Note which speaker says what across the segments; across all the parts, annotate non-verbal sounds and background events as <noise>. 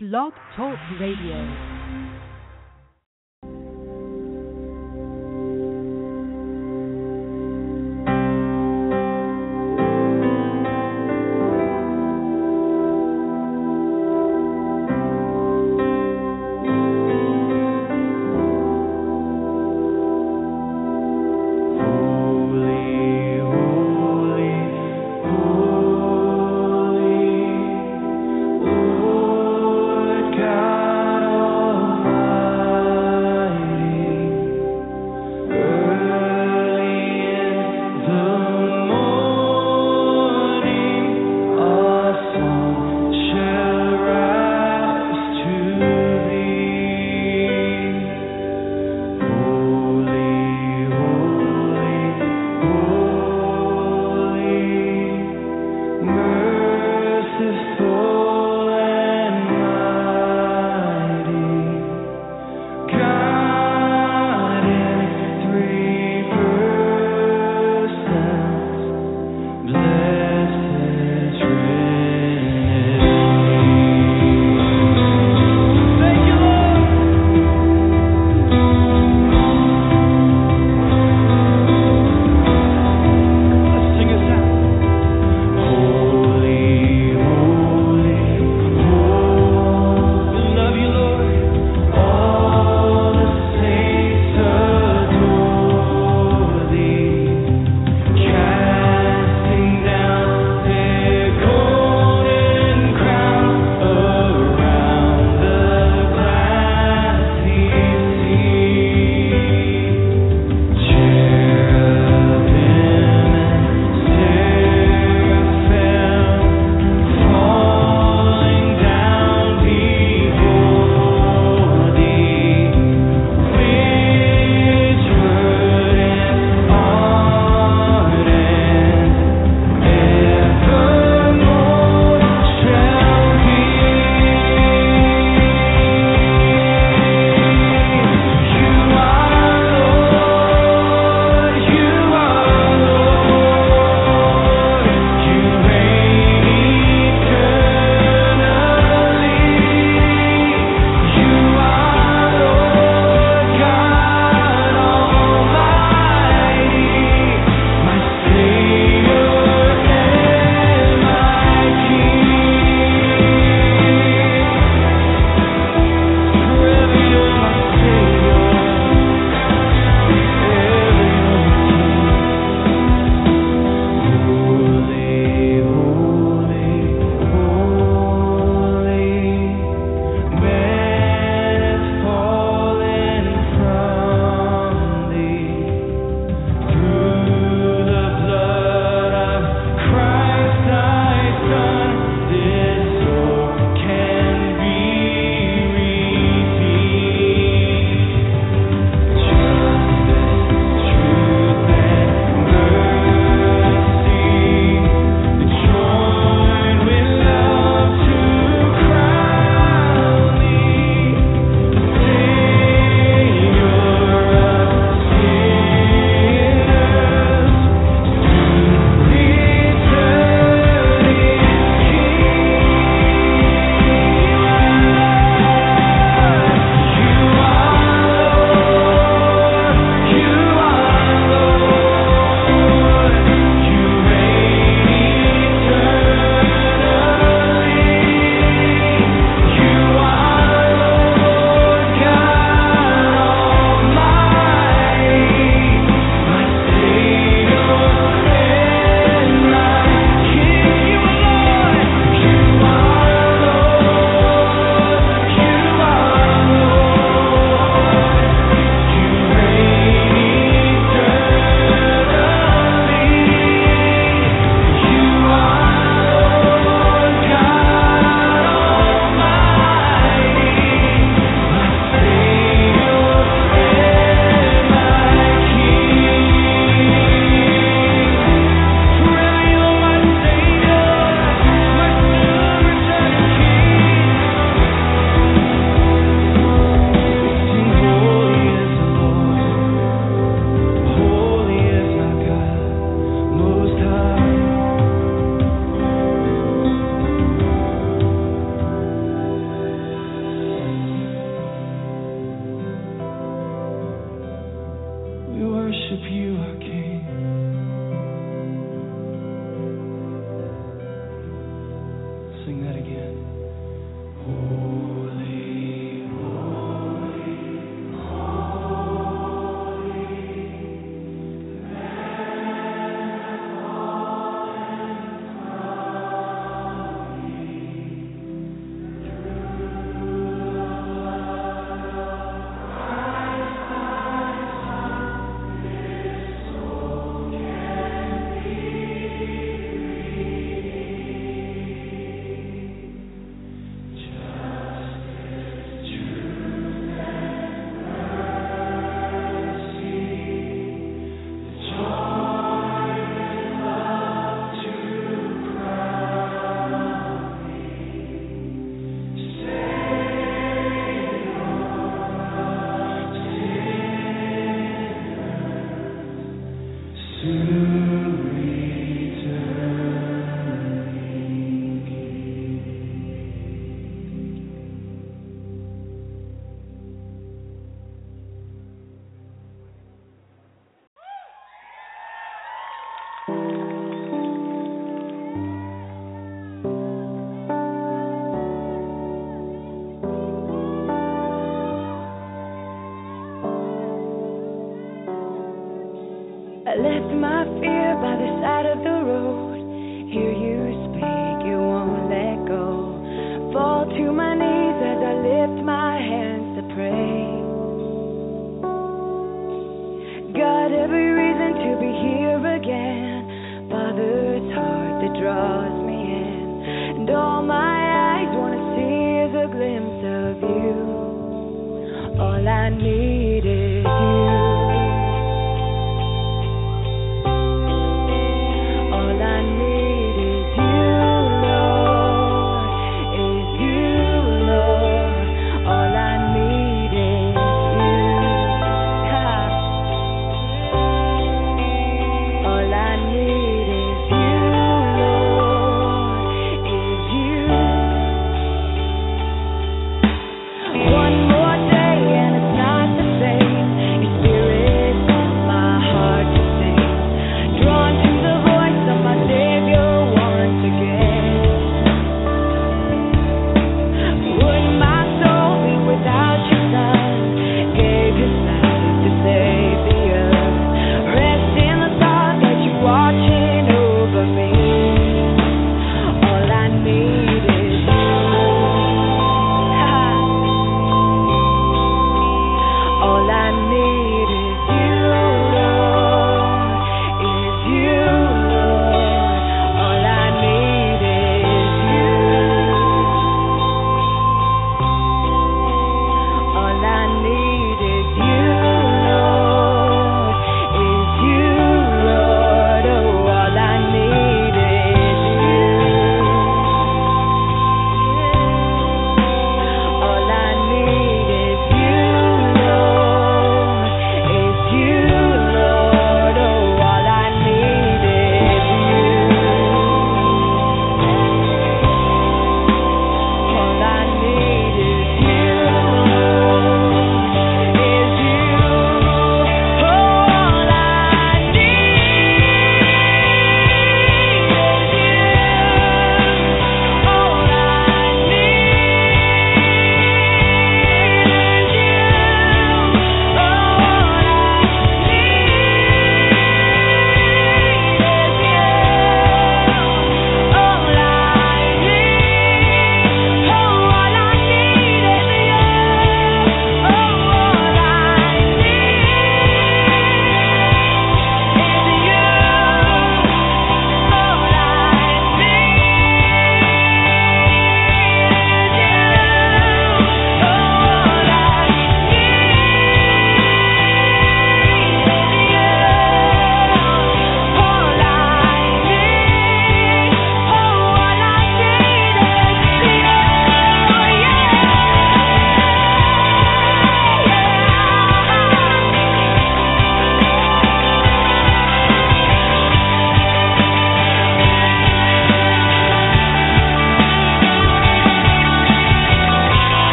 Speaker 1: Blog Talk Radio.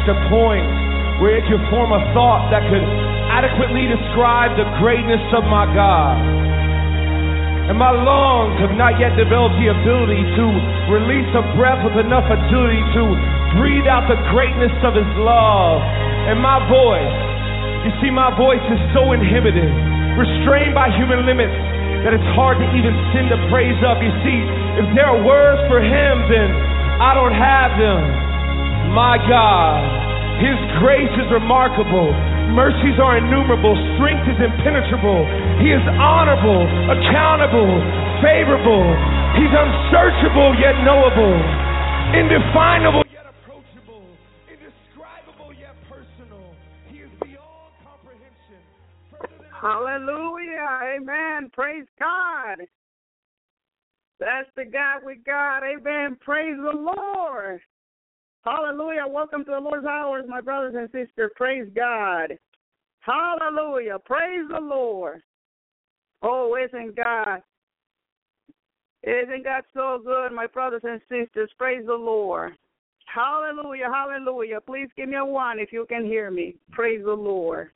Speaker 1: Reached a point where it can form a thought that could adequately describe the greatness of my God. And my lungs have not yet developed the ability to release a breath with enough agility to breathe out the greatness of His love. And my voice, you see, my voice is so inhibited, restrained by human limits, that it's hard to even send a praise up. You see, if there are words for Him, then I don't have them. My God, His grace is remarkable. Mercies are innumerable. Strength is impenetrable. He is honorable, accountable, favorable. He's unsearchable yet knowable. Indefinable yet approachable. Indescribable yet personal. He is beyond comprehension.
Speaker 2: Hallelujah. Amen. Praise God. That's the God we got. Amen. Praise the Lord. Hallelujah. Welcome to the Lord's hours, my brothers and sisters. Praise God. Hallelujah. Praise the Lord. Oh, isn't God? Isn't God so good, my brothers and sisters? Praise the Lord. Hallelujah. Hallelujah. Please give me a one if you can hear me. Praise the Lord.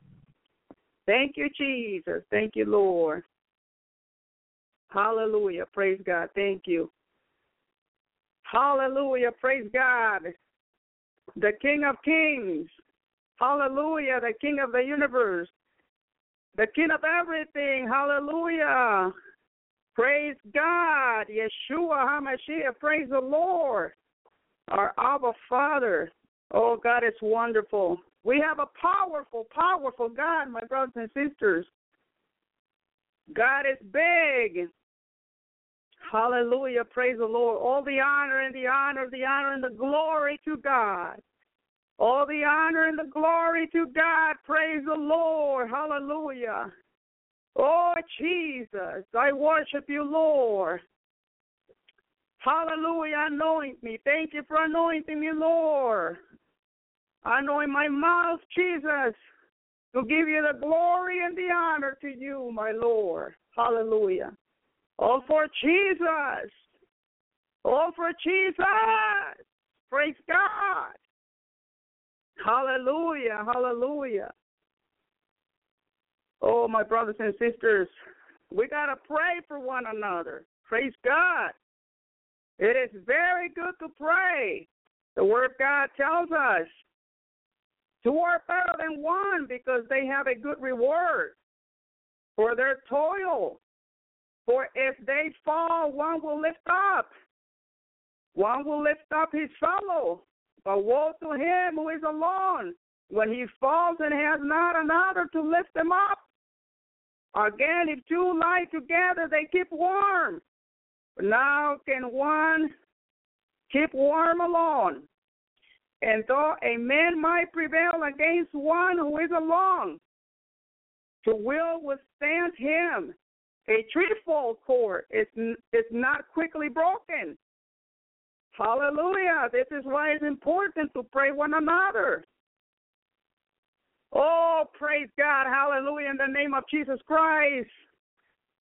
Speaker 2: Thank you, Jesus. Thank you, Lord. Hallelujah. Praise God. Thank you. Hallelujah. Praise God the King of Kings. Hallelujah, the King of the universe, the King of everything. Hallelujah. Praise God. Yeshua HaMashiach. Praise the Lord. Our Abba Father. Oh, God, it's wonderful. We have a powerful, powerful God, my brothers and sisters. God is big. Hallelujah. Praise the Lord. All the honor and the honor, the honor and the glory to God. All the honor and the glory to God. Praise the Lord. Hallelujah. Oh, Jesus, I worship you, Lord. Hallelujah. Anoint me. Thank you for anointing me, Lord. Anoint my mouth, Jesus, to give you the glory and the honor to you, my Lord. Hallelujah. All for Jesus. All for Jesus. Praise God. Hallelujah. Hallelujah. Oh, my brothers and sisters, we got to pray for one another. Praise God. It is very good to pray. The Word of God tells us two are better than one because they have a good reward for their toil. For if they fall, one will lift up. One will lift up his fellow. But woe to him who is alone when he falls and has not another to lift him up. Again, if two lie together, they keep warm. But now can one keep warm alone? And though a man might prevail against one who is alone, to will withstand him a threefold cord is, is not quickly broken. Hallelujah. This is why it's important to pray one another. Oh, praise God. Hallelujah. In the name of Jesus Christ.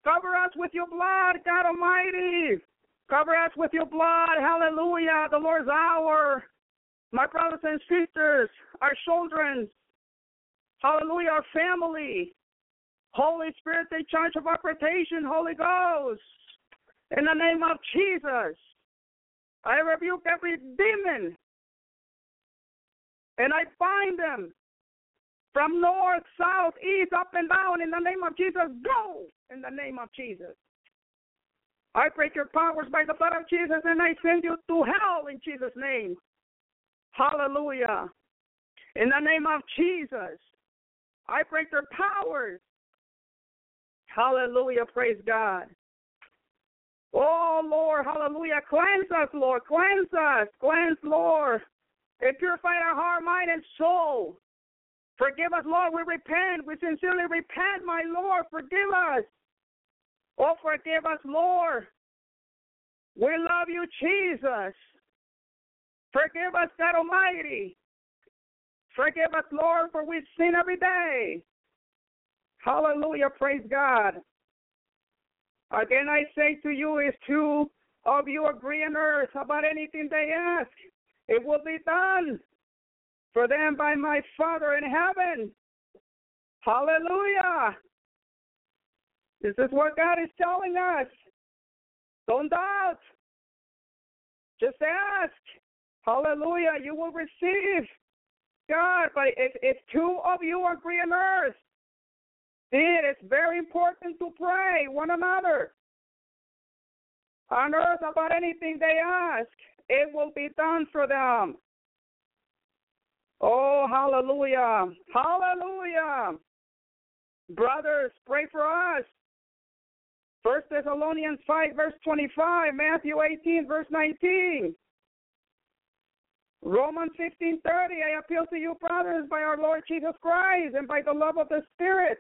Speaker 2: Cover us with your blood, God Almighty. Cover us with your blood. Hallelujah. The Lord's hour. My brothers and sisters, our children. Hallelujah. Our family. Holy Spirit, take charge of operation, Holy Ghost. In the name of Jesus, I rebuke every demon and I bind them from north, south, east, up and down. In the name of Jesus, go in the name of Jesus. I break your powers by the blood of Jesus and I send you to hell in Jesus' name. Hallelujah. In the name of Jesus, I break their powers Hallelujah. Praise God. Oh, Lord. Hallelujah. Cleanse us, Lord. Cleanse us. Cleanse, Lord. And purify our heart, mind, and soul. Forgive us, Lord. We repent. We sincerely repent, my Lord. Forgive us. Oh, forgive us, Lord. We love you, Jesus. Forgive us, God Almighty. Forgive us, Lord, for we sin every day. Hallelujah. Praise God. Again, I say to you, if two of you agree on earth about anything they ask, it will be done for them by my Father in heaven. Hallelujah. This is what God is telling us. Don't doubt. Just ask. Hallelujah. You will receive. God, but if, if two of you agree on earth, it is very important to pray one another on earth about anything they ask. It will be done for them. Oh, hallelujah. Hallelujah. Brothers, pray for us. First Thessalonians 5, verse 25, Matthew 18, verse 19. Romans 15:30 I appeal to you brothers by our Lord Jesus Christ and by the love of the Spirit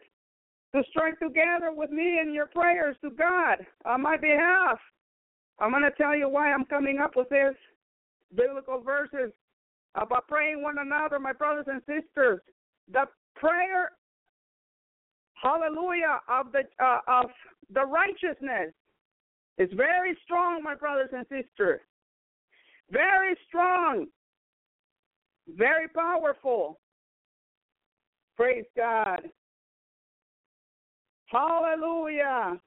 Speaker 2: to strike together with me in your prayers to God on my behalf. I'm going to tell you why I'm coming up with this biblical verses about praying one another, my brothers and sisters. The prayer, hallelujah, of the uh, of the righteousness is very strong, my brothers and sisters. Very strong, very powerful. Praise God. Hallelujah.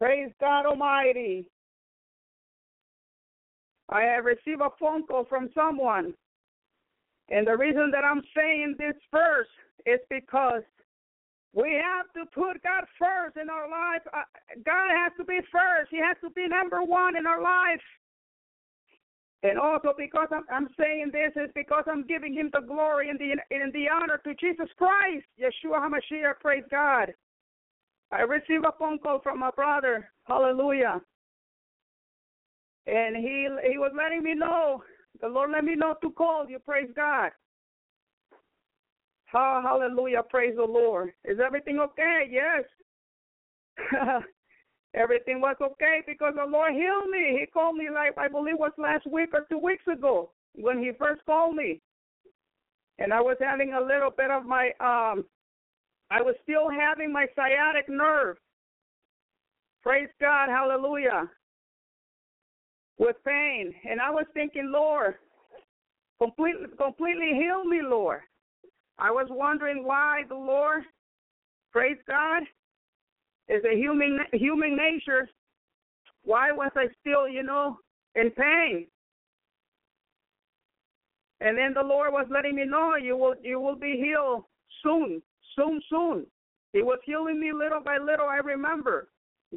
Speaker 2: Praise God Almighty. I have received a phone call from someone. And the reason that I'm saying this first is because we have to put God first in our life. Uh, God has to be first. He has to be number one in our life. And also because I'm, I'm saying this is because I'm giving him the glory and the and the honor to Jesus Christ, Yeshua HaMashiach, praise God. I received a phone call from my brother, hallelujah. And he he was letting me know, the Lord let me know to call you, praise God. Oh, hallelujah, praise the Lord. Is everything okay? Yes. <laughs> Everything was okay because the Lord healed me. He called me like I believe was last week or two weeks ago when he first called me. And I was having a little bit of my um I was still having my sciatic nerve. Praise God, hallelujah. With pain. And I was thinking, Lord, completely completely heal me, Lord. I was wondering why the Lord, praise God, is a human human nature. Why was I still, you know, in pain? And then the Lord was letting me know you will you will be healed soon, soon, soon. He was healing me little by little. I remember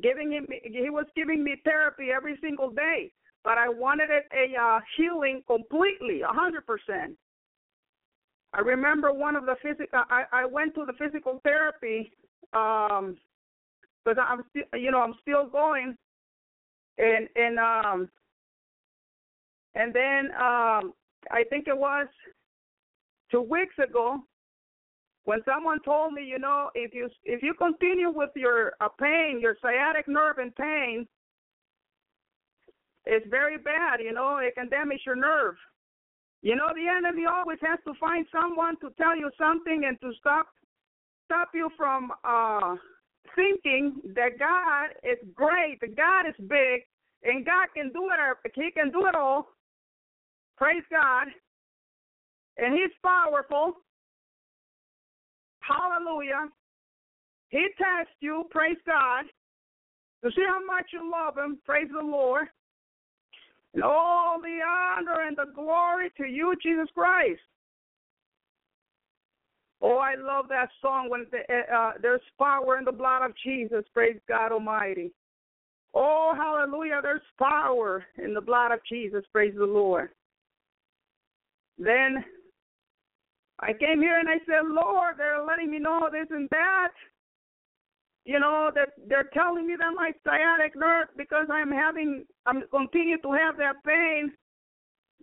Speaker 2: giving him he was giving me therapy every single day, but I wanted it a uh, healing completely, a hundred percent. I remember one of the physical. I I went to the physical therapy um because I'm still, you know, I'm still going, and and um, and then um, I think it was two weeks ago when someone told me, you know, if you if you continue with your uh, pain, your sciatic nerve and pain, it's very bad. You know, it can damage your nerve. You know, the enemy always has to find someone to tell you something and to stop stop you from uh thinking that God is great, that God is big, and God can do it. He can do it all. Praise God. And He's powerful. Hallelujah. He tests you. Praise God. To see how much you love Him. Praise the Lord. And all the honor and the glory to you, Jesus Christ. Oh, I love that song when the, uh, there's power in the blood of Jesus. Praise God Almighty. Oh, hallelujah. There's power in the blood of Jesus. Praise the Lord. Then I came here and I said, Lord, they're letting me know this and that. You know, that they're telling me that my sciatic nerve, because I'm having, I'm continue to have that pain,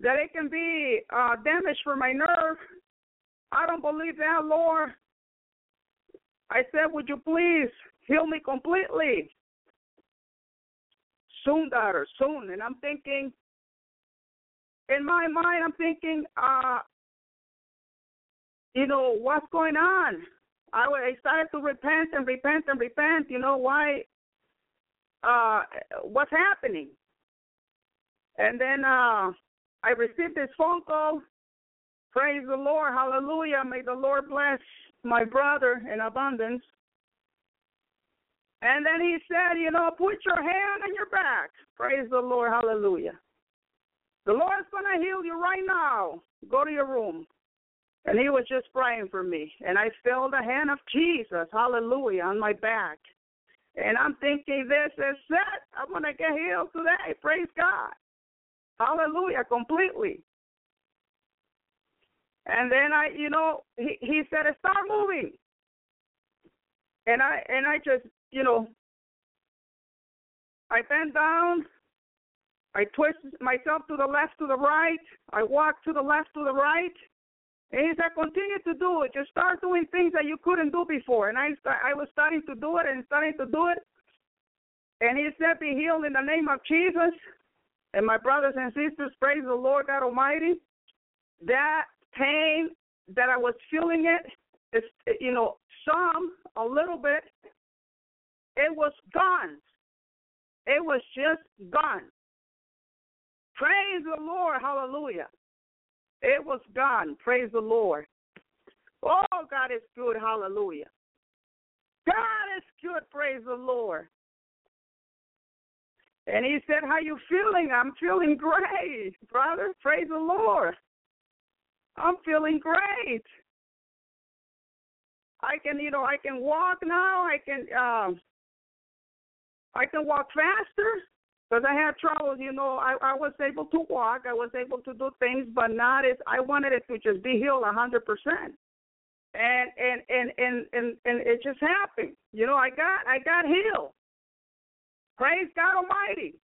Speaker 2: that it can be uh, damage for my nerve. I don't believe that, Lord. I said, Would you please heal me completely? Soon, daughter, soon. And I'm thinking, in my mind, I'm thinking, uh, you know, what's going on? I, I started to repent and repent and repent. You know, why uh, what's happening. And then uh, I received this phone call. Praise the Lord. Hallelujah. May the Lord bless my brother in abundance. And then he said, you know, put your hand on your back. Praise the Lord. Hallelujah. The Lord's going to heal you right now. Go to your room. And he was just praying for me. And I felt the hand of Jesus, hallelujah, on my back. And I'm thinking, this is it. I'm going to get healed today. Praise God. Hallelujah, completely. And then I, you know, he, he said, start moving. And I and I just, you know, I bent down. I twist myself to the left, to the right. I walk to the left, to the right. And he said, continue to do it. Just start doing things that you couldn't do before. And I, I was starting to do it and starting to do it. And he said, be healed in the name of Jesus. And my brothers and sisters, praise the Lord God Almighty. That pain that I was feeling it, it's, you know, some, a little bit, it was gone. It was just gone. Praise the Lord. Hallelujah. It was gone. Praise the Lord. Oh, God is good. Hallelujah. God is good. Praise the Lord. And he said, How you feeling? I'm feeling great, brother. Praise the Lord. I'm feeling great. I can, you know, I can walk now. I can, um, I can walk faster because I had trouble. You know, I I was able to walk. I was able to do things, but not as I wanted it to just be healed a hundred percent. And and and and and and it just happened. You know, I got I got healed. Praise God Almighty.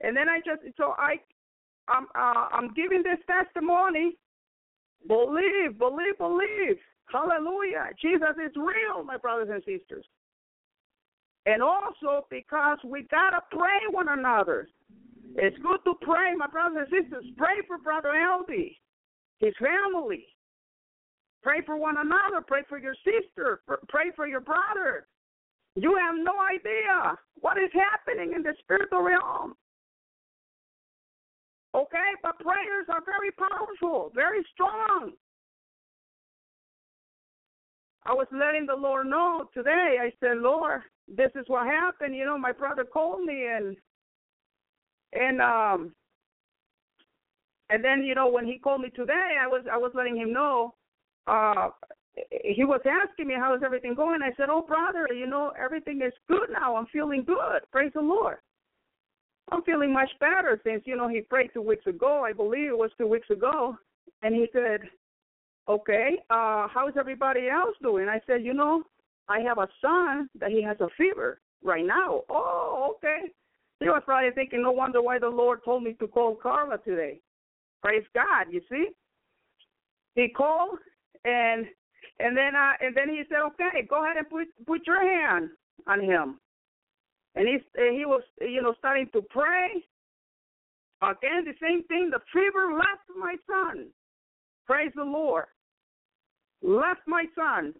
Speaker 2: And then I just so I I'm uh, I'm giving this testimony. Believe, believe, believe. Hallelujah. Jesus is real, my brothers and sisters. And also because we gotta pray one another. It's good to pray, my brothers and sisters. Pray for Brother Elvi, his family. Pray for one another. Pray for your sister. Pray for your brother. You have no idea what is happening in the spiritual realm. Okay, but prayers are very powerful, very strong. I was letting the Lord know today. I said, Lord, this is what happened. You know, my brother called me and and um and then you know when he called me today, I was I was letting him know. Uh, he was asking me how is everything going. I said, Oh, brother, you know everything is good now. I'm feeling good. Praise the Lord. I'm feeling much better since, you know, he prayed two weeks ago. I believe it was two weeks ago. And he said, Okay, uh, how's everybody else doing? I said, You know, I have a son that he has a fever right now. Oh, okay. He was probably thinking, No wonder why the Lord told me to call Carla today. Praise God, you see? He called and and then uh and then he said, Okay, go ahead and put put your hand on him and he he was you know starting to pray. Uh, again, the same thing. The fever left my son. Praise the Lord. Left my son,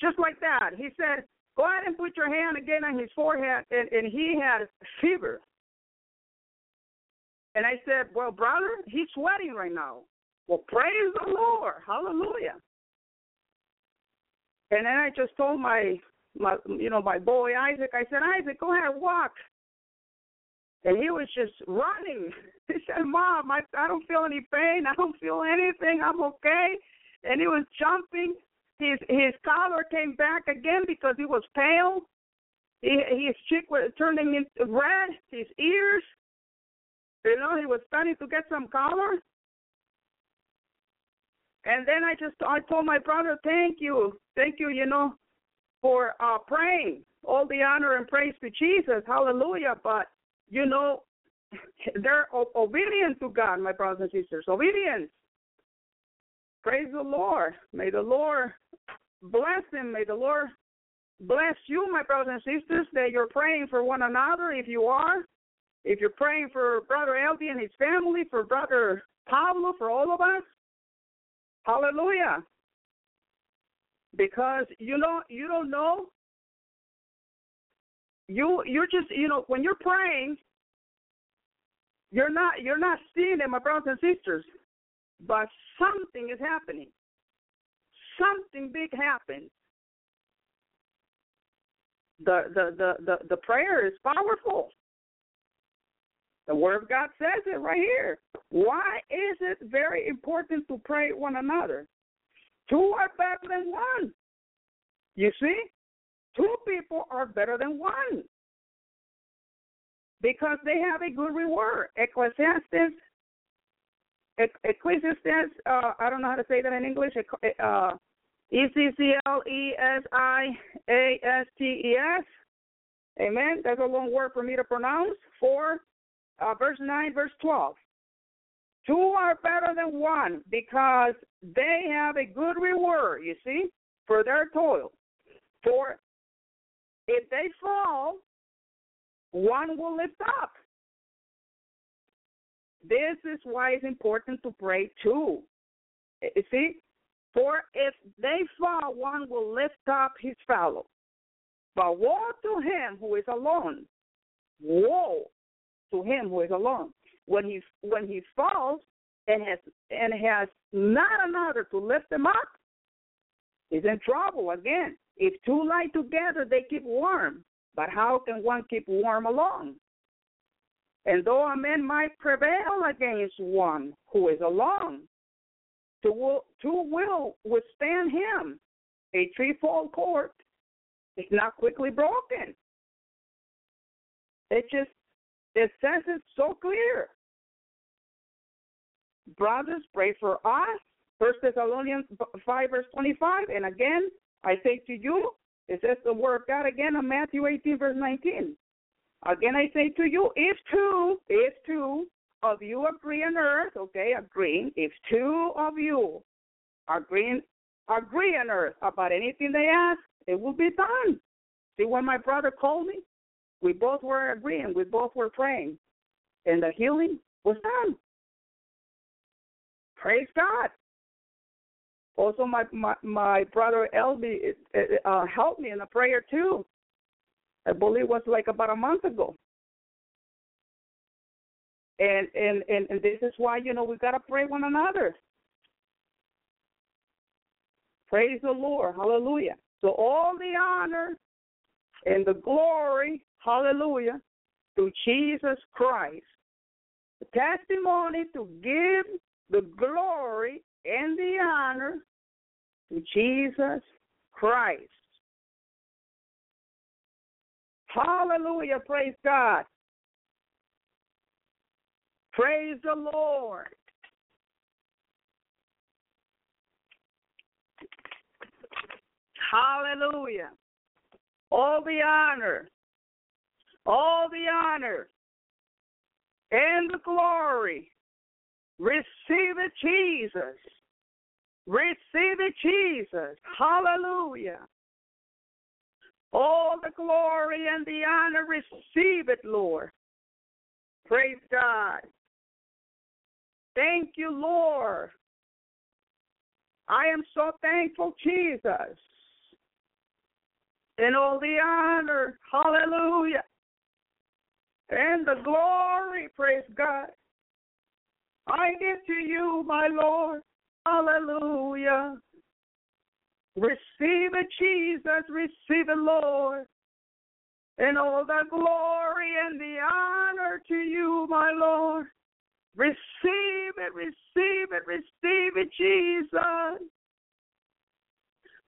Speaker 2: just like that. He said, "Go ahead and put your hand again on his forehead," and, and he had fever. And I said, "Well, brother, he's sweating right now." Well, praise the Lord, Hallelujah. And then I just told my my you know my boy Isaac. I said, Isaac, go ahead walk. And he was just running. <laughs> He said, Mom, I I don't feel any pain. I don't feel anything. I'm okay. And he was jumping. His his collar came back again because he was pale. He, his cheek was turning into red. His ears. You know, he was starting to get some color. And then I just I told my brother, thank you, thank you. You know, for uh, praying. All the honor and praise to Jesus. Hallelujah. But, you know, <laughs> they're obedient to God, my brothers and sisters. Obedience. Praise the Lord. May the Lord bless him. May the Lord bless you, my brothers and sisters, that you're praying for one another if you are. If you're praying for Brother Elvi and his family, for Brother Pablo, for all of us. Hallelujah because you know you don't know you you're just you know when you're praying, you're not you're not seeing it, my brothers and sisters, but something is happening. Something big happens. The the the the, the prayer is powerful. The Word of God says it right here. Why is it very important to pray one another? Two are better than one. You see? Two people are better than one because they have a good reward. Ecclesiastes, Ecclesiastes, uh, I don't know how to say that in English. Uh, E C C L E S I A S T E S. Amen. That's a long word for me to pronounce. Four, uh, verse 9, verse 12. Two are better than one because they have a good reward, you see, for their toil. For if they fall, one will lift up. This is why it's important to pray too. Eh, you see, for if they fall, one will lift up his fellow. But woe to him who is alone. Woe to him who is alone. When he when he falls and has and has not another to lift them up, is in trouble again. If two lie together, they keep warm. But how can one keep warm alone? And though a man might prevail against one who is alone, two will, two will withstand him. A threefold cord is not quickly broken. It just it says it so clear. Brothers, pray for us. First Thessalonians five verse twenty five. And again, I say to you, it says the word of God again in Matthew eighteen verse nineteen. Again I say to you, if two, if two of you agree on earth, okay, agreeing, if two of you agree agree on earth about anything they ask, it will be done. See when my brother called me? We both were agreeing, we both were praying. And the healing was done. Praise God. Also, my my, my brother Elvi uh, helped me in the prayer too. I believe it was like about a month ago. And and and, and this is why you know we gotta pray one another. Praise the Lord, Hallelujah. So all the honor and the glory, Hallelujah, to Jesus Christ. The testimony to give the glory and the honor to Jesus Christ. Hallelujah. Praise God. Praise the Lord. Hallelujah. All the honor, all the honor and the glory. Receive it, Jesus. Receive it, Jesus. Hallelujah. All the glory and the honor, receive it, Lord. Praise God. Thank you, Lord. I am so thankful, Jesus. And all the honor, hallelujah. And the glory, praise God. I give to you, my Lord. Hallelujah. Receive it, Jesus. Receive it, Lord. And all the glory and the honor to you, my Lord. Receive it, receive it, receive it, Jesus.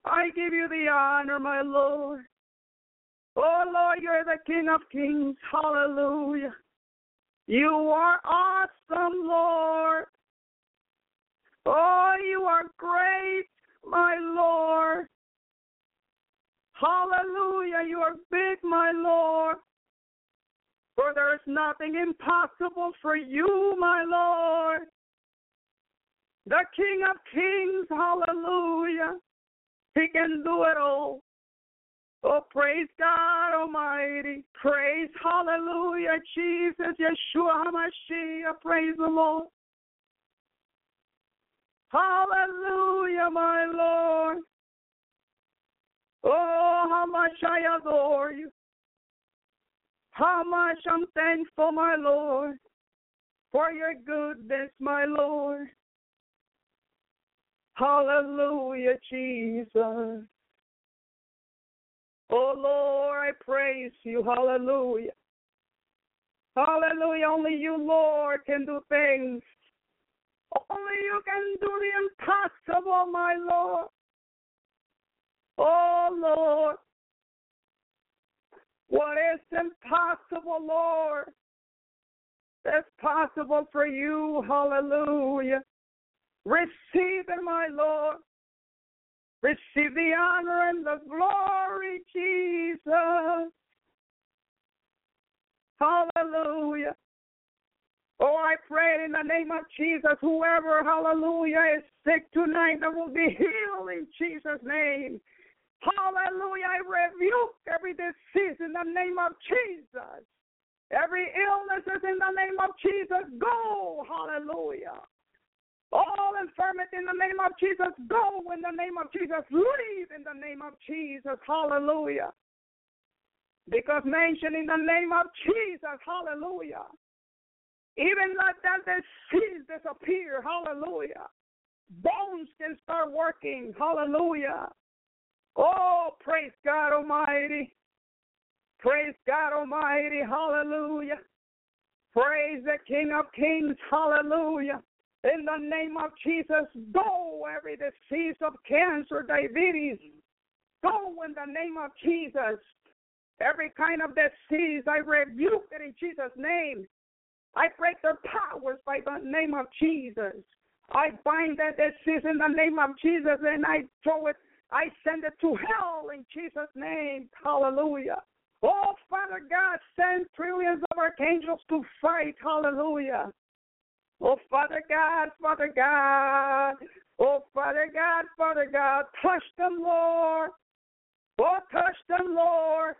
Speaker 2: I give you the honor, my Lord. Oh, Lord, you're the King of kings. Hallelujah. You are awesome, Lord. Oh, you are great, my Lord. Hallelujah. You are big, my Lord. For there is nothing impossible for you, my Lord. The King of Kings, hallelujah. He can do it all. Oh, praise God Almighty. Praise, hallelujah, Jesus, Yeshua HaMashiach. Praise the Lord. Hallelujah, my Lord. Oh, how much I adore you. How much I'm thankful, my Lord, for your goodness, my Lord. Hallelujah, Jesus. Oh Lord, I praise you. Hallelujah. Hallelujah. Only you, Lord, can do things. Only you can do the impossible, my Lord. Oh Lord. What is impossible, Lord? That's possible for you. Hallelujah. Receive it, my Lord. Receive the honor and the glory, Jesus. Hallelujah. Oh, I pray in the name of Jesus, whoever, hallelujah, is sick tonight, that will be healed in Jesus' name. Hallelujah. I rebuke every disease in the name of Jesus. Every illness is in the name of Jesus. Go. Hallelujah. All infirmity in the name of Jesus. Go in the name of Jesus. Leave in the name of Jesus. Hallelujah. Because mentioned in the name of Jesus. Hallelujah. Even let that disease disappear. Hallelujah. Bones can start working. Hallelujah. Oh, praise God Almighty. Praise God Almighty. Hallelujah. Praise the King of Kings. Hallelujah. In the name of Jesus, go every disease of cancer, diabetes. Go in the name of Jesus. Every kind of disease, I rebuke it in Jesus' name. I break their powers by the name of Jesus. I bind that disease in the name of Jesus and I throw it, I send it to hell in Jesus' name. Hallelujah. Oh, Father God, send trillions of archangels to fight. Hallelujah. Oh, Father God, Father God. Oh, Father God, Father God. Touch them, Lord. Oh, touch them, Lord.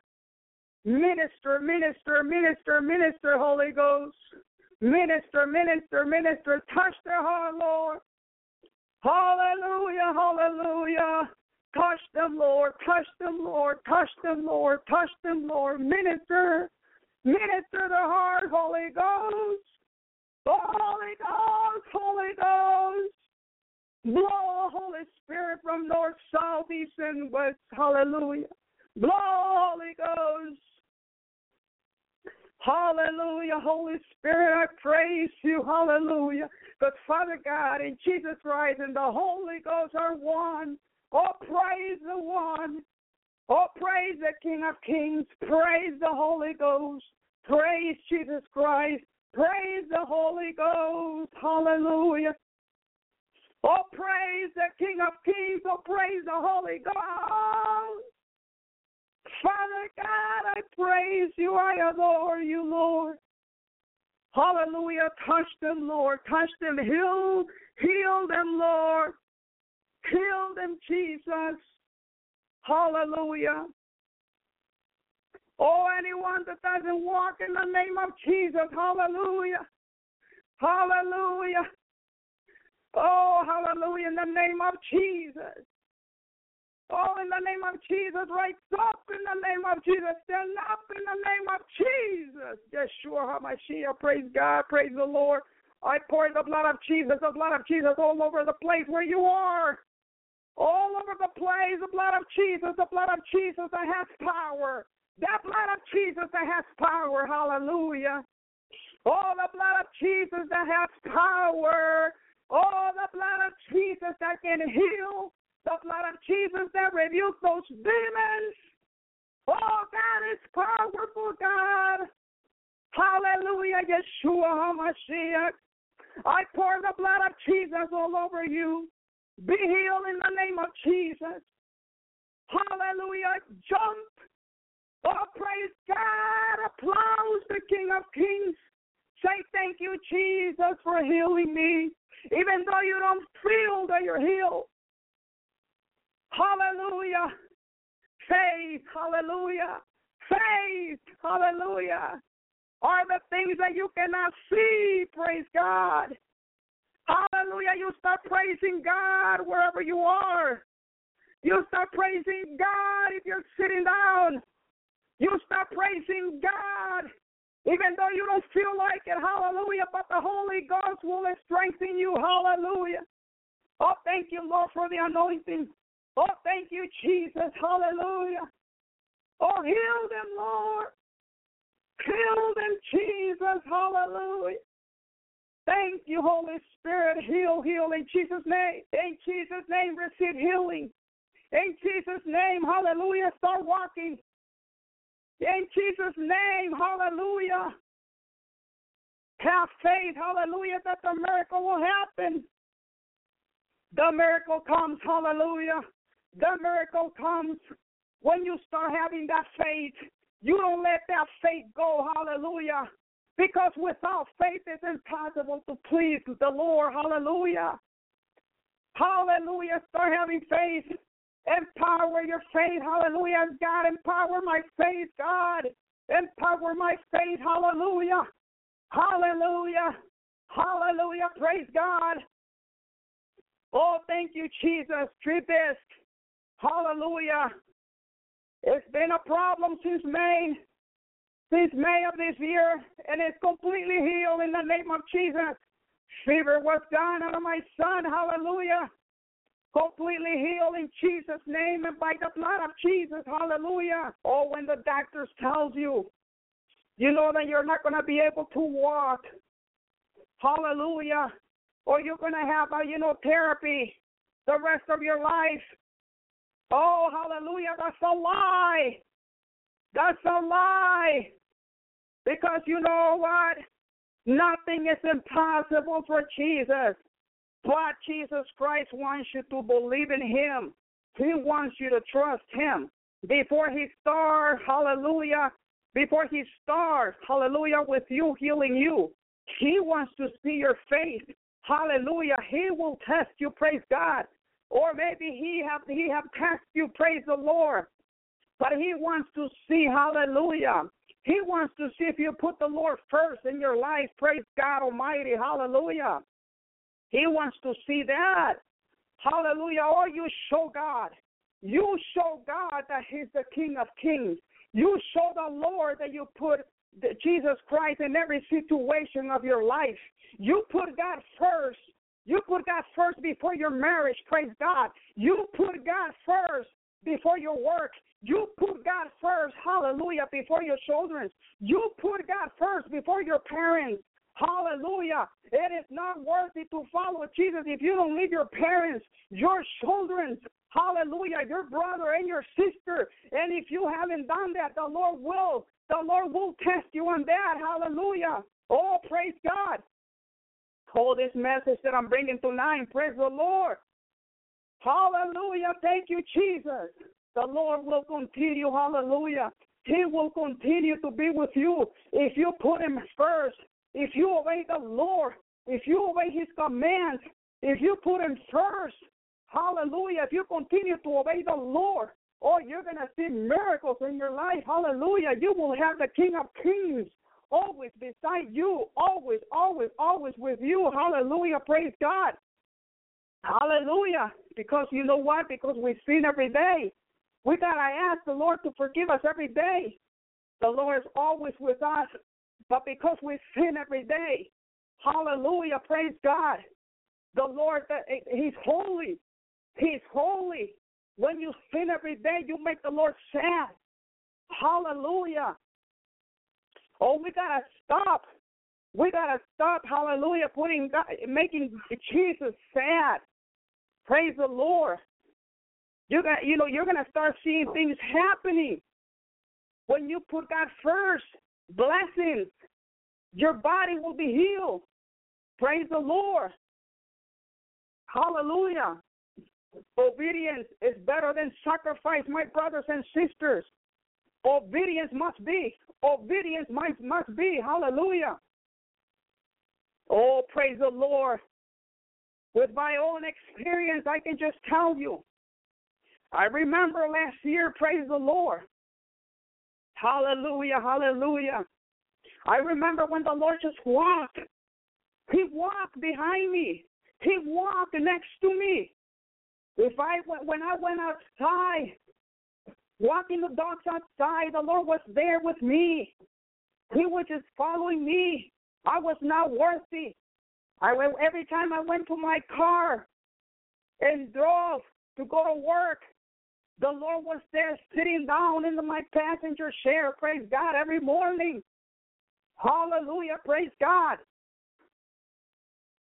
Speaker 2: Minister, minister, minister, minister, Holy Ghost. Minister, minister, minister. Touch their heart, Lord. Hallelujah, hallelujah. Touch them, Lord. Touch them, Lord. Touch them, Lord. Touch them, Lord. Minister. Minister the heart, Holy Ghost. Holy Ghost, Holy Ghost. Blow, Holy Spirit, from north, south, east, and west. Hallelujah. Blow, Holy Ghost. Hallelujah, Holy Spirit, I praise you. Hallelujah. But Father God and Jesus Christ and the Holy Ghost are one. Oh, praise the one. Oh, praise the King of Kings. Praise the Holy Ghost. Praise Jesus Christ. Praise the Holy Ghost. Hallelujah. Oh, praise the King of Kings. Oh, praise the Holy Ghost. Father God, I praise you. I adore you, Lord. Hallelujah. Touch them, Lord. Touch them. Heal, heal them, Lord. Heal them, Jesus. Hallelujah. Oh, anyone that doesn't walk in the name of Jesus, hallelujah. Hallelujah. Oh, hallelujah, in the name of Jesus. Oh, in the name of Jesus, rise up in the name of Jesus. Stand up in the name of Jesus. Yeshua HaMashiach, praise God, praise the Lord. I pour the blood of Jesus, the blood of Jesus all over the place where you are. All over the place, the blood of Jesus, the blood of Jesus that has power. That blood of Jesus that has power. Hallelujah. Oh, the blood of Jesus that has power. Oh, the blood of Jesus that can heal. The blood of Jesus that rebukes those demons. Oh, God is powerful, God. Hallelujah, Yeshua HaMashiach. I pour the blood of Jesus all over you. Be healed in the name of Jesus. Hallelujah. Jump. Oh, praise God. Applause the King of Kings. Say thank you, Jesus, for healing me. Even though you don't feel that you're healed. Hallelujah. Faith. Hallelujah. Faith. Hallelujah. Are the things that you cannot see. Praise God. Hallelujah. You start praising God wherever you are. You start praising God if you're sitting down. You start praising God. Even though you don't feel like it, hallelujah, but the Holy Ghost will strengthen you, hallelujah. Oh, thank you, Lord, for the anointing. Oh, thank you, Jesus, hallelujah. Oh, heal them, Lord. Heal them, Jesus, hallelujah. Thank you, Holy Spirit. Heal, heal in Jesus' name. In Jesus' name, receive healing. In Jesus' name, hallelujah. Start walking. In Jesus' name, hallelujah. Have faith, hallelujah, that the miracle will happen. The miracle comes, hallelujah. The miracle comes when you start having that faith. You don't let that faith go, hallelujah. Because without faith, it's impossible to please the Lord, hallelujah. Hallelujah. Start having faith. Empower your faith. Hallelujah. God, empower my faith, God. Empower my faith. Hallelujah. Hallelujah. Hallelujah. Praise God. Oh, thank you, Jesus. Treat. Hallelujah. It's been a problem since May, since May of this year, and it's completely healed in the name of Jesus. Fever was gone out of my son. Hallelujah completely healed in Jesus' name and by the blood of Jesus. Hallelujah. Or oh, when the doctors tells you, you know that you're not going to be able to walk. Hallelujah. Or you're going to have a, you know, therapy the rest of your life. Oh, hallelujah. That's a lie. That's a lie. Because you know what? Nothing is impossible for Jesus. But Jesus Christ wants you to believe in Him. He wants you to trust Him. Before He starts, hallelujah, before He starts, hallelujah, with you healing you, He wants to see your faith. Hallelujah. He will test you, praise God. Or maybe He have He have tested you, praise the Lord. But He wants to see, hallelujah. He wants to see if you put the Lord first in your life, praise God Almighty, hallelujah. He wants to see that. Hallelujah. Oh, you show God. You show God that He's the King of Kings. You show the Lord that you put Jesus Christ in every situation of your life. You put God first. You put God first before your marriage. Praise God. You put God first before your work. You put God first. Hallelujah. Before your children. You put God first before your parents. Hallelujah. It is not worthy to follow Jesus if you don't leave your parents, your children, hallelujah, your brother and your sister. And if you haven't done that, the Lord will. The Lord will test you on that. Hallelujah. Oh, praise God. Oh, this message that I'm bringing tonight, praise the Lord. Hallelujah. Thank you, Jesus. The Lord will continue. Hallelujah. He will continue to be with you if you put Him first. If you obey the Lord, if you obey His commands, if you put Him first, hallelujah, if you continue to obey the Lord, oh, you're going to see miracles in your life. Hallelujah. You will have the King of Kings always beside you, always, always, always with you. Hallelujah. Praise God. Hallelujah. Because you know what? Because we sin every day. We got to ask the Lord to forgive us every day. The Lord is always with us. But because we sin every day, hallelujah, praise God. The Lord, that He's holy. He's holy. When you sin every day, you make the Lord sad. Hallelujah. Oh, we gotta stop. We gotta stop. Hallelujah. Putting God, making Jesus sad. Praise the Lord. You're gonna, you know, you're gonna start seeing things happening when you put God first blessings. Your body will be healed. Praise the Lord. Hallelujah. Obedience is better than sacrifice, my brothers and sisters. Obedience must be. Obedience must, must be. Hallelujah. Oh, praise the Lord. With my own experience, I can just tell you. I remember last year, praise the Lord. Hallelujah, hallelujah. I remember when the Lord just walked. He walked behind me. He walked next to me. If I when I went outside, walking the dogs outside. The Lord was there with me. He was just following me. I was not worthy. I went every time I went to my car and drove to go to work. The Lord was there sitting down in my passenger chair. Praise God every morning. Hallelujah. Praise God.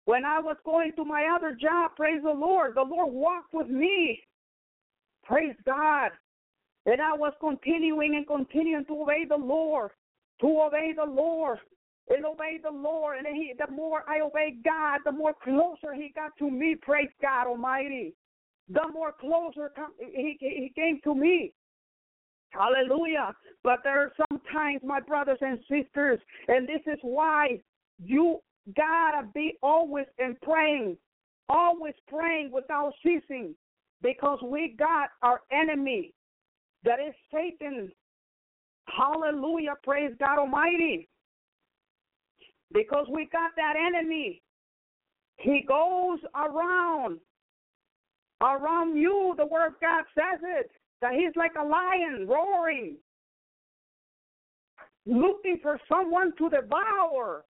Speaker 2: When I was going to my other job, praise the Lord, the Lord walked with me. Praise God. And I was continuing and continuing to obey the Lord, to obey the Lord, and obey the Lord. And he, the more I obeyed God, the more closer He got to me. Praise God Almighty. The more closer come, he, he came to me. Hallelujah. But there are sometimes, my brothers and sisters, and this is why you gotta be always in praying, always praying without ceasing, because we got our enemy that is Satan. Hallelujah. Praise God Almighty. Because we got that enemy. He goes around. Around you, the word of God says it. That he's like a lion roaring, looking for someone to devour.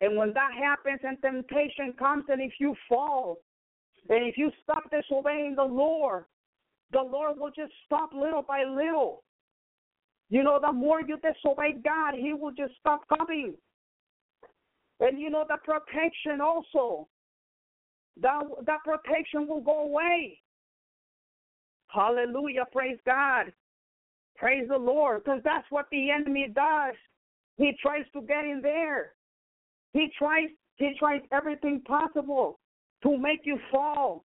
Speaker 2: And when that happens and temptation comes, and if you fall, and if you stop disobeying the Lord, the Lord will just stop little by little. You know, the more you disobey God, He will just stop coming. And you know, the protection also, that, that protection will go away. Hallelujah. Praise God. Praise the Lord. Because that's what the enemy does. He tries to get in there. He tries he tries everything possible to make you fall,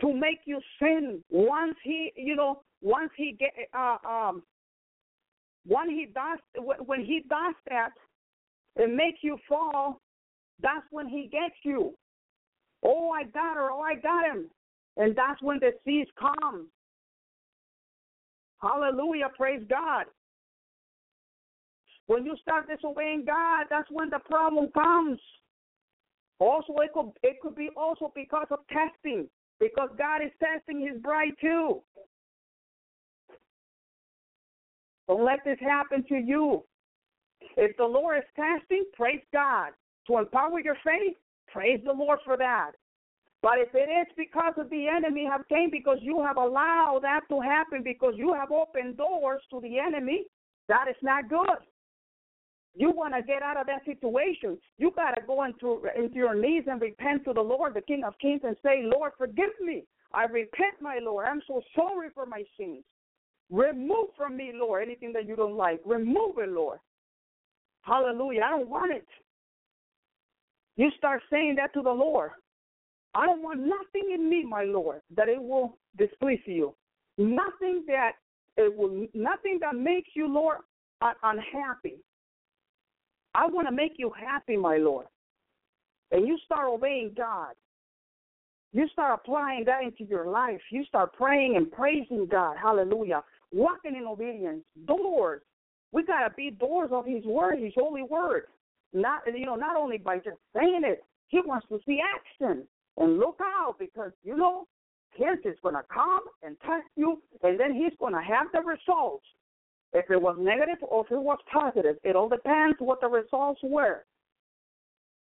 Speaker 2: to make you sin. Once he you know, once he get uh um when he does when he does that and makes you fall, that's when he gets you. Oh, I got her. Oh, I got him. And that's when the seas come. Hallelujah. Praise God. When you start disobeying God, that's when the problem comes. Also, it could it could be also because of testing, because God is testing His bride too. Don't let this happen to you. If the Lord is testing, praise God. To empower your faith, praise the Lord for that. But if it is because of the enemy have came because you have allowed that to happen because you have opened doors to the enemy, that is not good. You want to get out of that situation. You got to go into, into your knees and repent to the Lord, the King of Kings, and say, Lord, forgive me. I repent, my Lord. I'm so sorry for my sins. Remove from me, Lord, anything that you don't like. Remove it, Lord. Hallelujah. I don't want it. You start saying that to the Lord. I don't want nothing in me, my Lord, that it will displease you. Nothing that it will, nothing that makes you, Lord, un- unhappy. I want to make you happy, my Lord. And you start obeying God. You start applying that into your life. You start praying and praising God. Hallelujah. Walking in obedience. Doors. We gotta be doors of His Word, His holy Word. Not you know, not only by just saying it. He wants to see action. And look out because, you know, his is going to come and test you, and then he's going to have the results. If it was negative or if it was positive, it all depends what the results were.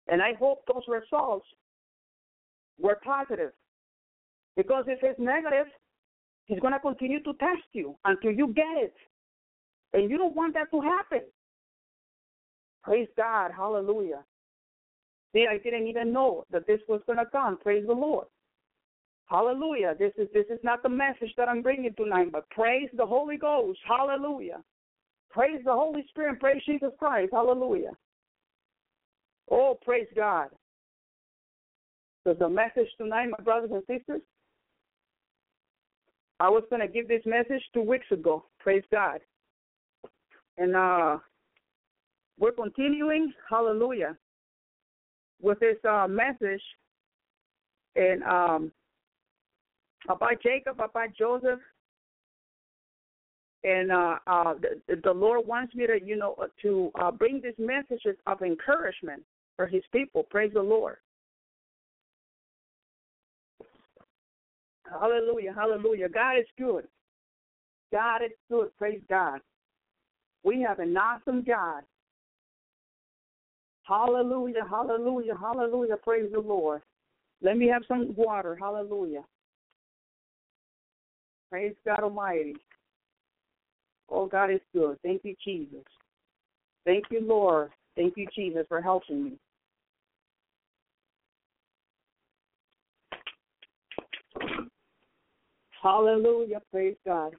Speaker 2: And I hope those results were positive. Because if it's negative, he's going to continue to test you until you get it. And you don't want that to happen. Praise God. Hallelujah. See, I didn't even know that this was going to come. Praise the Lord. Hallelujah. This is this is not the message that I'm bringing tonight, but praise the Holy Ghost. Hallelujah. Praise the Holy Spirit. Praise Jesus Christ. Hallelujah. Oh, praise God. So the message tonight, my brothers and sisters, I was going to give this message two weeks ago. Praise God. And uh, we're continuing. Hallelujah with this uh, message and um, about Jacob, about Joseph, and uh, uh, the, the, Lord wants me to, you know, to uh, bring these messages of encouragement for His people. Praise the Lord. Hallelujah, hallelujah. God is good. God is good. Praise God. We have an awesome God. Hallelujah, hallelujah, hallelujah. Praise the Lord. Let me have some water. Hallelujah. Praise God Almighty. Oh, God is good. Thank you, Jesus. Thank you, Lord. Thank you, Jesus, for helping me. Hallelujah. Praise God.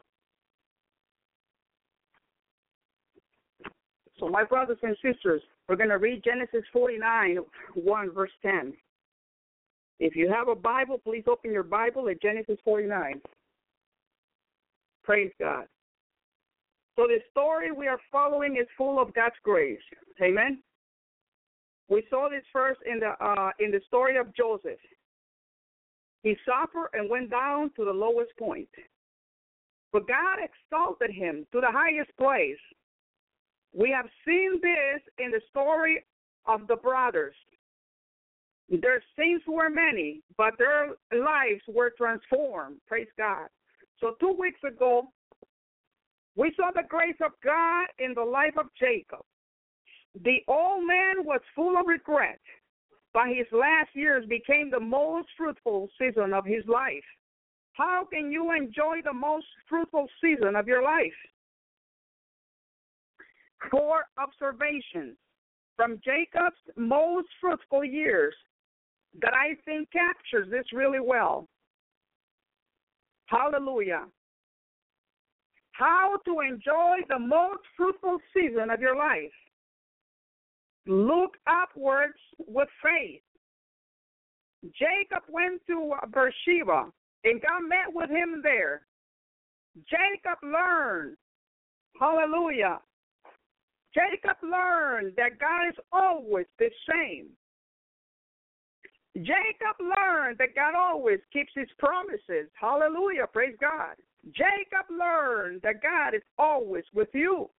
Speaker 2: So, my brothers and sisters, we're going to read Genesis 49, 1, verse 10. If you have a Bible, please open your Bible at Genesis 49. Praise God. So the story we are following is full of God's grace. Amen. We saw this first in the uh, in the story of Joseph. He suffered and went down to the lowest point. But God exalted him to the highest place. We have seen this in the story of the brothers. Their sins were many, but their lives were transformed. Praise God. So, two weeks ago, we saw the grace of God in the life of Jacob. The old man was full of regret, but his last years became the most fruitful season of his life. How can you enjoy the most fruitful season of your life? Four observations from Jacob's most fruitful years that I think captures this really well. Hallelujah. How to enjoy the most fruitful season of your life. Look upwards with faith. Jacob went to Beersheba and God met with him there. Jacob learned, hallelujah. Jacob learned that God is always the same. Jacob learned that God always keeps his promises. Hallelujah. Praise God. Jacob learned that God is always with you.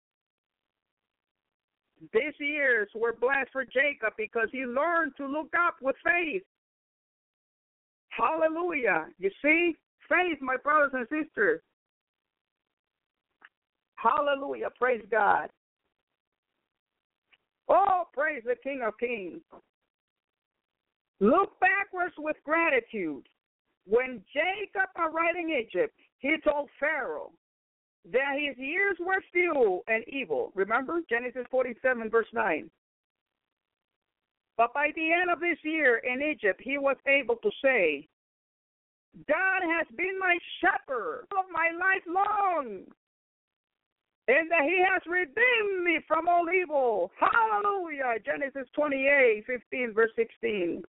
Speaker 2: These years were blessed for Jacob because he learned to look up with faith. Hallelujah. You see, faith, my brothers and sisters. Hallelujah. Praise God. Oh, praise the King of Kings. Look backwards with gratitude. When Jacob arrived in Egypt, he told Pharaoh that his years were few and evil. Remember Genesis 47, verse 9. But by the end of this year in Egypt, he was able to say, God has been my shepherd of my life long, and that he has redeemed me from all evil. Hallelujah. Genesis 28, 15, verse 16.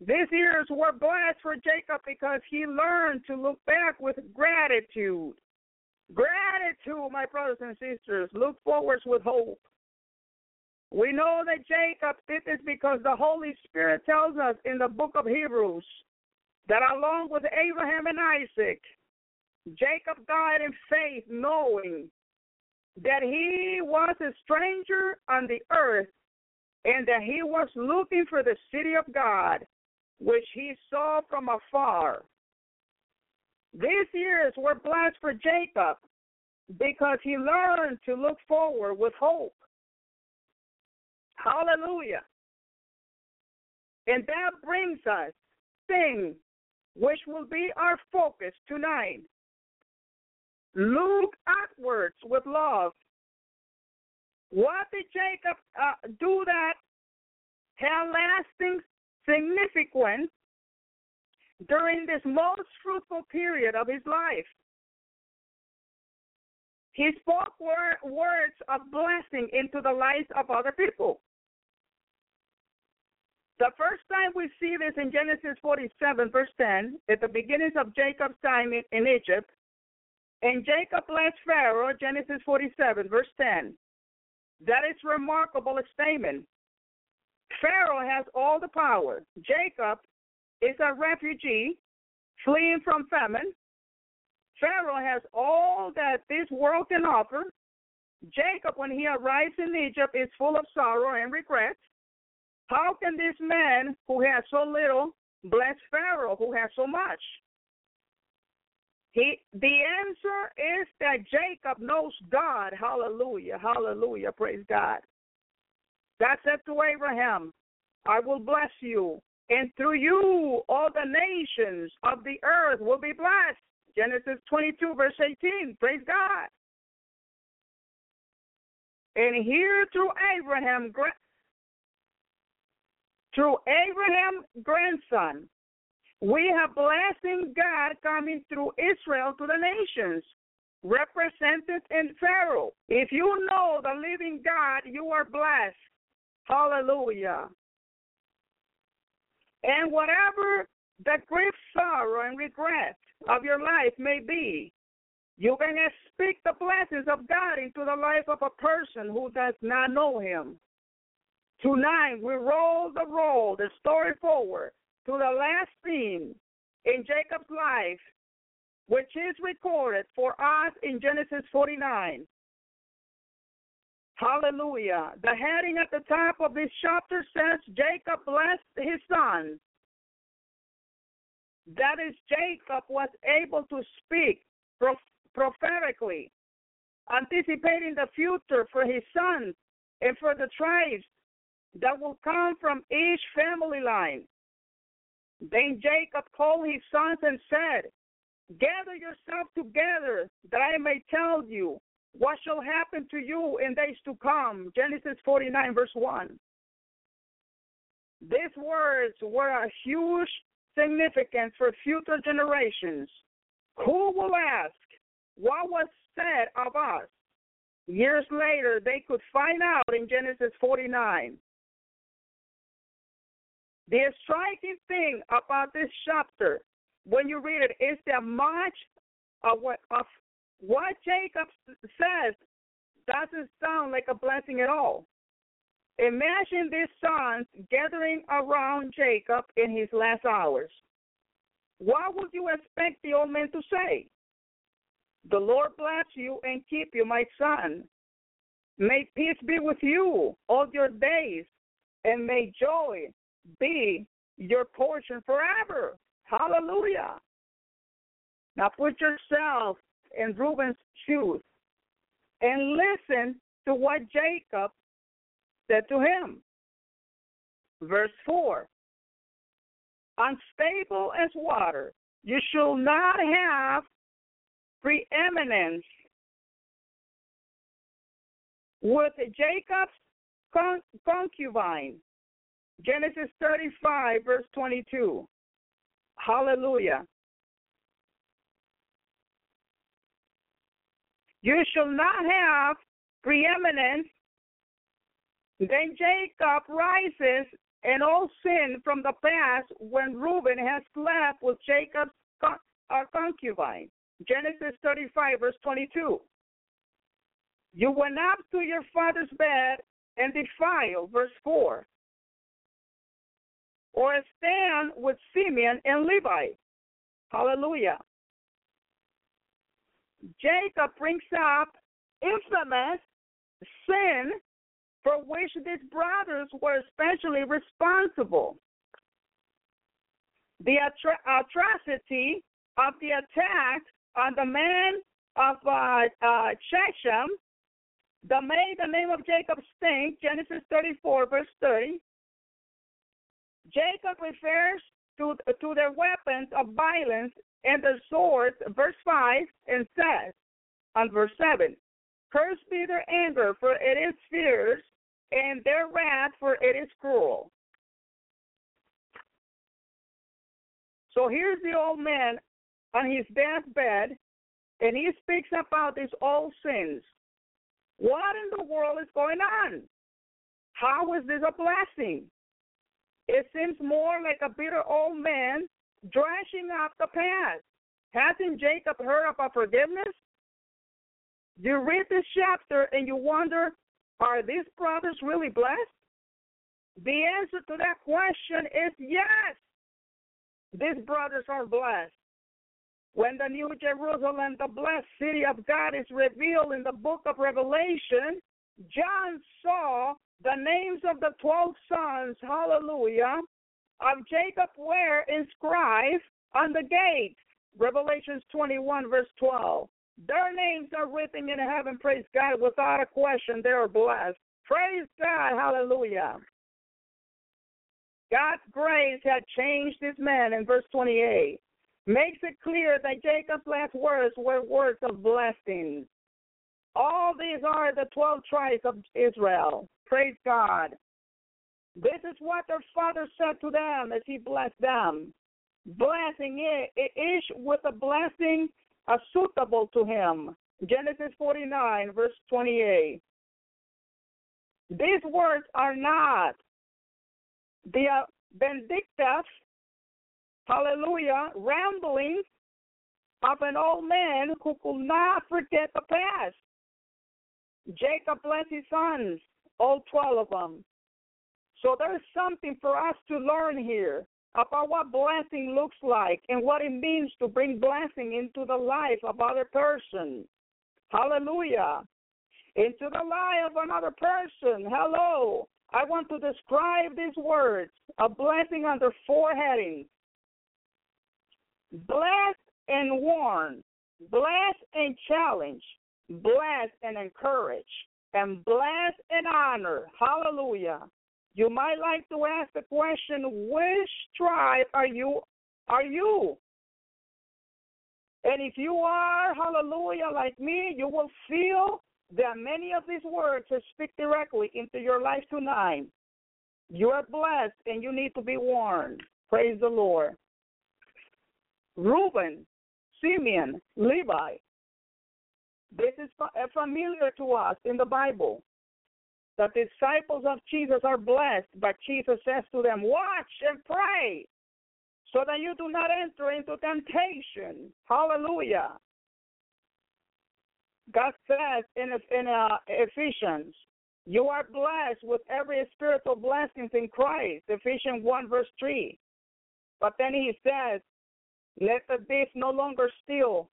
Speaker 2: These years were blessed for Jacob because he learned to look back with gratitude. Gratitude, my brothers and sisters. Look forwards with hope. We know that Jacob did this because the Holy Spirit tells us in the book of Hebrews that along with Abraham and Isaac, Jacob died in faith, knowing that he was a stranger on the earth and that he was looking for the city of God, which he saw from afar. These years were blessed for Jacob because he learned to look forward with hope. Hallelujah. And that brings us thing which will be our focus tonight. Look upwards with love. What did Jacob uh, do that had lasting significance during this most fruitful period of his life? He spoke word, words of blessing into the lives of other people. The first time we see this in Genesis 47, verse 10, at the beginnings of Jacob's time in, in Egypt, and Jacob blessed Pharaoh, Genesis 47, verse 10. That is remarkable statement. Pharaoh has all the power. Jacob is a refugee fleeing from famine. Pharaoh has all that this world can offer. Jacob, when he arrives in Egypt, is full of sorrow and regret. How can this man who has so little bless Pharaoh who has so much? He the answer is that Jacob knows God. Hallelujah. Hallelujah. Praise God. God said to Abraham, I will bless you, and through you all the nations of the earth will be blessed. Genesis 22, verse 18. Praise God. And here through Abraham, through Abraham grandson, we have blessing God coming through Israel to the nations, represented in Pharaoh. If you know the living God, you are blessed. Hallelujah. And whatever the grief, sorrow, and regret of your life may be, you can speak the blessings of God into the life of a person who does not know Him. Tonight, we roll the roll, the story forward to the last scene in Jacob's life, which is recorded for us in Genesis 49. Hallelujah. The heading at the top of this chapter says Jacob blessed his sons. That is, Jacob was able to speak prophetically, anticipating the future for his sons and for the tribes that will come from each family line. Then Jacob called his sons and said, Gather yourself together that I may tell you what shall happen to you in days to come. Genesis 49, verse 1. These words were a huge significance for future generations. Who will ask what was said of us? Years later, they could find out in Genesis 49. The striking thing about this chapter, when you read it, is that much of what of what Jacob says doesn't sound like a blessing at all. Imagine these sons gathering around Jacob in his last hours. What would you expect the old man to say? The Lord bless you and keep you, my son. May peace be with you all your days, and may joy be your portion forever. Hallelujah. Now put yourself in Reuben's shoes and listen to what Jacob said to him. Verse 4 Unstable as water, you shall not have preeminence with Jacob's concubine. Genesis 35, verse 22. Hallelujah. You shall not have preeminence. Then Jacob rises and all sin from the past when Reuben has slept with Jacob's uh, concubine. Genesis 35, verse 22. You went up to your father's bed and defiled, verse 4 or stand with Simeon and Levi. Hallelujah. Jacob brings up infamous sin for which these brothers were especially responsible. The atro- atrocity of the attack on the man of uh, uh, Shechem that made the name of Jacob stink, Genesis 34, verse 30, Jacob refers to, to their weapons of violence and the swords, verse 5, and says on verse 7 Cursed be their anger, for it is fierce, and their wrath, for it is cruel. So here's the old man on his deathbed, and he speaks about his old sins. What in the world is going on? How is this a blessing? It seems more like a bitter old man drashing up the past. Hasn't Jacob heard about forgiveness? You read this chapter and you wonder, are these brothers really blessed? The answer to that question is yes. These brothers are blessed. When the New Jerusalem, the blessed city of God, is revealed in the book of Revelation, John saw the names of the 12 sons, hallelujah, of Jacob were inscribed on the gates. Revelations 21, verse 12. Their names are written in heaven, praise God, without a question. They are blessed. Praise God, hallelujah. God's grace had changed this man in verse 28. Makes it clear that Jacob's last words were words of blessing. All these are the 12 tribes of Israel. Praise God. This is what their father said to them as he blessed them. Blessing it, with a blessing uh, suitable to him. Genesis 49, verse 28. These words are not the uh, vindictive, hallelujah, ramblings of an old man who could not forget the past. Jacob blessed his sons, all 12 of them. So there's something for us to learn here about what blessing looks like and what it means to bring blessing into the life of other person. Hallelujah. Into the life of another person. Hello. I want to describe these words a blessing under four headings bless and warn, bless and challenge, bless and encourage, and bless and honor. Hallelujah. You might like to ask the question, which tribe are you are you? And if you are, hallelujah, like me, you will feel that many of these words speak directly into your life tonight. You are blessed and you need to be warned. Praise the Lord. Reuben, Simeon, Levi. This is familiar to us in the Bible. The disciples of Jesus are blessed, but Jesus says to them, Watch and pray so that you do not enter into temptation. Hallelujah. God says in, in uh, Ephesians, you are blessed with every spiritual blessings in Christ. Ephesians 1 verse 3. But then he says, let the thief no longer steal,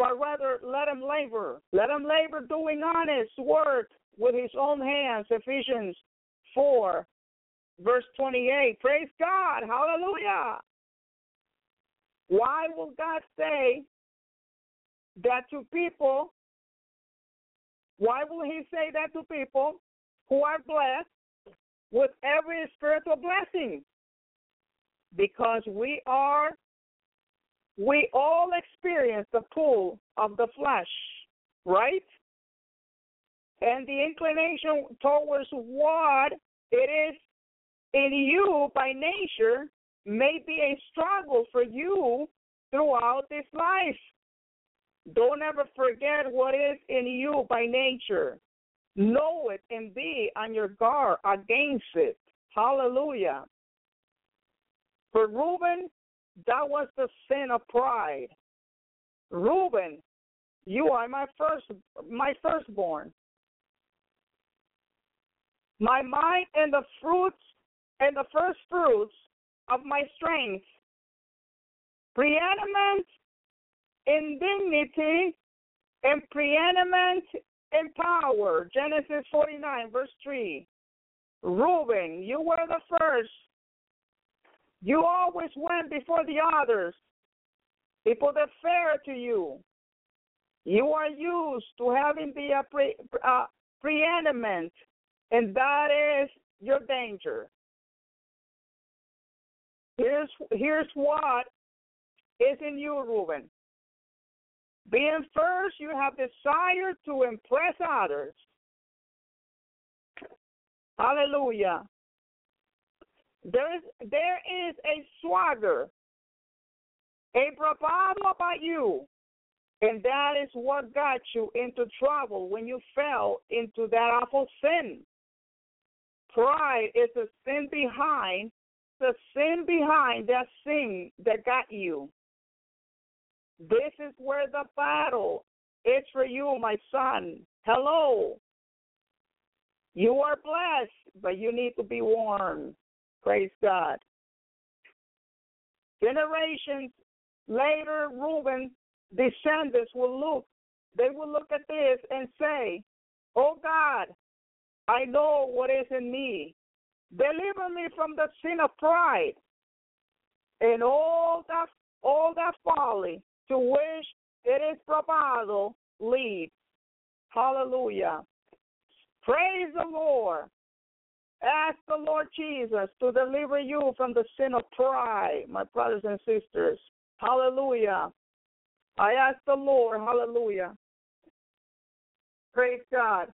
Speaker 2: but rather let him labor. Let him labor doing honest work with his own hands. Ephesians 4 verse 28. Praise God. Hallelujah. Why will God say that to people? Why will He say that to people who are blessed with every spiritual blessing? Because we are, we all experience the pull of the flesh, right? And the inclination towards what it is in you by nature may be a struggle for you throughout this life. Don't ever forget what is in you by nature. Know it and be on your guard against it. Hallelujah. For Reuben, that was the sin of pride. Reuben, you are my first my firstborn. My mind and the fruits and the first fruits of my strength. Preeminent in dignity and preeminent in power. Genesis 49, verse 3. Reuben, you were the first. You always went before the others. People that fair to you. You are used to having the pre, uh, preeminent, and that is your danger. Here's here's what is in you, Reuben. Being first, you have desire to impress others. Hallelujah. There is there is a swagger, a bravado about you, and that is what got you into trouble when you fell into that awful sin. Pride is the sin behind the sin behind that sin that got you. This is where the battle is for you, my son. Hello. You are blessed, but you need to be warned. Praise God. Generations later, Reuben descendants will look, they will look at this and say, Oh God, I know what is in me. Deliver me from the sin of pride and all that all that folly to which it is probado leads. Hallelujah. Praise the Lord. Ask the Lord Jesus to deliver you from the sin of pride, my brothers and sisters. Hallelujah. I ask the Lord, hallelujah. Praise God.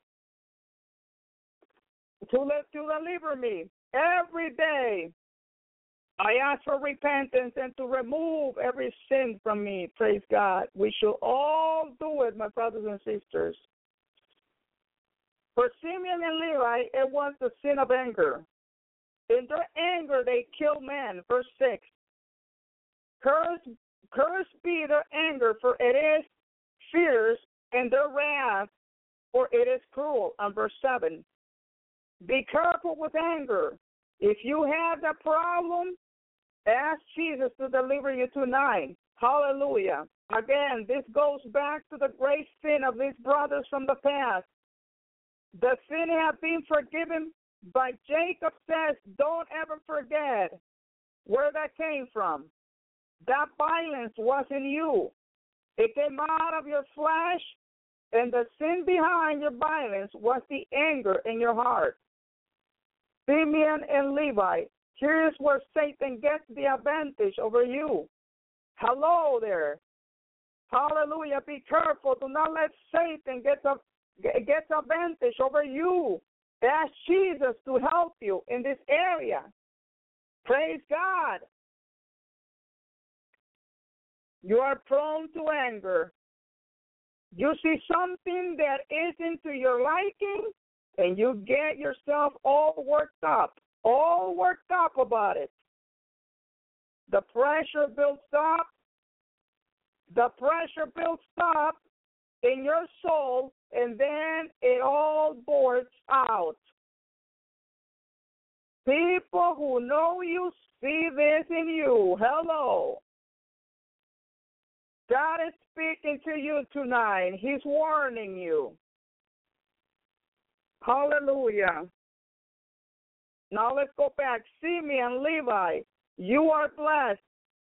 Speaker 2: To, let, to deliver me every day. I ask for repentance and to remove every sin from me. Praise God. We should all do it, my brothers and sisters. For Simeon and Levi, it was the sin of anger. In their anger, they killed men. Verse 6. Cursed, cursed be their anger, for it is fierce, and their wrath, for it is cruel. And verse 7. Be careful with anger. If you have that problem, ask Jesus to deliver you tonight. Hallelujah. Again, this goes back to the great sin of these brothers from the past. The sin have been forgiven, but Jacob says, don't ever forget where that came from. That violence was in you. It came out of your flesh, and the sin behind your violence was the anger in your heart. Simeon and Levi, here's where Satan gets the advantage over you. Hello there. Hallelujah. Be careful. Do not let Satan get the gets advantage over you. Ask Jesus to help you in this area. Praise God. You are prone to anger. You see something that isn't to your liking, and you get yourself all worked up, all worked up about it. The pressure builds up. The pressure builds up in your soul, and then it all boards out. People who know you see this in you. Hello. God is speaking to you tonight. He's warning you. Hallelujah. Now let's go back. Simeon, Levi, you are blessed,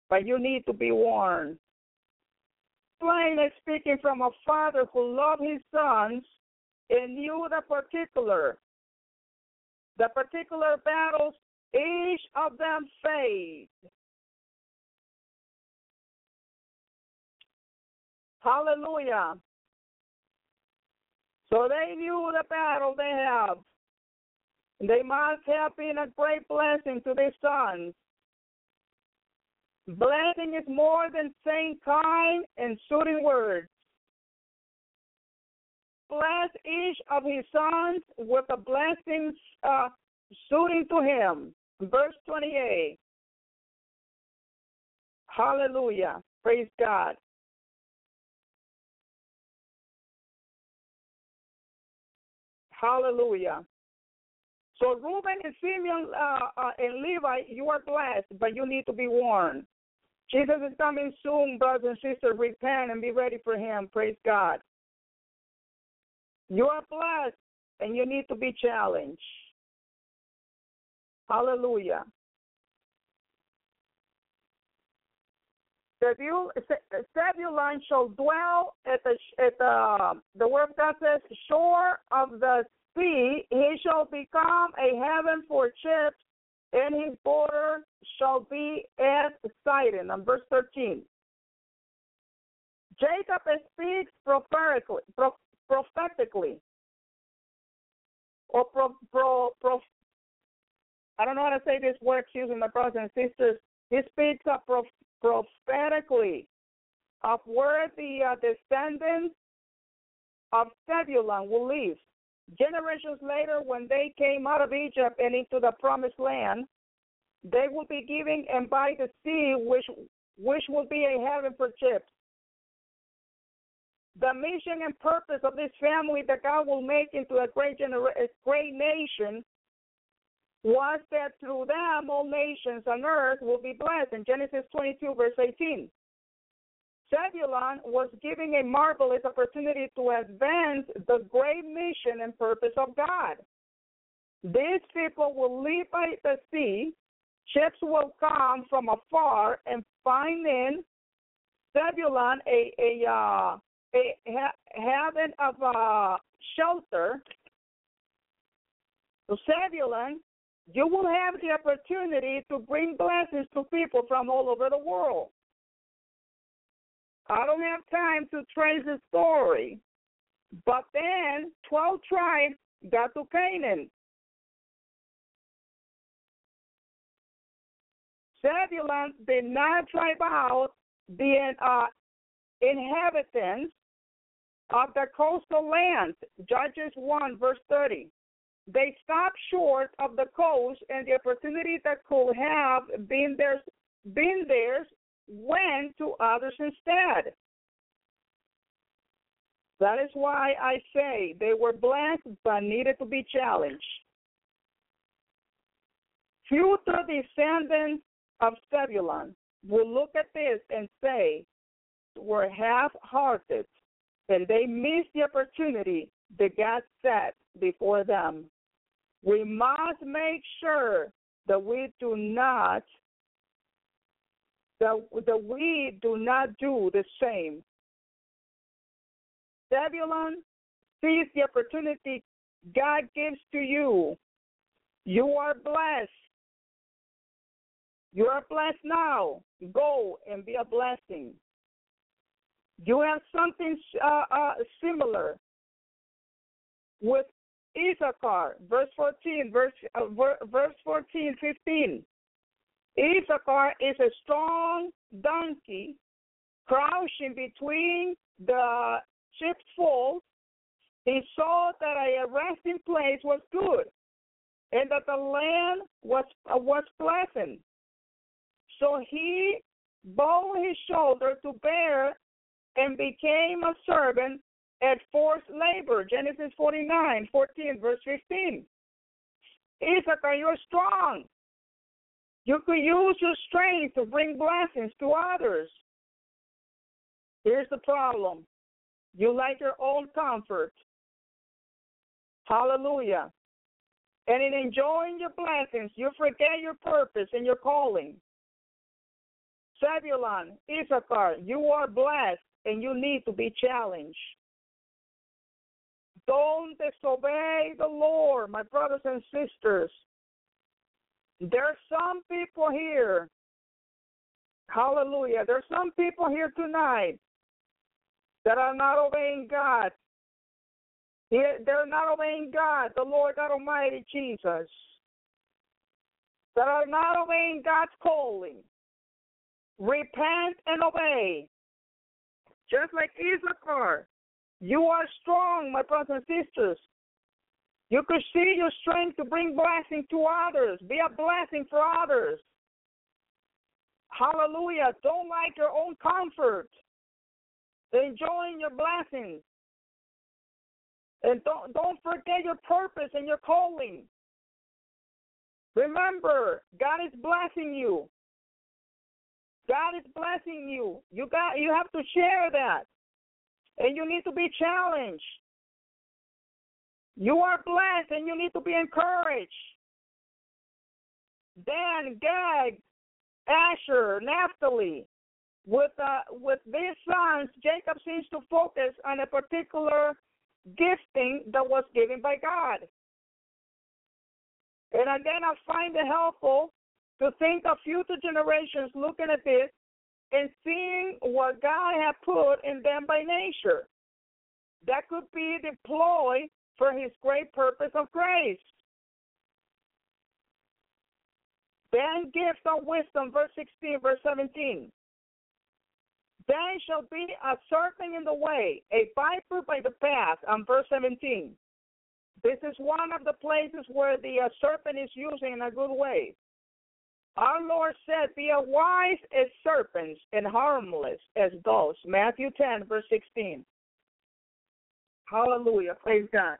Speaker 2: but you need to be warned. Plainly speaking from a father who loved his sons and knew the particular, the particular battles each of them faced. Hallelujah. So they knew the battle they have. They must have been a great blessing to their sons. Blessing is more than saying kind and soothing words. Bless each of his sons with a blessing uh, suiting to him. Verse 28. Hallelujah. Praise God. Hallelujah. So Reuben and Simeon uh, uh, and Levi, you are blessed, but you need to be warned. Jesus is coming soon, brothers and sisters. Repent and be ready for him. Praise God. You are blessed, and you need to be challenged. Hallelujah. Zebulun shall dwell at the at the the word of God says shore of the sea. He shall become a heaven for ships, and his border shall be as Sidon. On verse thirteen. Jacob speaks prophetically, pro, prophetically, or pro, pro, pro, I don't know how to say this word, excuse me, my brothers and sisters. He speaks of pro, prophetically of where the uh, descendants of Zebulun will live. Generations later, when they came out of Egypt and into the promised land, they will be giving and by the sea, which which will be a heaven for ships. The mission and purpose of this family that God will make into a great genera- a great nation was that through them all nations on earth will be blessed in Genesis 22, verse 18. Zebulun was giving a marvelous opportunity to advance the great mission and purpose of God. These people will live by the sea, ships will come from afar and find in Zebulun a a uh, a heaven of uh, shelter. So Zebulun, you will have the opportunity to bring blessings to people from all over the world. I don't have time to trace the story, but then 12 tribes got to Canaan. Zebulun not drive out the uh, inhabitants of the coastal lands. Judges 1, verse 30. They stopped short of the coast, and the opportunity that could have been theirs, been theirs went to others instead. That is why I say they were blessed but needed to be challenged. Future descendants of Zebulun will look at this and say, were half hearted and they missed the opportunity that God set before them. We must make sure that we do not that, we do not do the same. Zebulun seize the opportunity God gives to you. You are blessed. You are blessed now. Go and be a blessing. You have something uh, uh, similar with Issachar, verse 14, verse, uh, verse 14, 15. Issachar is a strong donkey crouching between the sheep's folds. He saw that a resting place was good and that the land was uh, was pleasant. So he bowed his shoulder to bear and became a servant at forced labor. Genesis 49, 14, verse 15. Issachar, you're strong. You could use your strength to bring blessings to others. Here's the problem you like your own comfort. Hallelujah. And in enjoying your blessings, you forget your purpose and your calling. Zebulun, Issachar, you are blessed and you need to be challenged. Don't disobey the Lord, my brothers and sisters. There's some people here. Hallelujah. There's some people here tonight that are not obeying God. They're not obeying God, the Lord God Almighty Jesus. That are not obeying God's calling. Repent and obey. Just like Issachar. You are strong, my brothers and sisters. You could see your strength to bring blessing to others. Be a blessing for others. Hallelujah. Don't like your own comfort. Enjoying your blessings. And don't don't forget your purpose and your calling. Remember, God is blessing you. God is blessing you. You got you have to share that. And you need to be challenged. You are blessed and you need to be encouraged. Dan, Gad, Asher, Naphtali, with uh, with these sons, Jacob seems to focus on a particular gifting that was given by God. And then I find it helpful to think of future generations looking at this and seeing what God had put in them by nature. That could be deployed for his great purpose of grace. Dan gifts of wisdom, verse 16, verse 17. Dan shall be a serpent in the way, a viper by the path, on verse 17. This is one of the places where the uh, serpent is used in a good way. Our Lord said, Be as wise as serpents and harmless as doves. Matthew 10, verse 16. Hallelujah. Praise God.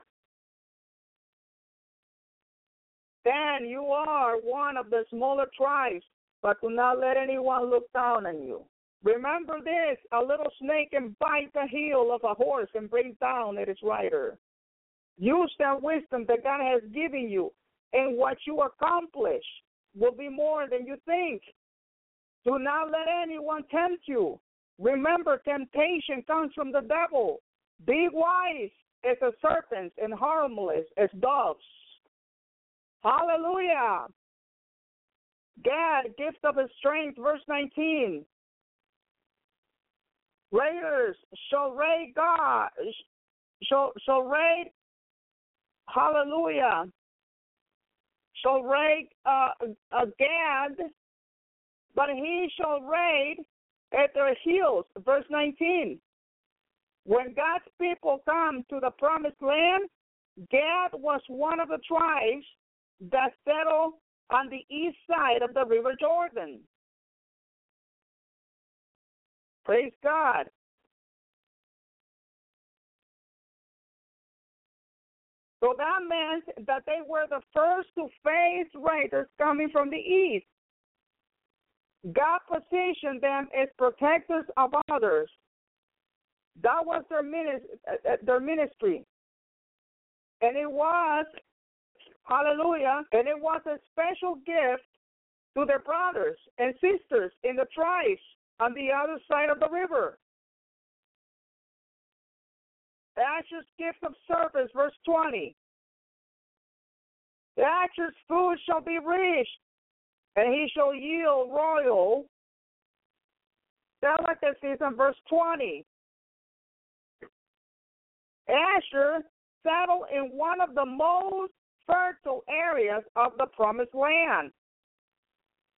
Speaker 2: Dan you are one of the smaller tribes, but do not let anyone look down on you. Remember this a little snake can bite the heel of a horse and bring down its rider. Use that wisdom that God has given you and what you accomplish will be more than you think. Do not let anyone tempt you. Remember, temptation comes from the devil. Be wise as a serpent and harmless as doves. Hallelujah. Gad, gift of his strength, verse 19. Raiders shall raid God, shall, shall raid, hallelujah, shall raid uh, a Gad, but he shall raid at their heels. Verse 19. When God's people come to the promised land, Gad was one of the tribes that settled on the east side of the River Jordan. Praise God. So that meant that they were the first to face raiders coming from the east. God positioned them as protectors of others. That was their ministry, uh, uh, their ministry. And it was, hallelujah, and it was a special gift to their brothers and sisters in the tribes on the other side of the river. Asher's gift of service, verse 20. Asher's food shall be rich, and he shall yield royal delicacies in verse 20. Asher settled in one of the most fertile areas of the promised land.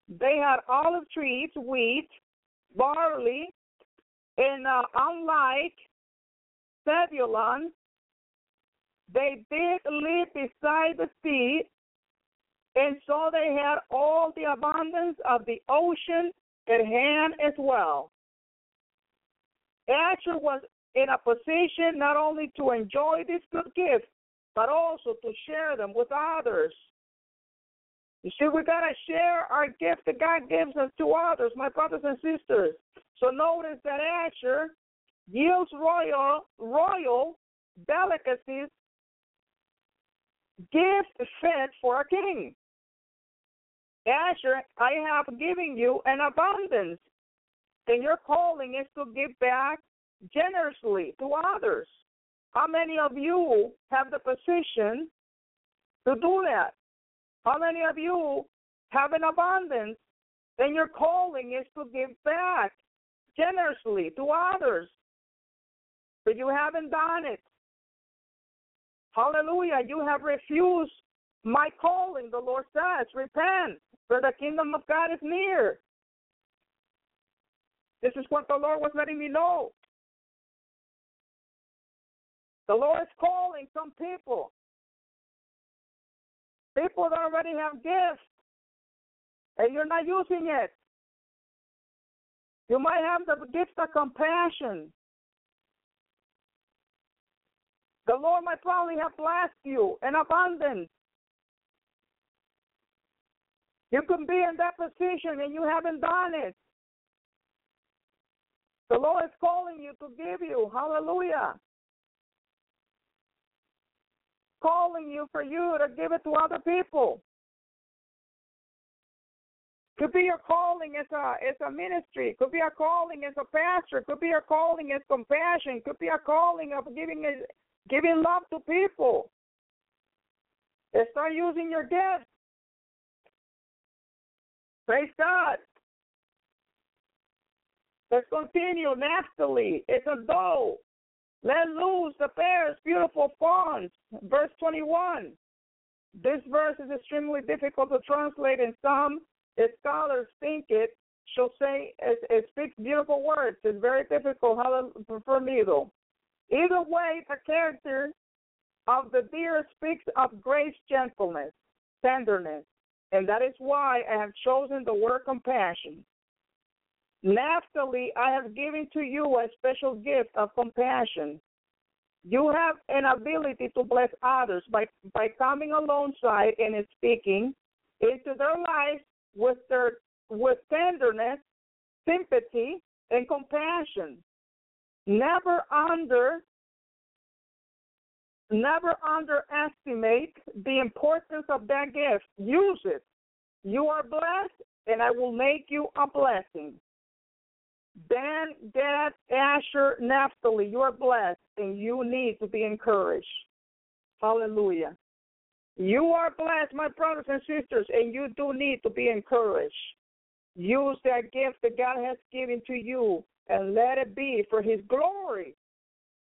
Speaker 2: They had olive trees, wheat, barley, and uh, unlike Zebulun, they did live beside the sea, and so they had all the abundance of the ocean at hand as well. Asher was in a position not only to enjoy this good gifts, but also to share them with others. You see, we got to share our gift that God gives us to others, my brothers and sisters. So notice that Asher yields royal, royal delicacies, gift fit for a king. Asher, I have given you an abundance, and your calling is to give back generously to others. How many of you have the position to do that? How many of you have an abundance and your calling is to give back generously to others? But you haven't done it. Hallelujah. You have refused my calling, the Lord says. Repent, for the kingdom of God is near. This is what the Lord was letting me know. The Lord is calling some people People that already have gifts and you're not using it. You might have the gift of compassion. The Lord might probably have blessed you in abundance. You can be in that position and you haven't done it. The Lord is calling you to give you. Hallelujah calling you for you to give it to other people. Could be your calling as a as a ministry. Could be a calling as a pastor. Could be a calling as compassion. Could be a calling of giving giving love to people. And start using your gifts. Praise God. Let's continue. Naphtali, it's a doe. Let loose the bears, beautiful fawns. Verse 21. This verse is extremely difficult to translate, and some scholars think it shall say it, it speaks beautiful words. It's very difficult for me, though. Either way, the character of the deer speaks of grace, gentleness, tenderness, and that is why I have chosen the word compassion. Naphtali, I have given to you a special gift of compassion. You have an ability to bless others by, by coming alongside and speaking into their lives with their with tenderness, sympathy, and compassion. Never under never underestimate the importance of that gift. Use it. you are blessed, and I will make you a blessing. Dan, Gad, Asher, Naphtali, you are blessed, and you need to be encouraged. Hallelujah. You are blessed, my brothers and sisters, and you do need to be encouraged. Use that gift that God has given to you and let it be for His glory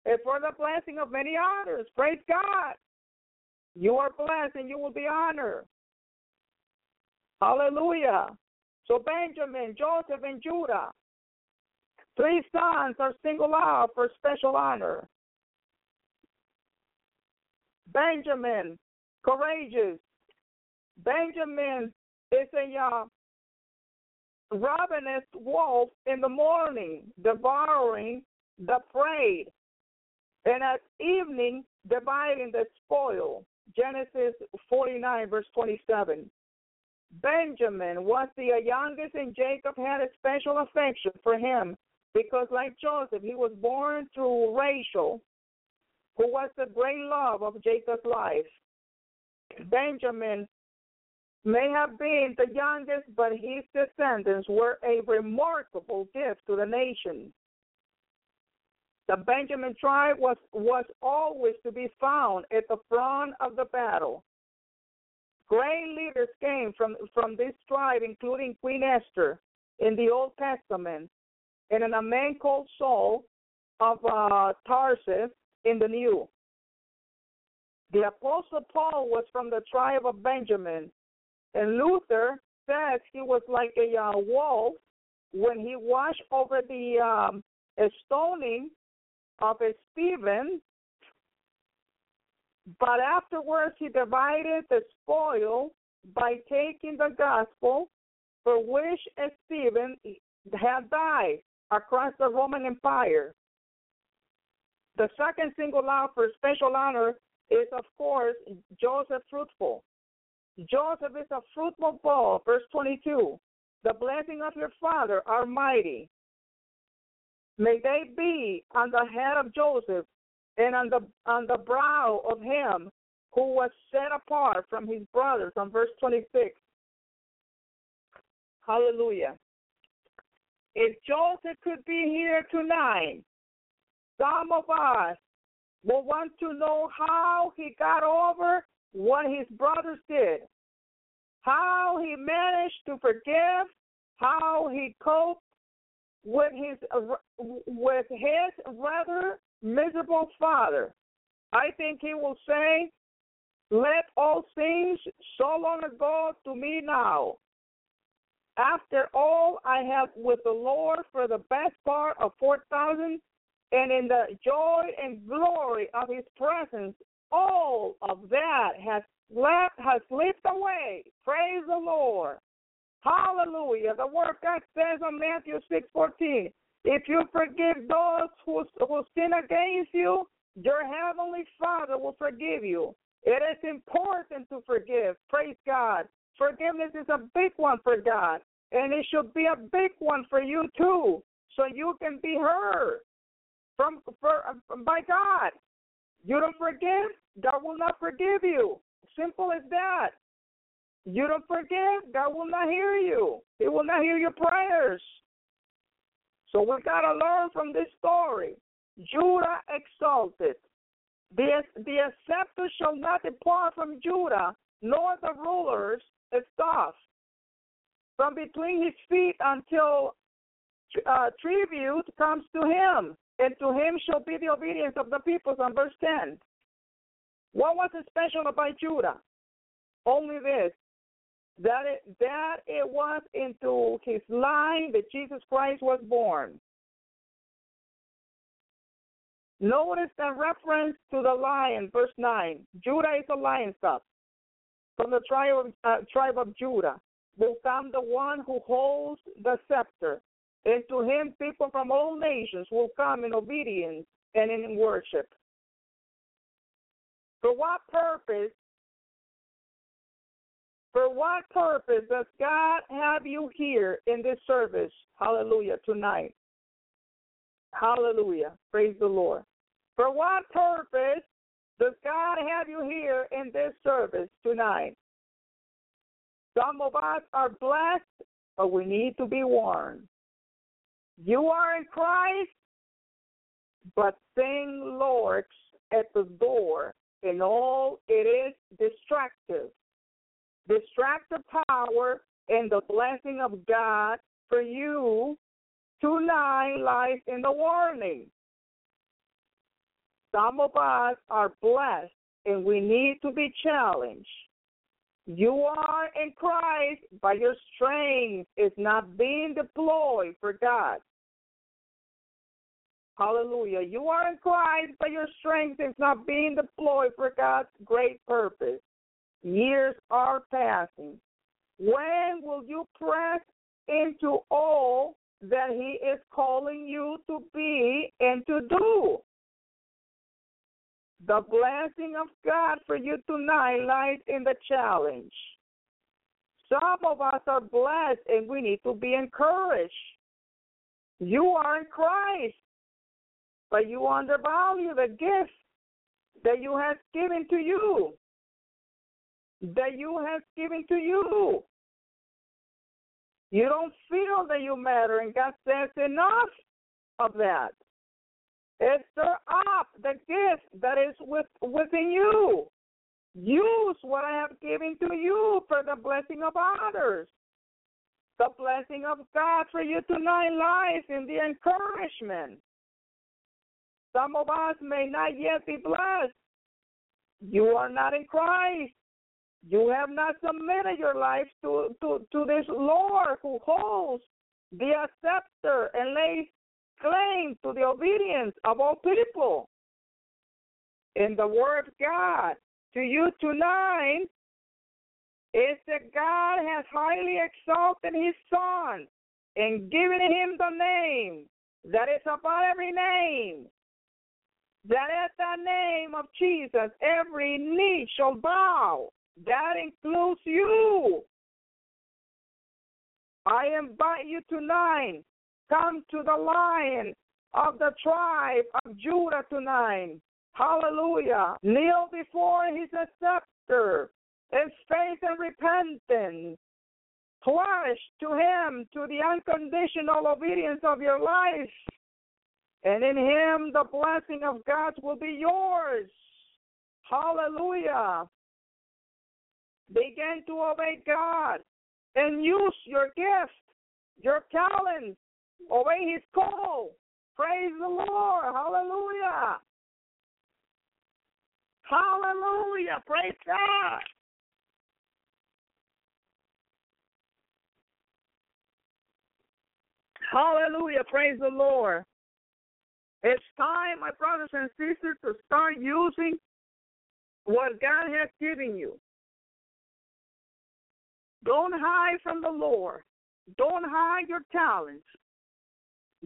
Speaker 2: and for the blessing of many others. Praise God. You are blessed and you will be honored. Hallelujah. So Benjamin, Joseph, and Judah, three sons are singled out for special honor. Benjamin, courageous. Benjamin is a uh, ravenous wolf in the morning, devouring the prey, and at evening dividing the spoil. Genesis 49, verse 27. Benjamin was the youngest, and Jacob had a special affection for him because, like Joseph, he was born through Rachel, who was the great love of Jacob's life. Benjamin may have been the youngest, but his descendants were a remarkable gift to the nation. The Benjamin tribe was, was always to be found at the front of the battle. Great leaders came from, from this tribe, including Queen Esther in the Old Testament, and in a man called Saul of uh, Tarsus in the New. The Apostle Paul was from the tribe of Benjamin, and Luther says he was like a uh, wolf when he watched over the um, stoning of Stephen. But afterwards, he divided the spoil by taking the gospel for which Stephen had died across the Roman Empire. The second single out for special honor is, of course, Joseph Fruitful. Joseph is a fruitful ball, verse 22. The blessing of your father are mighty. May they be on the head of Joseph and on the on the brow of him who was set apart from his brothers on verse 26. Hallelujah. If Joseph could be here tonight, some of us will want to know how he got over what his brothers did, how he managed to forgive, how he coped with his with his rather miserable father. I think he will say, "Let all things so long ago to me now. After all I have with the Lord for the best part of four thousand, and in the joy and glory of His presence, all of that has left has slipped away. Praise the Lord. Hallelujah. The word God says on Matthew six fourteen. If you forgive those who, who sin against you, your heavenly Father will forgive you. It is important to forgive. Praise God. Forgiveness is a big one for God, and it should be a big one for you too, so you can be heard from for, um, by God. You don't forgive, God will not forgive you. Simple as that. You don't forgive, God will not hear you. He will not hear your prayers. So we got to learn from this story. Judah exalted. The, the scepter shall not depart from Judah, nor the ruler's staff from between his feet until uh, tribute comes to him, and to him shall be the obedience of the peoples. On verse 10. What was special about Judah? Only this that it, that it was into his line that Jesus Christ was born. Notice the reference to the lion, verse 9. Judah is a lion cub. From the tribe of, uh, tribe of Judah will come the one who holds the scepter, and to him people from all nations will come in obedience and in worship. For what purpose for what purpose does God have you here in this service? Hallelujah, tonight. Hallelujah. Praise the Lord. For what purpose does God have you here in this service tonight? Some of us are blessed, but we need to be warned. You are in Christ, but sing lurks at the door, and all it is destructive. Destructive power and the blessing of God for you tonight lies in the warning. Some of us are blessed, and we need to be challenged. You are in Christ, but your strength is not being deployed for God. Hallelujah. You are in Christ, but your strength is not being deployed for God's great purpose. Years are passing. When will you press into all that He is calling you to be and to do? The blessing of God for you tonight lies in the challenge. Some of us are blessed and we need to be encouraged. You are in Christ, but you undervalue the gift that you have given to you. That you have given to you. You don't feel that you matter, and God says enough of that. Stir up the gift that is with, within you. Use what I have given to you for the blessing of others. The blessing of God for you tonight lies in the encouragement. Some of us may not yet be blessed. You are not in Christ. You have not submitted your life to, to, to this Lord who holds the scepter and lays claim to the obedience of all people. In the Word of God to you tonight is that God has highly exalted His Son and given Him the name that is above every name. That at the name of Jesus, every knee shall bow. That includes you. I invite you tonight Come to the lion of the tribe of Judah tonight. Hallelujah. Kneel before his scepter in faith and repentance. Pledge to him to the unconditional obedience of your life. And in him the blessing of God will be yours. Hallelujah. Begin to obey God and use your gift, your talents, Obey his call. Praise the Lord. Hallelujah. Hallelujah. Praise God. Hallelujah. Praise the Lord. It's time, my brothers and sisters, to start using what God has given you. Don't hide from the Lord. Don't hide your talents.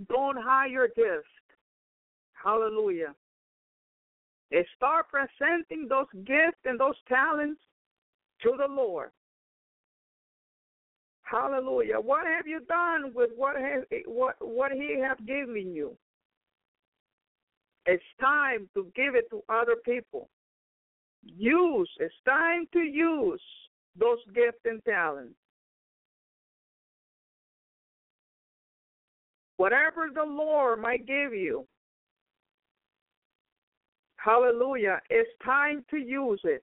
Speaker 2: Don't hide your gifts. Hallelujah. And start presenting those gifts and those talents to the Lord. Hallelujah. What have you done with what has what what he has given you? It's time to give it to other people. Use, it's time to use those gifts and talents. Whatever the Lord might give you, hallelujah, it's time to use it.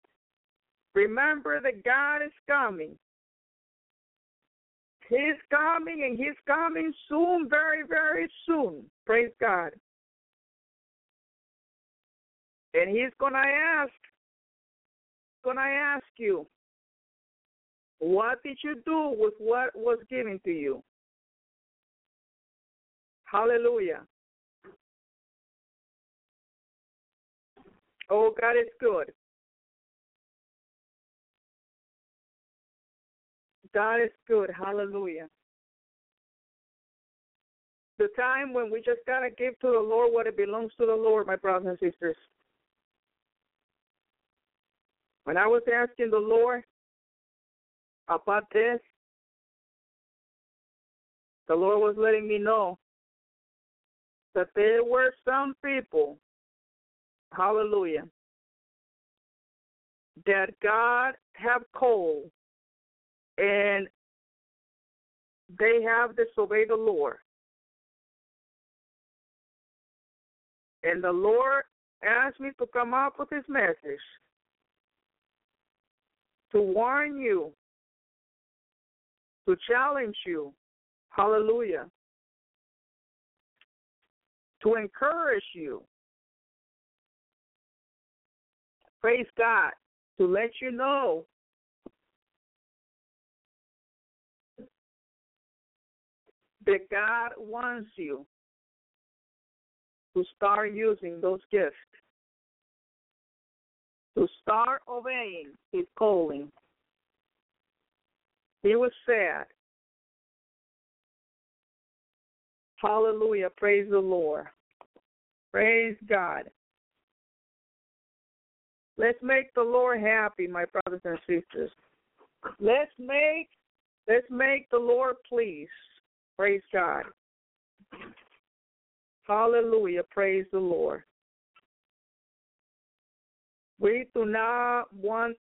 Speaker 2: Remember that God is coming. He's coming and he's coming soon, very, very soon. Praise God. And he's gonna ask, gonna ask you, what did you do with what was given to you? Hallelujah. Oh, God is good. God is good. Hallelujah. The time when we just got to give to the Lord what it belongs to the Lord, my brothers and sisters. When I was asking the Lord about this, the Lord was letting me know that there were some people, hallelujah, that God have called and they have disobeyed the Lord. And the Lord asked me to come up with his message to warn you, to challenge you. Hallelujah. To encourage you. Praise God. To let you know that God wants you to start using those gifts, to start obeying His calling. He was sad. Hallelujah. Praise the Lord. Praise God. Let's make the Lord happy, my brothers and sisters. Let's make let's make the Lord pleased. Praise God. Hallelujah. Praise the Lord. We do not want,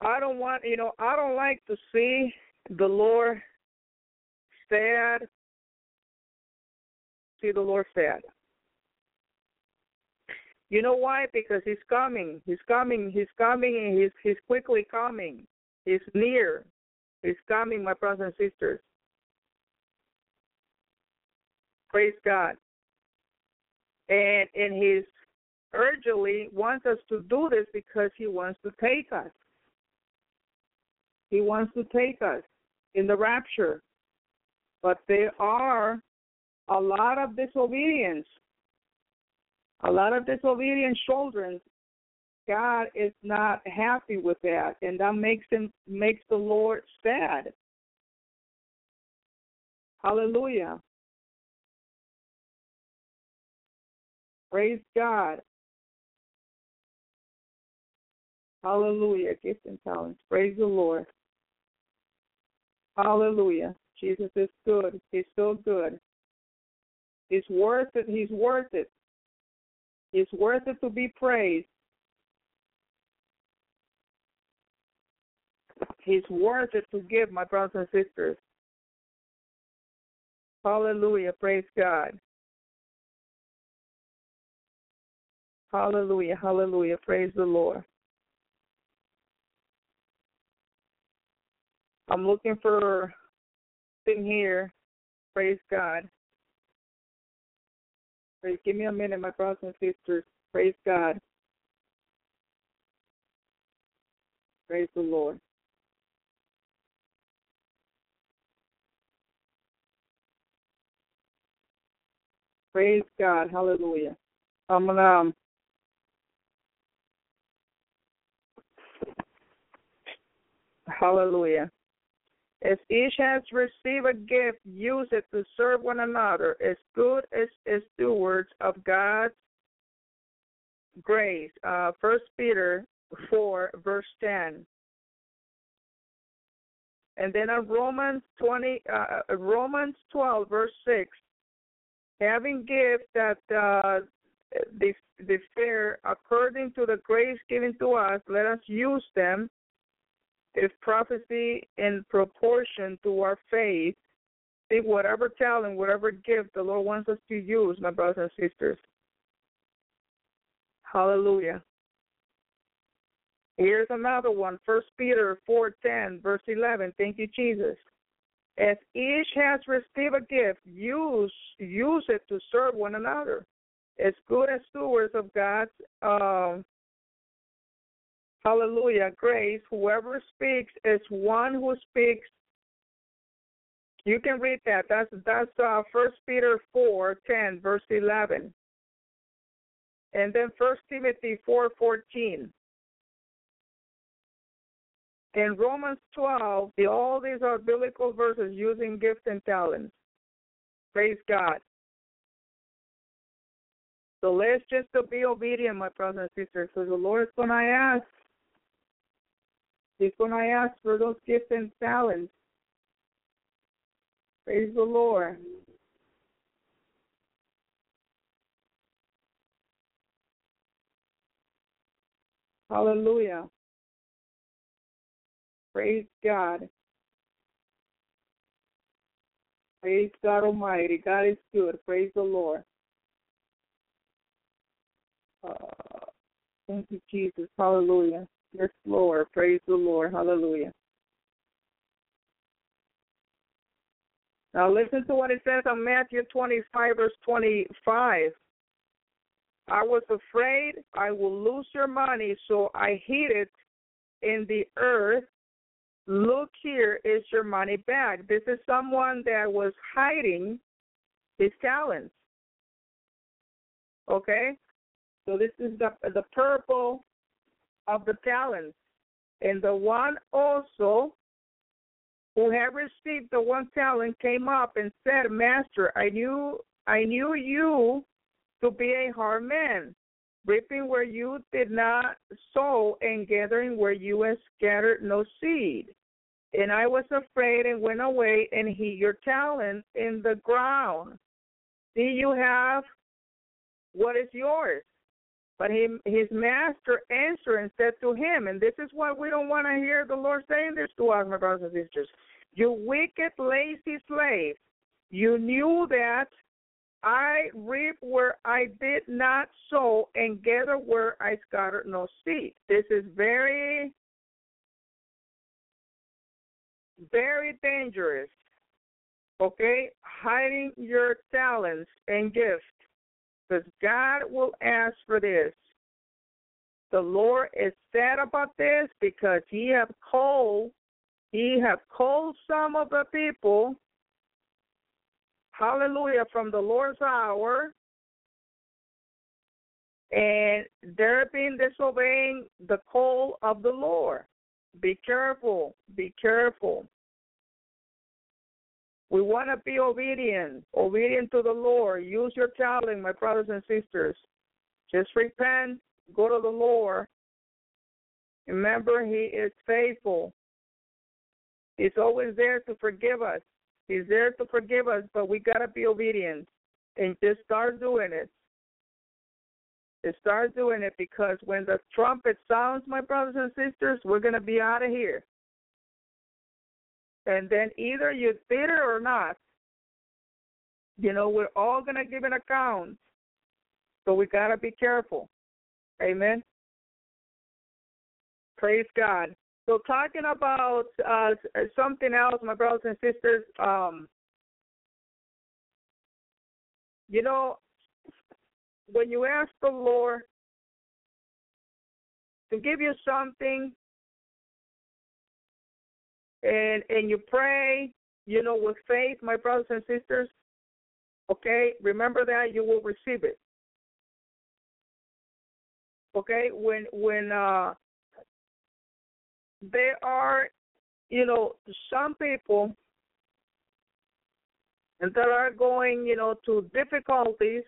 Speaker 2: I don't want, you know, I don't like to see the Lord sad. See the Lord sad. You know why? Because he's coming. He's coming. He's coming and he's he's quickly coming. He's near. He's coming, my brothers and sisters. Praise God. And and he's urgently wants us to do this because he wants to take us. He wants to take us in the rapture. But there are a lot of disobedience. A lot of disobedient children. God is not happy with that, and that makes him makes the Lord sad. Hallelujah. Praise God. Hallelujah. Gifts and talents. Praise the Lord. Hallelujah. Jesus is good. He's so good. He's worth it. He's worth it. He's worth it to be praised. He's worth it to give, my brothers and sisters. Hallelujah. Praise God. Hallelujah. Hallelujah. Praise the Lord. I'm looking for thing here. Praise God. Praise. Give me a minute, my brothers and sisters. Praise God. Praise the Lord. Praise God. Hallelujah. I'm gonna um, Hallelujah. As each has received a gift, use it to serve one another as good as, as stewards of God's grace. Uh, 1 Peter 4, verse 10. And then on Romans 20, uh, Romans 12, verse 6. Having gifts that uh, fair according to the grace given to us, let us use them is prophecy in proportion to our faith. Think whatever talent, whatever gift the Lord wants us to use, my brothers and sisters. Hallelujah. Here's another one, First Peter four ten, verse eleven. Thank you, Jesus. As each has received a gift, use use it to serve one another, as good as stewards of God's um, Hallelujah. Grace. Whoever speaks is one who speaks. You can read that. That's that's uh, First Peter four ten verse eleven, and then First Timothy four fourteen. In Romans 12, the, all these are biblical verses using gifts and talents. Praise God. So let's just be obedient, my brothers and sisters. So the Lord is going to ask He's going to ask for those gifts and talents. Praise the Lord. Hallelujah. Praise God. Praise God Almighty. God is good. Praise the Lord. Uh, thank you, Jesus. Hallelujah. Yes, Lord. Praise the Lord. Hallelujah. Now listen to what it says on Matthew 25, verse 25. I was afraid I will lose your money, so I hid it in the earth. Look here is your money back. This is someone that was hiding his talents. Okay? So this is the the parable of the talents. And the one also who had received the one talent came up and said, Master, I knew I knew you to be a hard man, reaping where you did not sow and gathering where you scattered no seed. And I was afraid and went away and hid your talent in the ground. See, you have what is yours. But he, his master answered and said to him, and this is what we don't want to hear the Lord saying this to us, my brothers and sisters. You wicked, lazy slave, you knew that I reap where I did not sow and gather where I scattered no seed. This is very, very dangerous. Okay? Hiding your talents and gifts. Because God will ask for this. The Lord is sad about this because He have called, He have called some of the people hallelujah, from the Lord's hour, and they're being disobeying the call of the Lord. Be careful, be careful. We want to be obedient, obedient to the Lord. Use your talent, my brothers and sisters. Just repent, go to the Lord. Remember, He is faithful. He's always there to forgive us. He's there to forgive us, but we gotta be obedient and just start doing it. Just start doing it because when the trumpet sounds, my brothers and sisters, we're gonna be out of here. And then either you did it or not. You know, we're all gonna give an account. So we gotta be careful. Amen. Praise God. So talking about uh, something else, my brothers and sisters, um, you know, when you ask the Lord to give you something, and and you pray, you know, with faith, my brothers and sisters, okay, remember that you will receive it. Okay, when when uh there are, you know, some people and that are going, you know, to difficulties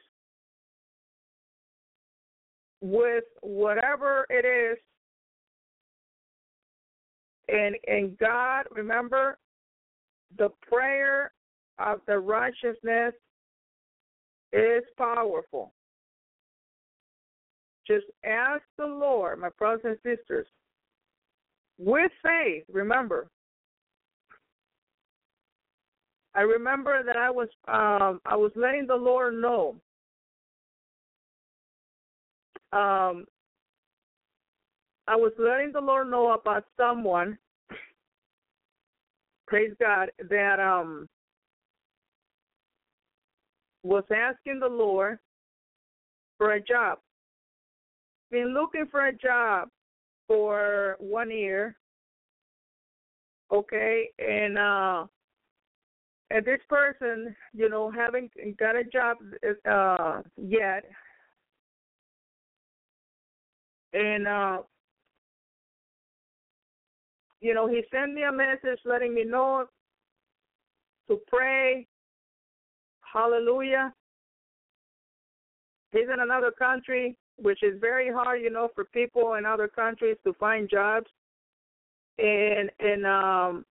Speaker 2: with whatever it is. And and God, remember, the prayer of the righteousness is powerful. Just ask the Lord, my brothers and sisters, with faith, remember. I remember that I was um, I was letting the Lord know. Um, I was letting the Lord know about someone. Praise God that um was asking the Lord for a job. Been looking for a job for one year. Okay, and uh and this person, you know, haven't got a job uh yet. And uh you know, he sent me a message letting me know to pray. Hallelujah. He's in another country which is very hard, you know, for people in other countries to find jobs. And and um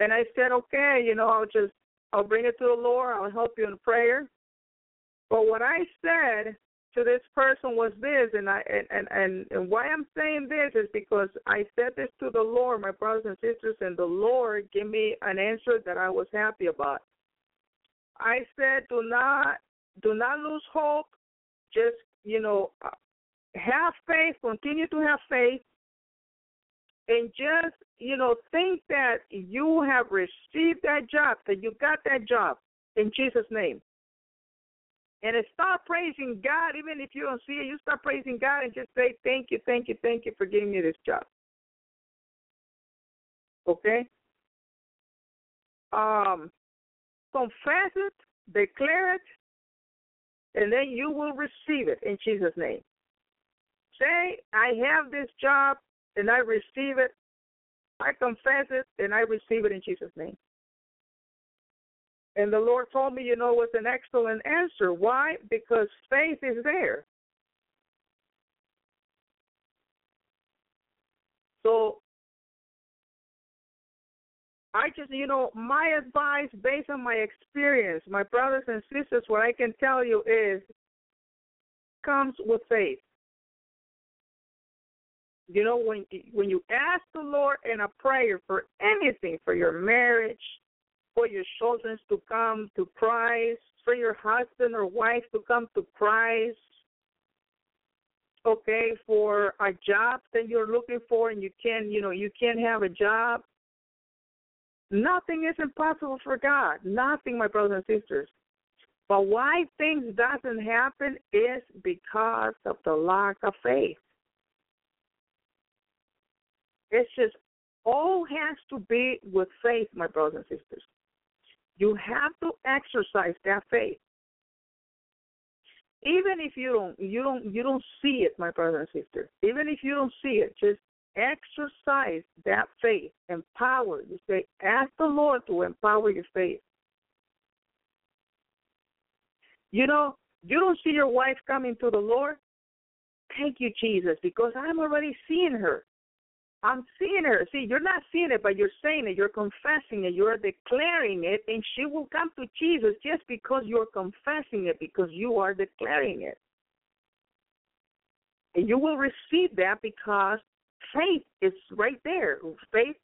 Speaker 2: and I said, okay, you know, I'll just I'll bring it to the Lord. I'll help you in prayer. But what I said to this person was this, and I and, and and and why I'm saying this is because I said this to the Lord, my brothers and sisters, and the Lord gave me an answer that I was happy about. I said, do not do not lose hope. Just you know, uh, have faith. Continue to have faith, and just you know, think that you have received that job, that you got that job in Jesus' name. And start praising God, even if you don't see it, you start praising God and just say, Thank you, thank you, thank you for giving me this job. Okay? Um, confess it, declare it, and then you will receive it in Jesus' name. Say, I have this job and I receive it. I confess it and I receive it in Jesus' name. And the Lord told me, you know, it was an excellent answer. Why? Because faith is there. So I just, you know, my advice based on my experience, my brothers and sisters, what I can tell you is comes with faith. You know, when when you ask the Lord in a prayer for anything, for your marriage, for your children to come to Christ, for your husband or wife to come to Christ, okay, for a job that you're looking for and you can't, you know, you can't have a job. Nothing is impossible for God. Nothing, my brothers and sisters. But why things doesn't happen is because of the lack of faith. It's just all has to be with faith, my brothers and sisters. You have to exercise that faith. Even if you don't you don't you don't see it, my brother and sister. Even if you don't see it, just exercise that faith. Empower. You say, ask the Lord to empower your faith. You know, you don't see your wife coming to the Lord. Thank you, Jesus, because I'm already seeing her. I'm seeing her. See, you're not seeing it, but you're saying it. You're confessing it. You're declaring it, and she will come to Jesus just because you're confessing it, because you are declaring it. And you will receive that because faith is right there. Faith,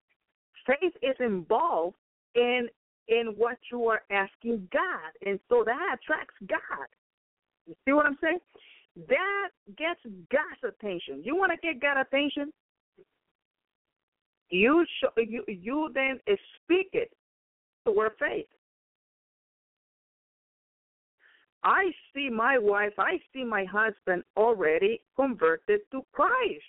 Speaker 2: faith is involved in in what you are asking God, and so that attracts God. You see what I'm saying? That gets God's attention. You want to get God's attention? You you you then speak it to her faith. I see my wife, I see my husband already converted to Christ.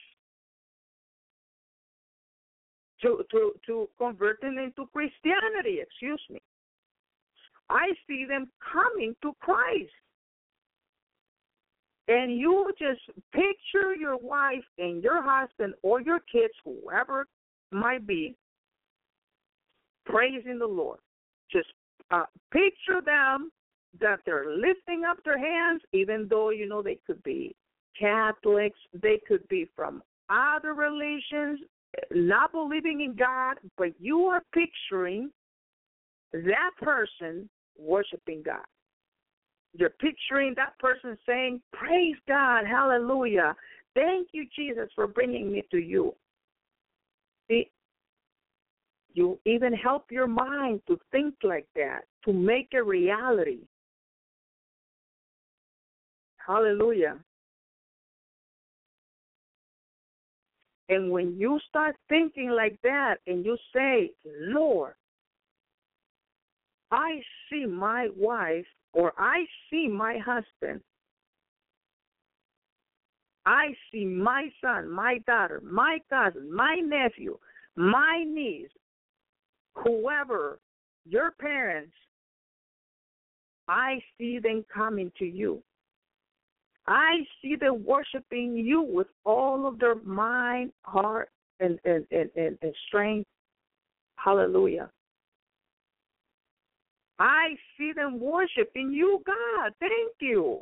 Speaker 2: To to to converting into Christianity, excuse me. I see them coming to Christ. And you just picture your wife and your husband or your kids, whoever might be praising the Lord. Just uh, picture them that they're lifting up their hands, even though you know they could be Catholics, they could be from other religions, not believing in God, but you are picturing that person worshiping God. You're picturing that person saying, Praise God, hallelujah. Thank you, Jesus, for bringing me to you. See, you even help your mind to think like that, to make a reality. Hallelujah. And when you start thinking like that and you say, Lord, I see my wife or I see my husband, I see my son, my daughter, my cousin, my nephew, my niece, whoever, your parents, I see them coming to you. I see them worshiping you with all of their mind, heart, and, and, and, and, and strength. Hallelujah. I see them worshiping you, God. Thank you.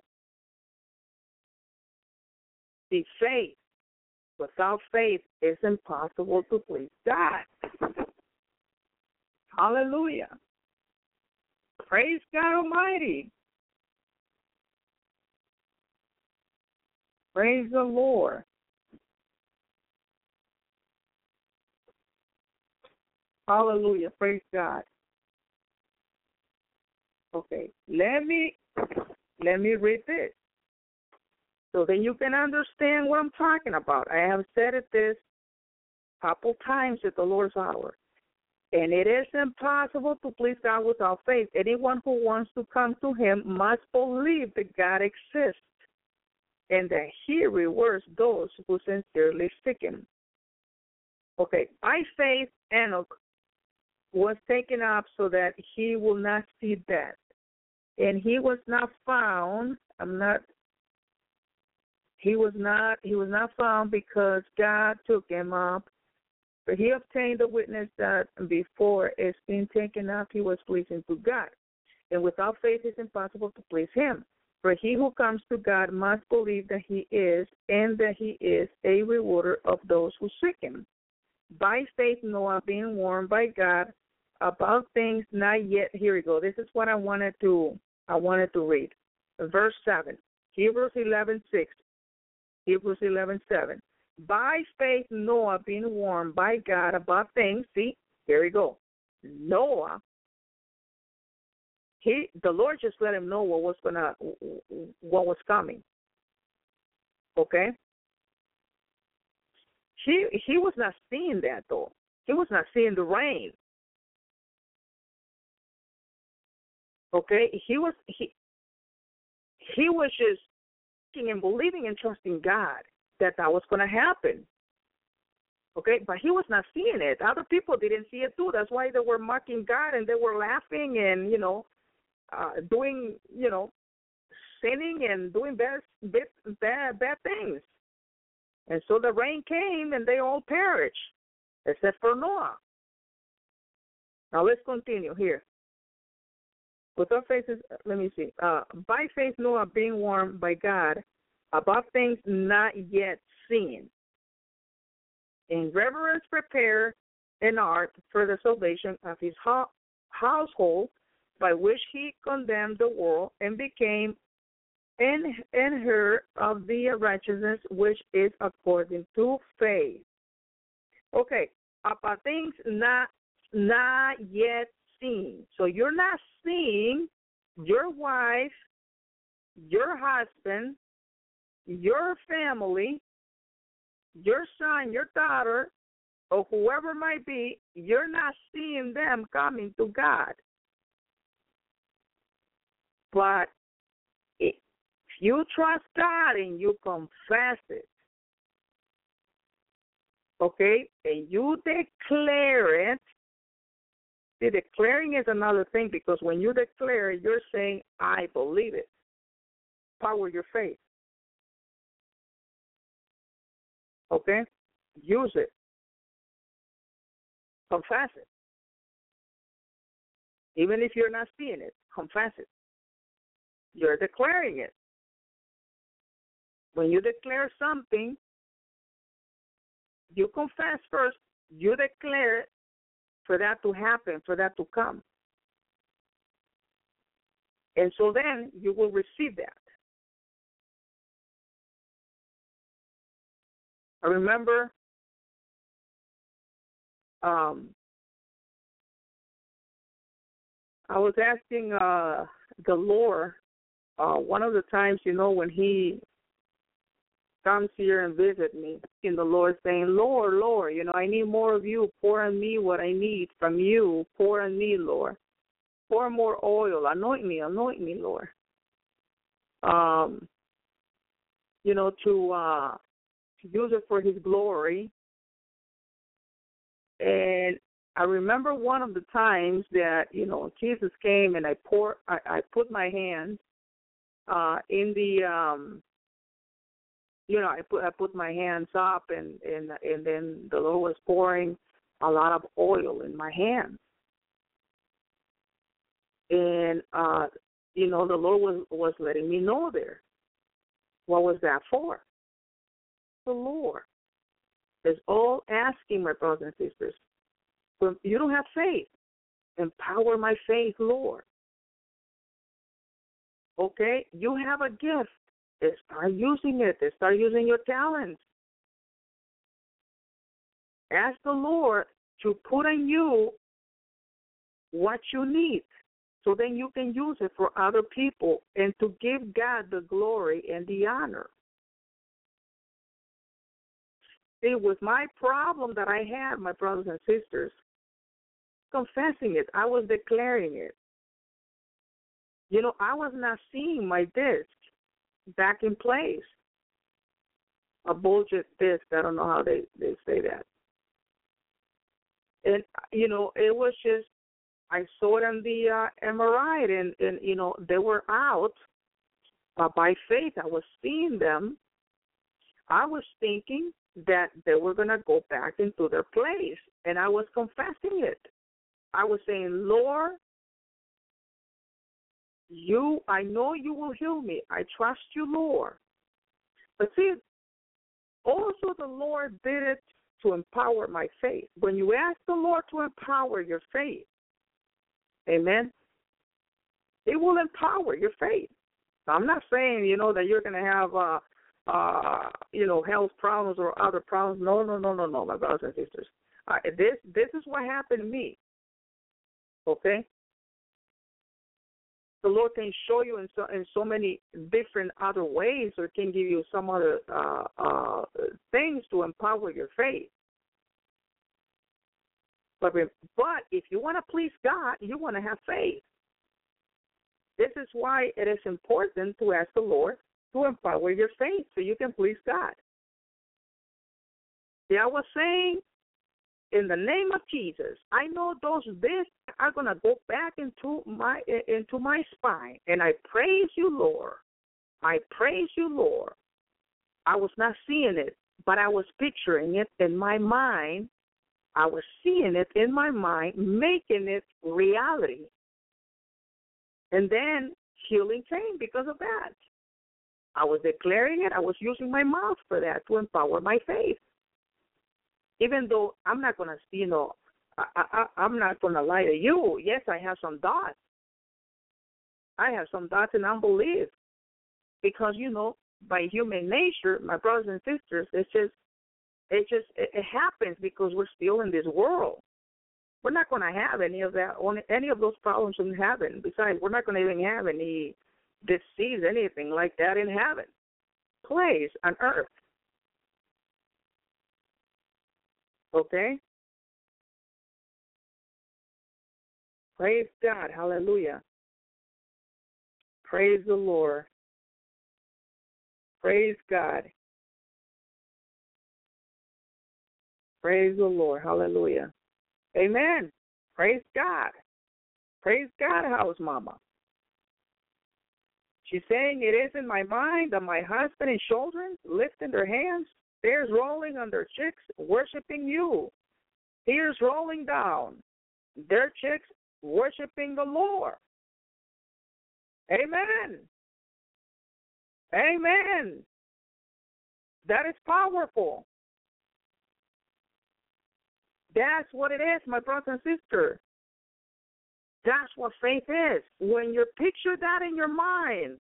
Speaker 2: See, faith. Without faith, it's impossible to please God. Hallelujah. Praise God Almighty. Praise the Lord. Hallelujah. Praise God. Okay. Let me let me read this. So then you can understand what I'm talking about. I have said it this couple times at the Lord's hour. And it is impossible to please God without faith. Anyone who wants to come to Him must believe that God exists and that He rewards those who sincerely seek Him. Okay, by faith, Enoch was taken up so that he will not see death. And he was not found. I'm not. He was not. He was not found because God took him up for he obtained a witness that before it's been taken up, he was pleasing to God. And without faith, it's impossible to please him. For he who comes to God must believe that he is, and that he is a rewarder of those who seek him. By faith, Noah, being warned by God about things not yet. Here we go. This is what I wanted to. I wanted to read. Verse seven, Hebrews eleven six. Hebrews eleven seven. By faith, Noah, being warned by God about things, see, there we go. Noah, he, the Lord just let him know what was gonna, what was coming. Okay. He he was not seeing that though. He was not seeing the rain. Okay, he was he he was just and believing and trusting God that that was going to happen. Okay, but he was not seeing it. Other people didn't see it too. That's why they were mocking God and they were laughing and you know, uh, doing you know, sinning and doing bad bad bad things. And so the rain came and they all perished, except for Noah. Now let's continue here. With our faces, let me see. Uh, by faith, Noah being warned by God about things not yet seen. In reverence, prepare an ark for the salvation of his ho- household, by which he condemned the world and became an heir of the righteousness which is according to faith. Okay, about things not not yet seen. So you're not seeing your wife, your husband, your family, your son, your daughter, or whoever might be, you're not seeing them coming to God. But if you trust God and you confess it, okay, and you declare it, see, declaring is another thing because when you declare you're saying, I believe it. Power your faith. Okay? Use it. Confess it. Even if you're not seeing it, confess it. You're declaring it. When you declare something, you confess first, you declare it for that to happen, for that to come. And so then you will receive that. I remember um, I was asking uh, the Lord uh, one of the times, you know, when He comes here and visit me, in the Lord saying, Lord, Lord, you know, I need more of you. Pour on me what I need from you. Pour on me, Lord. Pour more oil. Anoint me. Anoint me, Lord. Um, you know, to uh, use it for His glory. And I remember one of the times that you know Jesus came and I pour I, I put my hand uh in the um you know I put I put my hands up and and and then the Lord was pouring a lot of oil in my hands and uh you know the Lord was was letting me know there what was that for the Lord. It's all asking, my brothers and sisters. When you don't have faith, empower my faith, Lord. Okay? You have a gift. Start using it. Start using your talents. Ask the Lord to put in you what you need so then you can use it for other people and to give God the glory and the honor. It was my problem that I had, my brothers and sisters, confessing it. I was declaring it. You know, I was not seeing my disc back in place. A bulging disc. I don't know how they they say that. And you know, it was just I saw it on the uh, MRI, and and you know they were out. Uh, by faith, I was seeing them. I was thinking that they were gonna go back into their place, and I was confessing it. I was saying, Lord, you, I know you will heal me. I trust you, Lord. But see, also the Lord did it to empower my faith. When you ask the Lord to empower your faith, Amen. It will empower your faith. I'm not saying, you know, that you're going to have, uh, uh, you know, health problems or other problems. No, no, no, no, no, my brothers and sisters. Uh, this this is what happened to me. Okay. The Lord can show you in so in so many different other ways, or can give you some other uh, uh, things to empower your faith. But but if you want to please God, you want to have faith. This is why it is important to ask the Lord to empower your faith so you can please God. Yeah, I was saying, in the name of Jesus, I know those bits are gonna go back into my into my spine, and I praise you, Lord. I praise you, Lord. I was not seeing it, but I was picturing it in my mind I was seeing it in my mind, making it reality. And then healing came because of that. I was declaring it, I was using my mouth for that to empower my faith. Even though I'm not to, you know, I, I, I'm not to lie to you. Yes, I have some doubts. I have some doubts and unbelief because, you know, by human nature, my brothers and sisters, it's just it just it, it happens because we're still in this world. We're not to have any of that, any of those problems in heaven. Besides, we're not to even have any disease, anything like that in heaven. Place on earth. Okay? Praise God. Hallelujah. Praise the Lord. Praise God. Praise the Lord. Hallelujah. Amen. Praise God. Praise God, house mama. She's saying it is in my mind that my husband and children lifting their hands, tears rolling on their cheeks, worshiping you. Tears rolling down, their cheeks worshiping the Lord. Amen. Amen. That is powerful. That's what it is, my brother and sister. That's what faith is. When you picture that in your mind,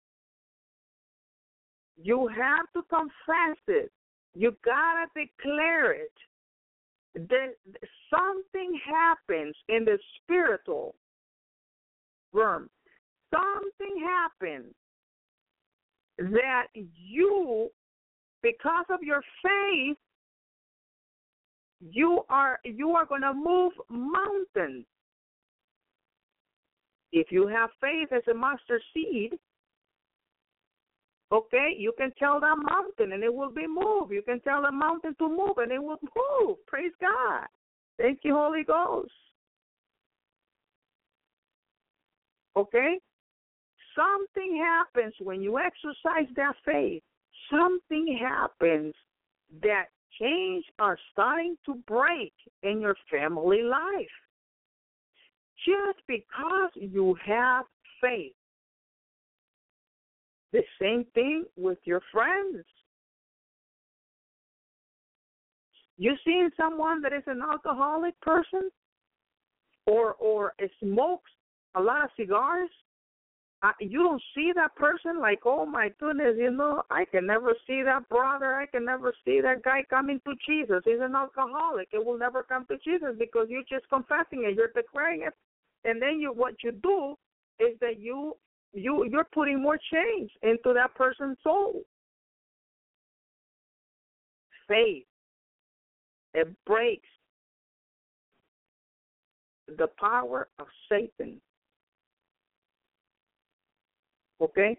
Speaker 2: you have to confess it. You gotta declare it. Then something happens in the spiritual realm. Something happens that you, because of your faith, you are you are going to move mountains if you have faith as a mustard seed okay? You can tell that mountain and it will be moved. You can tell the mountain to move and it will move. Praise god. Thank you holy ghost. Okay? Something happens when you exercise that faith. Something happens that change are starting to break in your family life. Just because you have faith. The same thing with your friends. You seeing someone that is an alcoholic person or or smokes a lot of cigars you don't see that person like, oh my goodness, you know, I can never see that brother, I can never see that guy coming to Jesus. He's an alcoholic. It will never come to Jesus because you're just confessing it, you're declaring it, and then you what you do is that you you you're putting more change into that person's soul. Faith. It breaks the power of Satan Okay?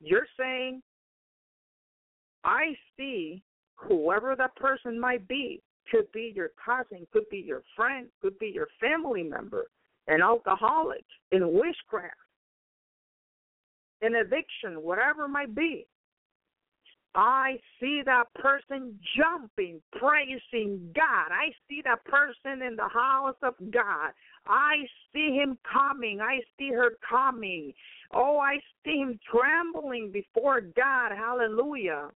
Speaker 2: You're saying, I see whoever that person might be, could be your cousin, could be your friend, could be your family member, an alcoholic, in witchcraft, in addiction, whatever it might be. I see that person jumping, praising God. I see that person in the house of God. I see him coming. I see her coming. Oh, I see him trembling before God. Hallelujah.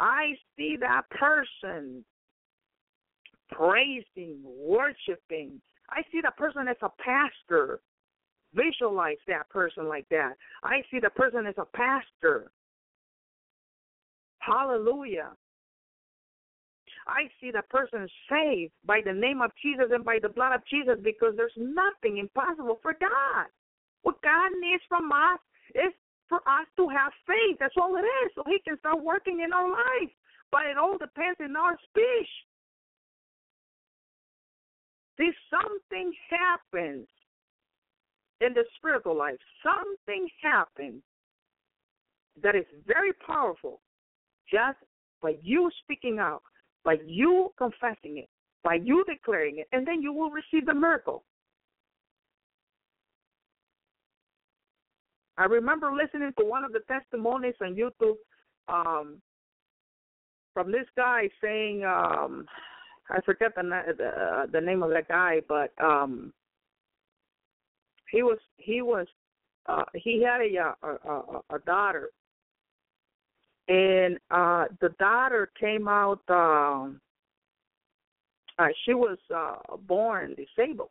Speaker 2: I see that person praising, worshiping. I see that person as a pastor. Visualize that person like that. I see the person as a pastor. Hallelujah. I see the person saved by the name of Jesus and by the blood of Jesus because there's nothing impossible for God. What God needs from us is for us to have faith. That's all it is, so He can start working in our life. But it all depends in our speech. See, something happens in the spiritual life. Something happens that is very powerful just by you speaking out, by you confessing it, by you declaring it, and then you will receive the miracle. I remember listening to one of the testimonies on YouTube um, from this guy saying, um, I forget the the, the name of that guy, but um, he was he was uh, he had a, a a, a daughter, and uh, the daughter came out. Um, uh, she was uh, born disabled.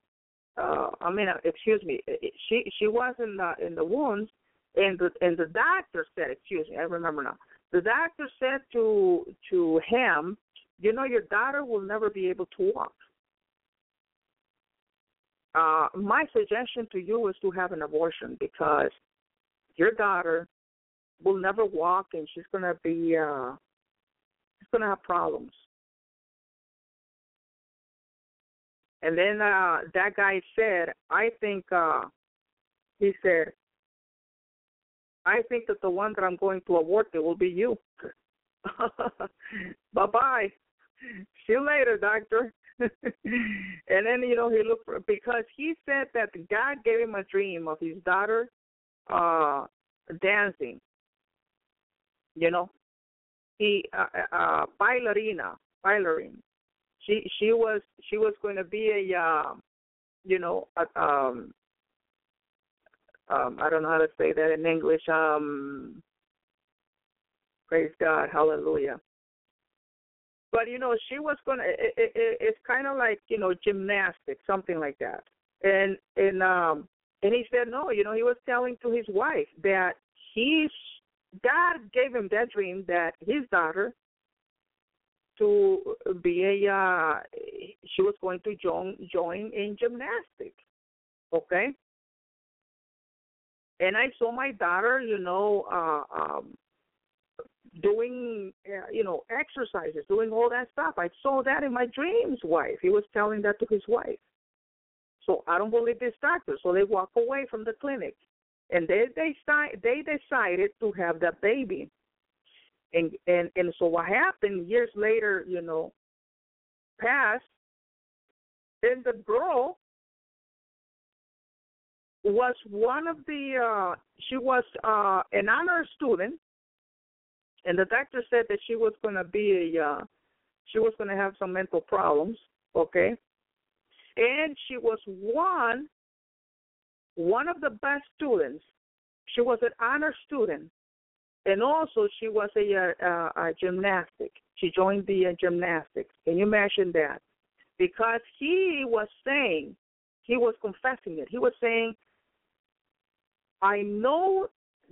Speaker 2: Uh, I mean, uh, excuse me, she she was in the in the wounds, and the and the doctor said, excuse me, I remember now. The doctor said to to him, you know, your daughter will never be able to walk. Uh, my suggestion to you is to have an abortion because your daughter will never walk and she's gonna be uh she's gonna have problems. And then uh that guy said, I think uh he said, I think that the one that I'm going to abort it will be you. <laughs> bye bye. See you later, doctor. <laughs> and then you know he looked for because he said that God gave him a dream of his daughter uh dancing. You know, he uh, uh ballerina, ballerina. She she was she was going to be a uh, you know a, um um I don't know how to say that in English. Um praise God, hallelujah. But you know, she was gonna. It, it, it's kind of like you know gymnastics, something like that. And and um and he said no. You know, he was telling to his wife that he's God gave him that dream that his daughter to be a uh, she was going to join join in gymnastics. Okay. And I saw my daughter, you know, uh, um, doing, uh, you know, exercises, doing all that stuff. I saw that in my dreams. Wife, he was telling that to his wife. So I don't believe this doctor. So they walk away from the clinic, and they they they decided to have that baby. And and and so what happened years later, you know, passed. Then the girl was one of the uh she was uh an honor student and the doctor said that she was going to be a uh, she was going to have some mental problems okay? And she was one one of the best students. She was an honor student. And also she was a, a, uh, a gymnastic. She joined the uh, gymnastics. Can you imagine that? Because he was saying he was confessing it. He was saying i know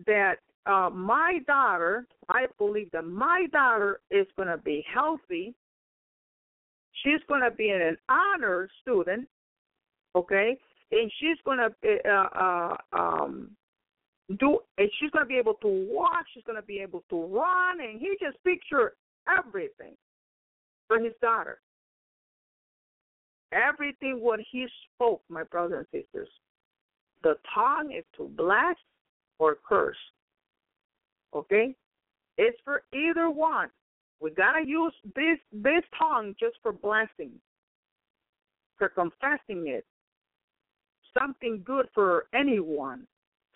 Speaker 2: that uh, my daughter, I believe that my daughter is going to be healthy. She's going to be an honor student, okay, and she's going to uh, uh, um, do. And she's going to be able to walk. She's going to be able to run, and he just picture everything for his daughter. Everything what he spoke, my brothers and sisters. The tongue is to bless or curse. Okay? It's for either one. We gotta use this this tongue just for blessing, for confessing it. Something good for anyone,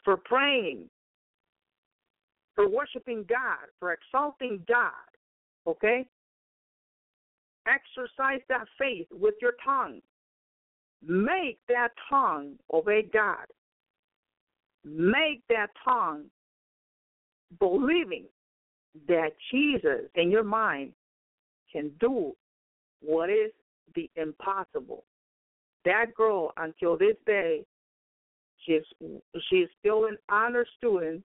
Speaker 2: for praying, for worshiping God, for exalting God. Okay? Exercise that faith with your tongue. Make that tongue obey God. Make that tongue believing that Jesus in your mind can do what is the impossible. That girl, until this day, she's she's still an honor student,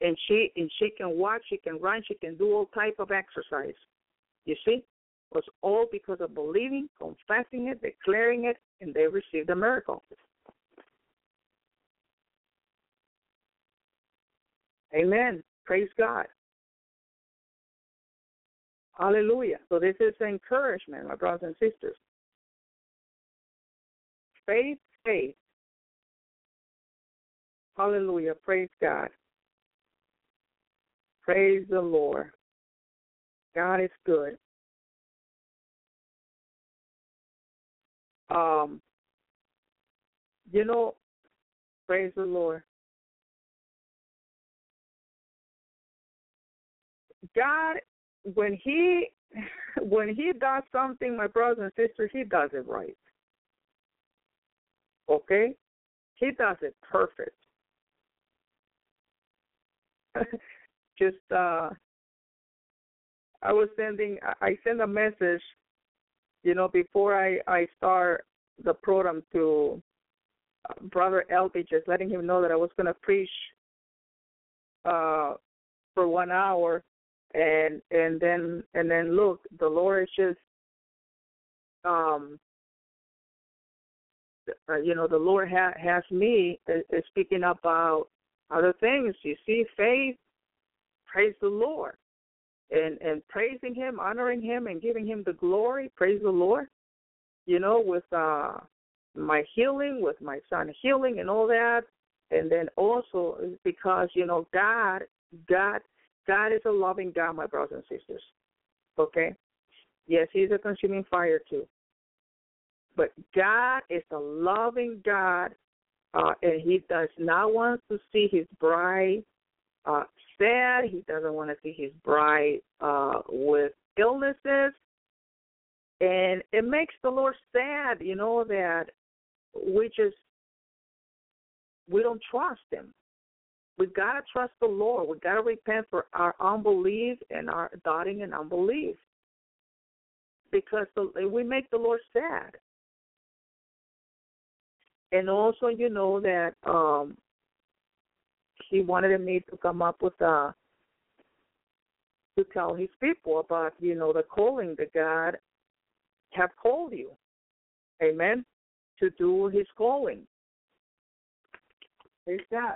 Speaker 2: and she and she can walk, she can run, she can do all type of exercise. You see, it was all because of believing, confessing it, declaring it, and they received a miracle. Amen. Praise God. Hallelujah. So this is encouragement, my brothers and sisters. Faith, faith. Hallelujah. Praise God. Praise the Lord. God is good. Um, you know, praise the Lord. God, when He <laughs> when He does something, my brothers and sisters, He does it right. Okay, He does it perfect. <laughs> Just uh I was sending I sent a message, you know, before I I start the program to uh, brother Elvi, just letting him know that I was going to preach uh for one hour, and and then and then look, the Lord is just um uh, you know the Lord ha- has me uh, uh, speaking about other things. You see, faith, praise the Lord and and praising him, honoring him, and giving him the glory. Praise the Lord. You know, with uh my healing, with my son healing, and all that, and then also because you know God, God, God is a loving God, my brothers and sisters. Okay, yes, He's a consuming fire too. But God is a loving God, uh, and He does not want to see His bride uh, sad. He doesn't want to see his bride uh, with illnesses. And it makes the Lord sad, you know, that we just we don't trust him. We gotta trust the Lord. We've gotta repent for our unbelief and our doubting and unbelief, because the, we make the Lord sad. And also, you know that um he wanted me to come up with a to tell his people about you know the calling that God have called you, Amen, to do His calling. Praise God.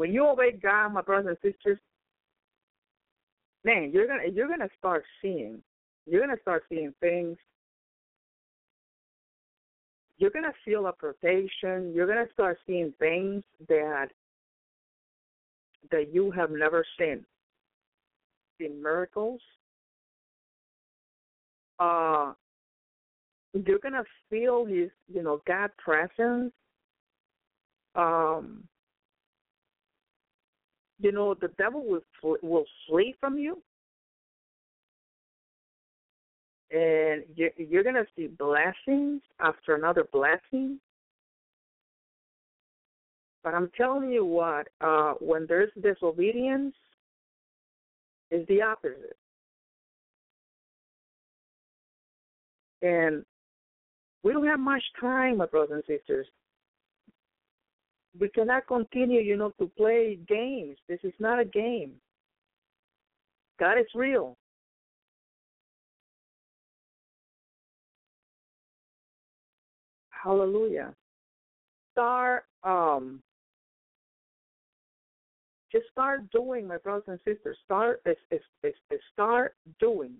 Speaker 2: When you obey God, my brothers and sisters, man, you're gonna you're gonna start seeing, you're gonna start seeing things you're to feel a protection. You're to start seeing things that that you have never seen. See miracles. Uh, you're to feel His, you know, God presence. Um, you know, the devil will will flee from you and you're, you're going to see blessings after another blessing. But I'm telling you what, uh, when there's disobedience, is the opposite. And We don't have much time, my brothers and sisters. We cannot continue, you know, to play games. This is not a game. God is real. Hallelujah. Start um just start doing, my brothers and sisters. Start is, is, is, is start doing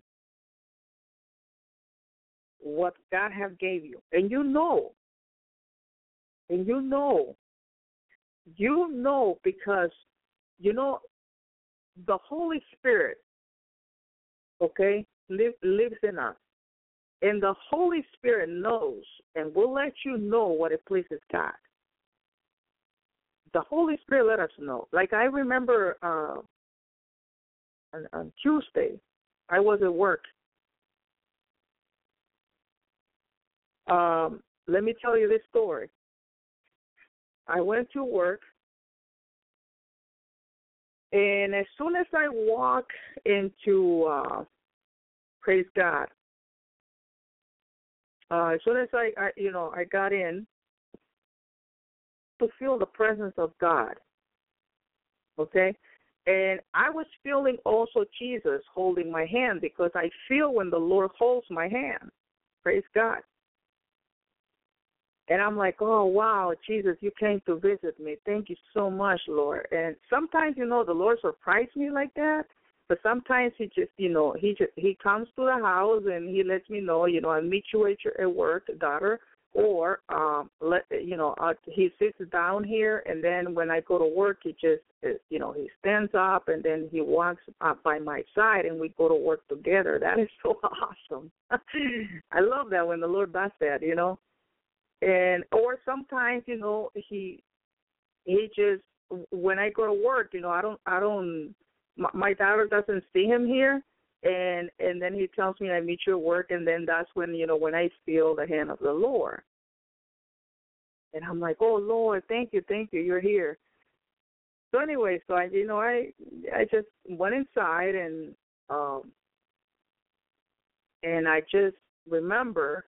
Speaker 2: what God have gave you, and you know, and you know, you know because you know the Holy Spirit, okay, live, lives in us, and the Holy Spirit knows and will let you know what it pleases God the Holy Spirit let us know. Like I remember uh, on, on Tuesday, I was at work. Um, let me tell you this story. I went to work, and as soon as I walk into, uh, praise God, uh, as soon as I, I, you know, I got in, to feel the presence of God. Okay? And I was feeling also Jesus holding my hand because I feel when the Lord holds my hand. Praise God. And I'm like, oh, wow, Jesus, you came to visit me. Thank you so much, Lord. And sometimes, you know, the Lord surprised me like that. But sometimes he just, you know, he just he comes to the house and he lets me know, you know, I meet you at your at work, daughter or um let you know uh, he sits down here and then when i go to work he just uh, you know he stands up and then he walks up by my side and we go to work together that is so <laughs> awesome <laughs> i love that when the lord does that you know and or sometimes you know he he just when i go to work you know i don't i don't my, my daughter doesn't see him here and and then he tells me I meet you at work, and then that's when you know when I feel the hand of the Lord, and I'm like, oh Lord, thank you, thank you, you're here. So anyway, so I you know I I just went inside and um and I just remember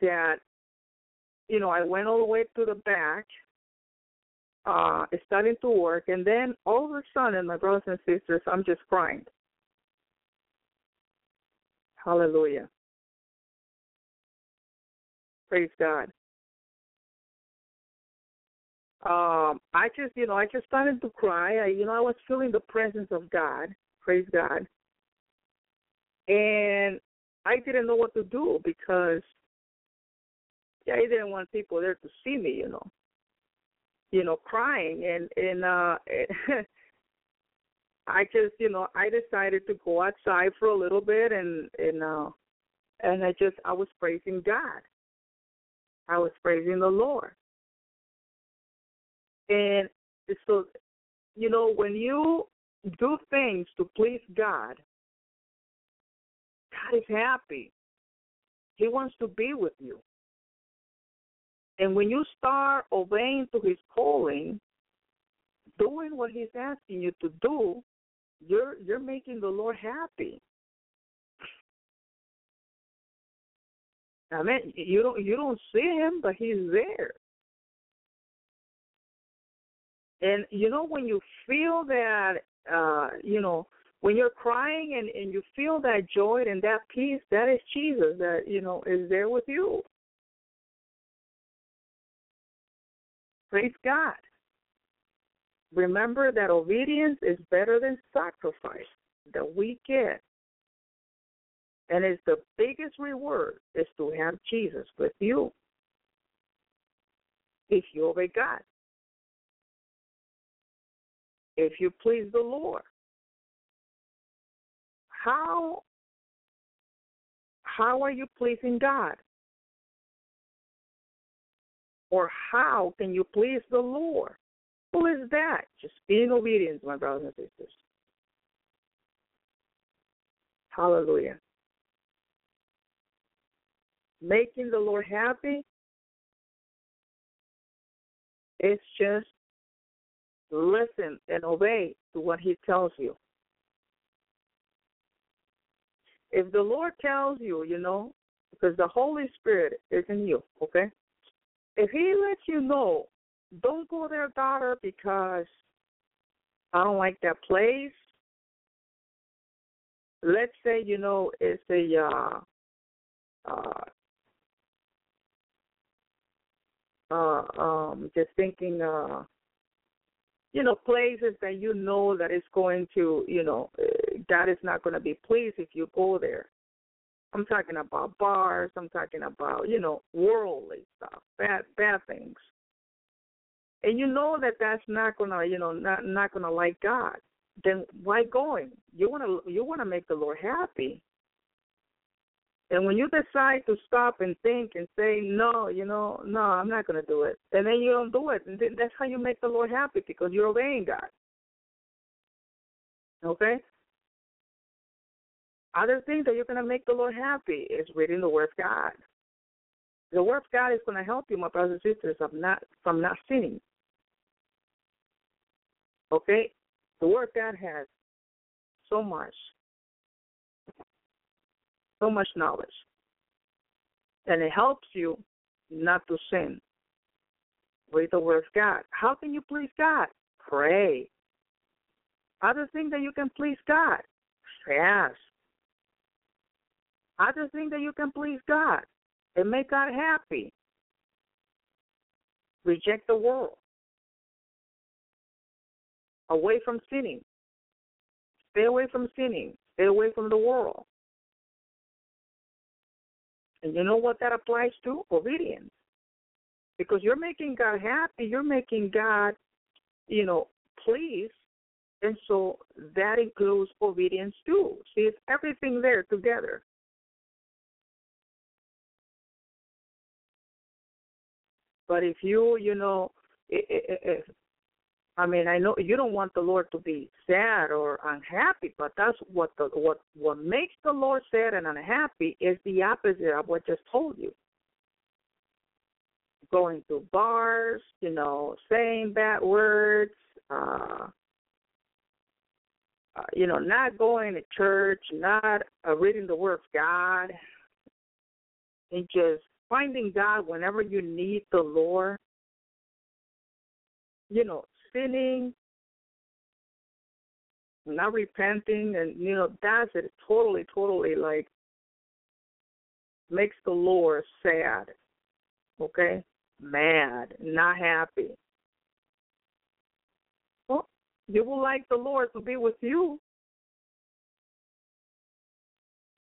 Speaker 2: that you know I went all the way to the back uh, starting to work, and then all of a sudden, my brothers and sisters, I'm just crying. Hallelujah. Praise God. Um, I just, you know, I just started to cry. I, you know, I was feeling the presence of God. Praise God. And I didn't know what to do because I didn't want people there to see me, you know you know, crying and and uh <laughs> I just, you know, I decided to go outside for a little bit and and uh and I just I was praising God. I was praising the Lord. And so you know, when you do things to please God, God is happy. He wants to be with you. And when you start obeying to his calling, doing what he's asking you to do, you're you're making the Lord happy. I mean, you don't you don't see him, but he's there. And you know when you feel that, uh, you know, when you're crying and and you feel that joy and that peace, that is Jesus that you know is there with you. Praise God. Remember that obedience is better than sacrifice that we get. And it's the biggest reward is to have Jesus with you if you obey God. If you please the Lord. How how are you pleasing God? Or how can you please the Lord? Who is that? Just being obedient, my brothers and sisters. Hallelujah. Making the Lord happy is just listen and obey to what He tells you. If the Lord tells you, you know, because the Holy Spirit is in you, okay? If He lets you know, don't go there, daughter, because I don't like that place. Let's say, you know, it's a, uh, uh, uh, um, just thinking, uh, you know, places that you know that is going to, you know, uh, God is not going to be pleased if you go there. I'm talking about bars. I'm talking about, you know, worldly stuff, bad, bad things. And you know that that's not gonna, you know, not not gonna like God. Then why going? You wanna you wanna make the Lord happy. And when you decide to stop and think and say, no, you know, no, I'm not to do it, and then you don't do it, and then that's how you make the Lord happy because you're obeying God. Okay? Other things that you're going to make the Lord happy is reading the Word of God. The Word of God is going to help you, my brothers and sisters, of not from not sinning. Okay? The Word of God has so much so much knowledge. And it helps you not to sin. Read the Word of God. How can you please God? Pray. Other things that you can please God? Fast. Other think that you can please God and make God happy. Reject the world. Away from sinning. Stay away from sinning. Stay away from the world. And you know what that applies to? Obedience. Because you're making God happy, you're making God, you know, pleased. And so that includes obedience too. See, it's everything there together. But if you, you know, if, I mean, I know you don't want the Lord to be sad or unhappy, but that's what the what what makes the Lord sad and unhappy is the opposite of what I just told you. Going to bars, you know, saying bad words, uh, uh, you know, not going to church, not uh, reading the Word of God, and just finding God whenever you need the Lord. You know, sinning, not repenting, and you know that's it. Totally, totally like makes the Lord sad. Okay, mad, not happy. Well, you will like the Lord to be with you.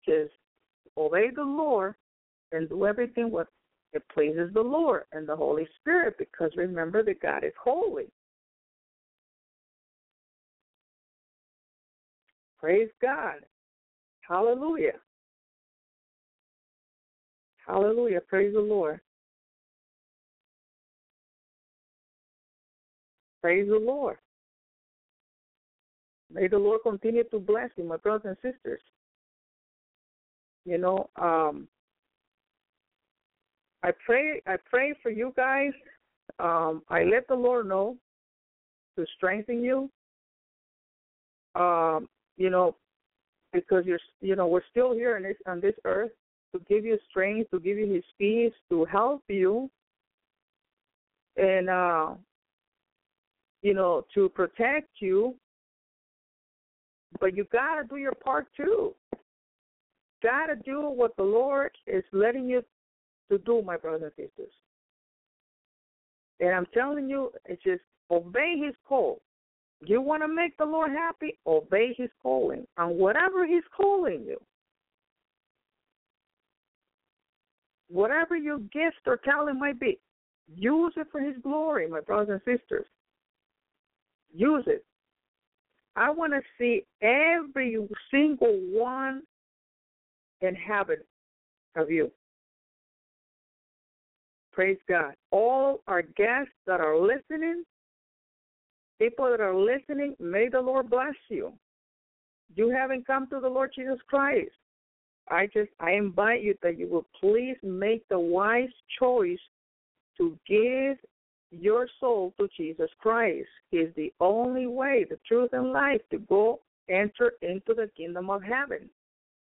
Speaker 2: Just obey the Lord and do everything what it pleases the Lord and the Holy Spirit because remember that God is holy. Praise God. Hallelujah. Hallelujah. Praise the Lord. Praise the Lord. May the Lord continue to bless you, my brothers and sisters. You know, um, I pray I pray for you guys. Um, I let the Lord know to strengthen you. Um, you know, because you're, you know, we're still here on this on this earth to give you strength, to give you His peace, to help you, and uh, you know, to protect you. But you gotta do your part too. Gotta do what the Lord is letting you to do, my brothers and sisters. And I'm telling you, it's just obey His call. You want to make the Lord happy? Obey His calling and whatever He's calling you. Whatever your gift or talent might be, use it for His glory, my brothers and sisters. Use it. I want to see every single one inhabit of you. Praise God. All our guests that are listening, people that are listening, may the Lord bless you. You haven't come to the Lord Jesus Christ. I just I invite you that you will please make the wise choice to give your soul to Jesus Christ. He is the only way, the truth, and life to go enter into the kingdom of heaven.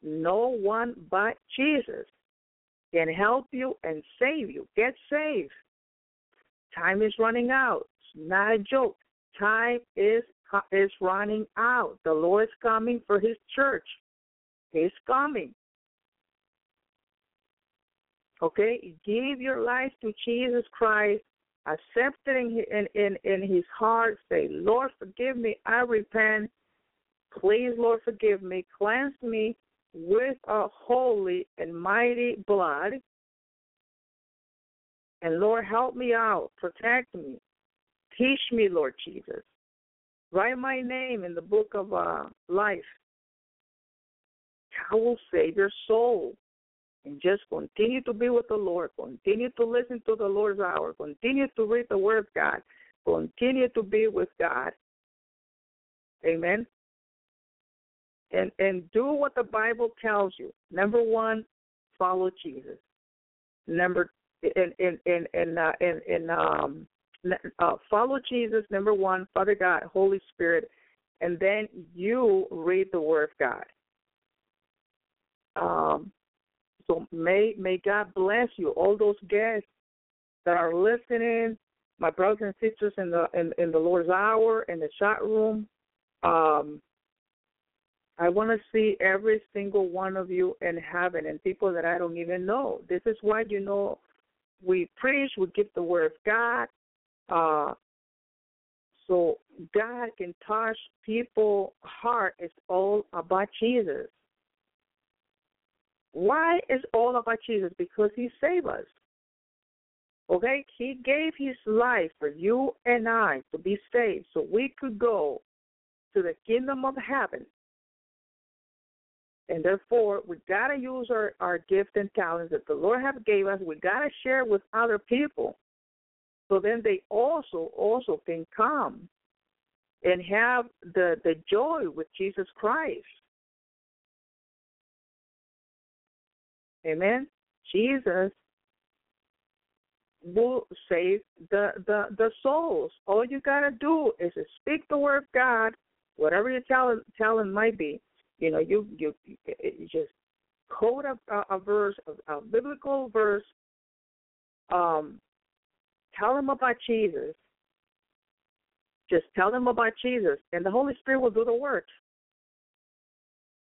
Speaker 2: No one but Jesus. Can help you and save you. Get saved. Time is running out. It's not a joke. Time is is running out. The Lord is coming for His church. He's coming. Okay, give your life to Jesus Christ. Accept it in, in, in, in His heart. Say, Lord, forgive me. I repent. Please, Lord, forgive me. Cleanse me with a holy and mighty blood. And Lord, help me out. Protect me. Teach me, Lord Jesus. Write my name in the book of uh, life. I will save your soul. And just continue to be with the Lord. Continue to listen to the Lord's hour. Continue to read the Word of God. Continue to be with God. Amen. And and do what the Bible tells you. Number one, follow Jesus. Number in in in in uh, in, in um uh, follow Jesus. Number one, Father God, Holy Spirit, and then you read the Word of God. Um, so may may God bless you. All those guests that are listening, my brothers and sisters in the in, in the Lord's hour in the chat room. Um, I want to see every single one of you in heaven and people that I don't even know. This is why you know we preach, we give the word of God. Uh, so God can touch people's heart. It's all about Jesus. Why is all about Jesus? Because He saved us. Okay, He gave His life for you and I to be saved, so we could go to the kingdom of heaven. And therefore, we gotta use our our gifts and talents that the Lord have gave us. We gotta share with other people, so then they also also can come and have the the joy with Jesus Christ. Amen. Jesus will save the, the, the souls. All you gotta do is speak the word of God, whatever your talent talent might be. You know, you you, you just quote a, a verse, a, a biblical verse. Um, tell them about Jesus. Just tell them about Jesus, and the Holy Spirit will do the work.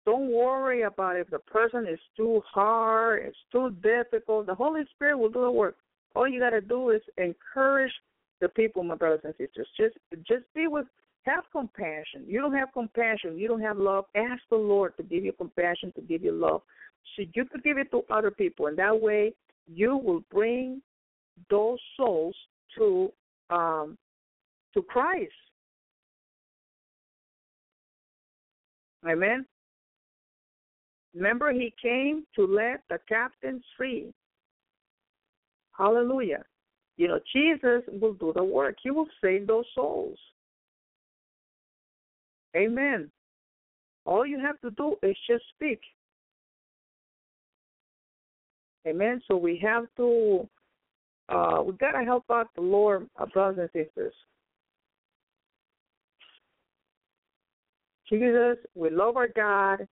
Speaker 2: Don't worry about if the person is too hard, it's too difficult. The Holy Spirit will do the work. All you got to do is encourage the people, my brothers and sisters. Just, just be with, have compassion. You don't have compassion. You don't have love. Ask the Lord to give you compassion, to give you love, so you could give it to other people, and that way you will bring those souls to um, to Christ. Amen. Remember, he came to let the captains free. Hallelujah. You know, Jesus will do the work. He will save those souls. Amen. All you have to do is just speak. Amen. So we have to, uh, we gotta help out the Lord, our brothers and sisters. Jesus, we love our God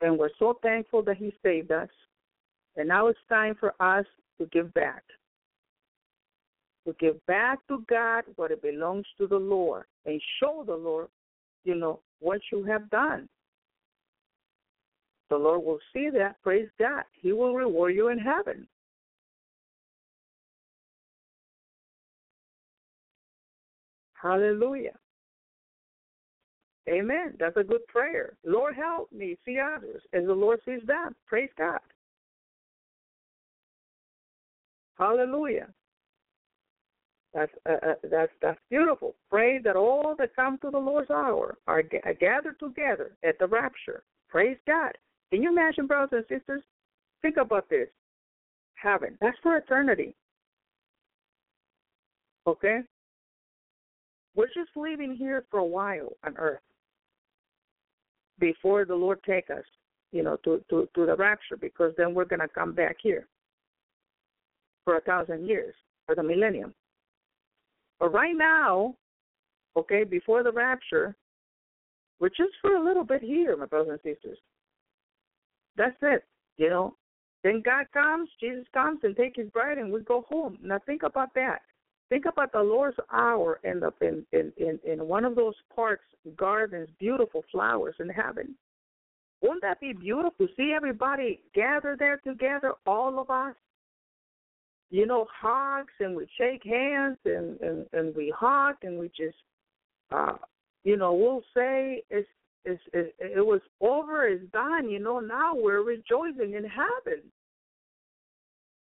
Speaker 2: and we're so thankful that He saved us. And now it's time for us to give back. To give back to God what it belongs to the Lord and show the Lord, you know, what you have done. The Lord will see that. Praise God. He will reward you in heaven. Hallelujah. Amen. That's a good prayer. Lord, help me see others as the Lord sees them. Praise God. Hallelujah. That's uh, uh, that's that's beautiful. Pray that all that come to the Lord's hour are g- gathered together at the rapture. Praise God. Can you imagine, brothers and sisters? Think about this. Heaven. That's for eternity. Okay? We're just living here for a while on earth before the Lord take us, you know, to, to, to the rapture, because then we're to come back here for a thousand years, for the millennium. But right now, okay, before the rapture, we're just for a little bit here, my brothers and sisters. That's it, you know. Then God comes, Jesus comes and take his bride and we go home. Now think about that. Think about the Lord's hour in the in in in, in one of those parks, gardens, beautiful flowers in heaven. Wouldn't that be beautiful? See everybody gather there together, all of us. You know, hugs and we shake hands and and and we hug and we just, uh, you know, we'll say it's it's it, it was over, it's done. You know, now we're rejoicing in heaven.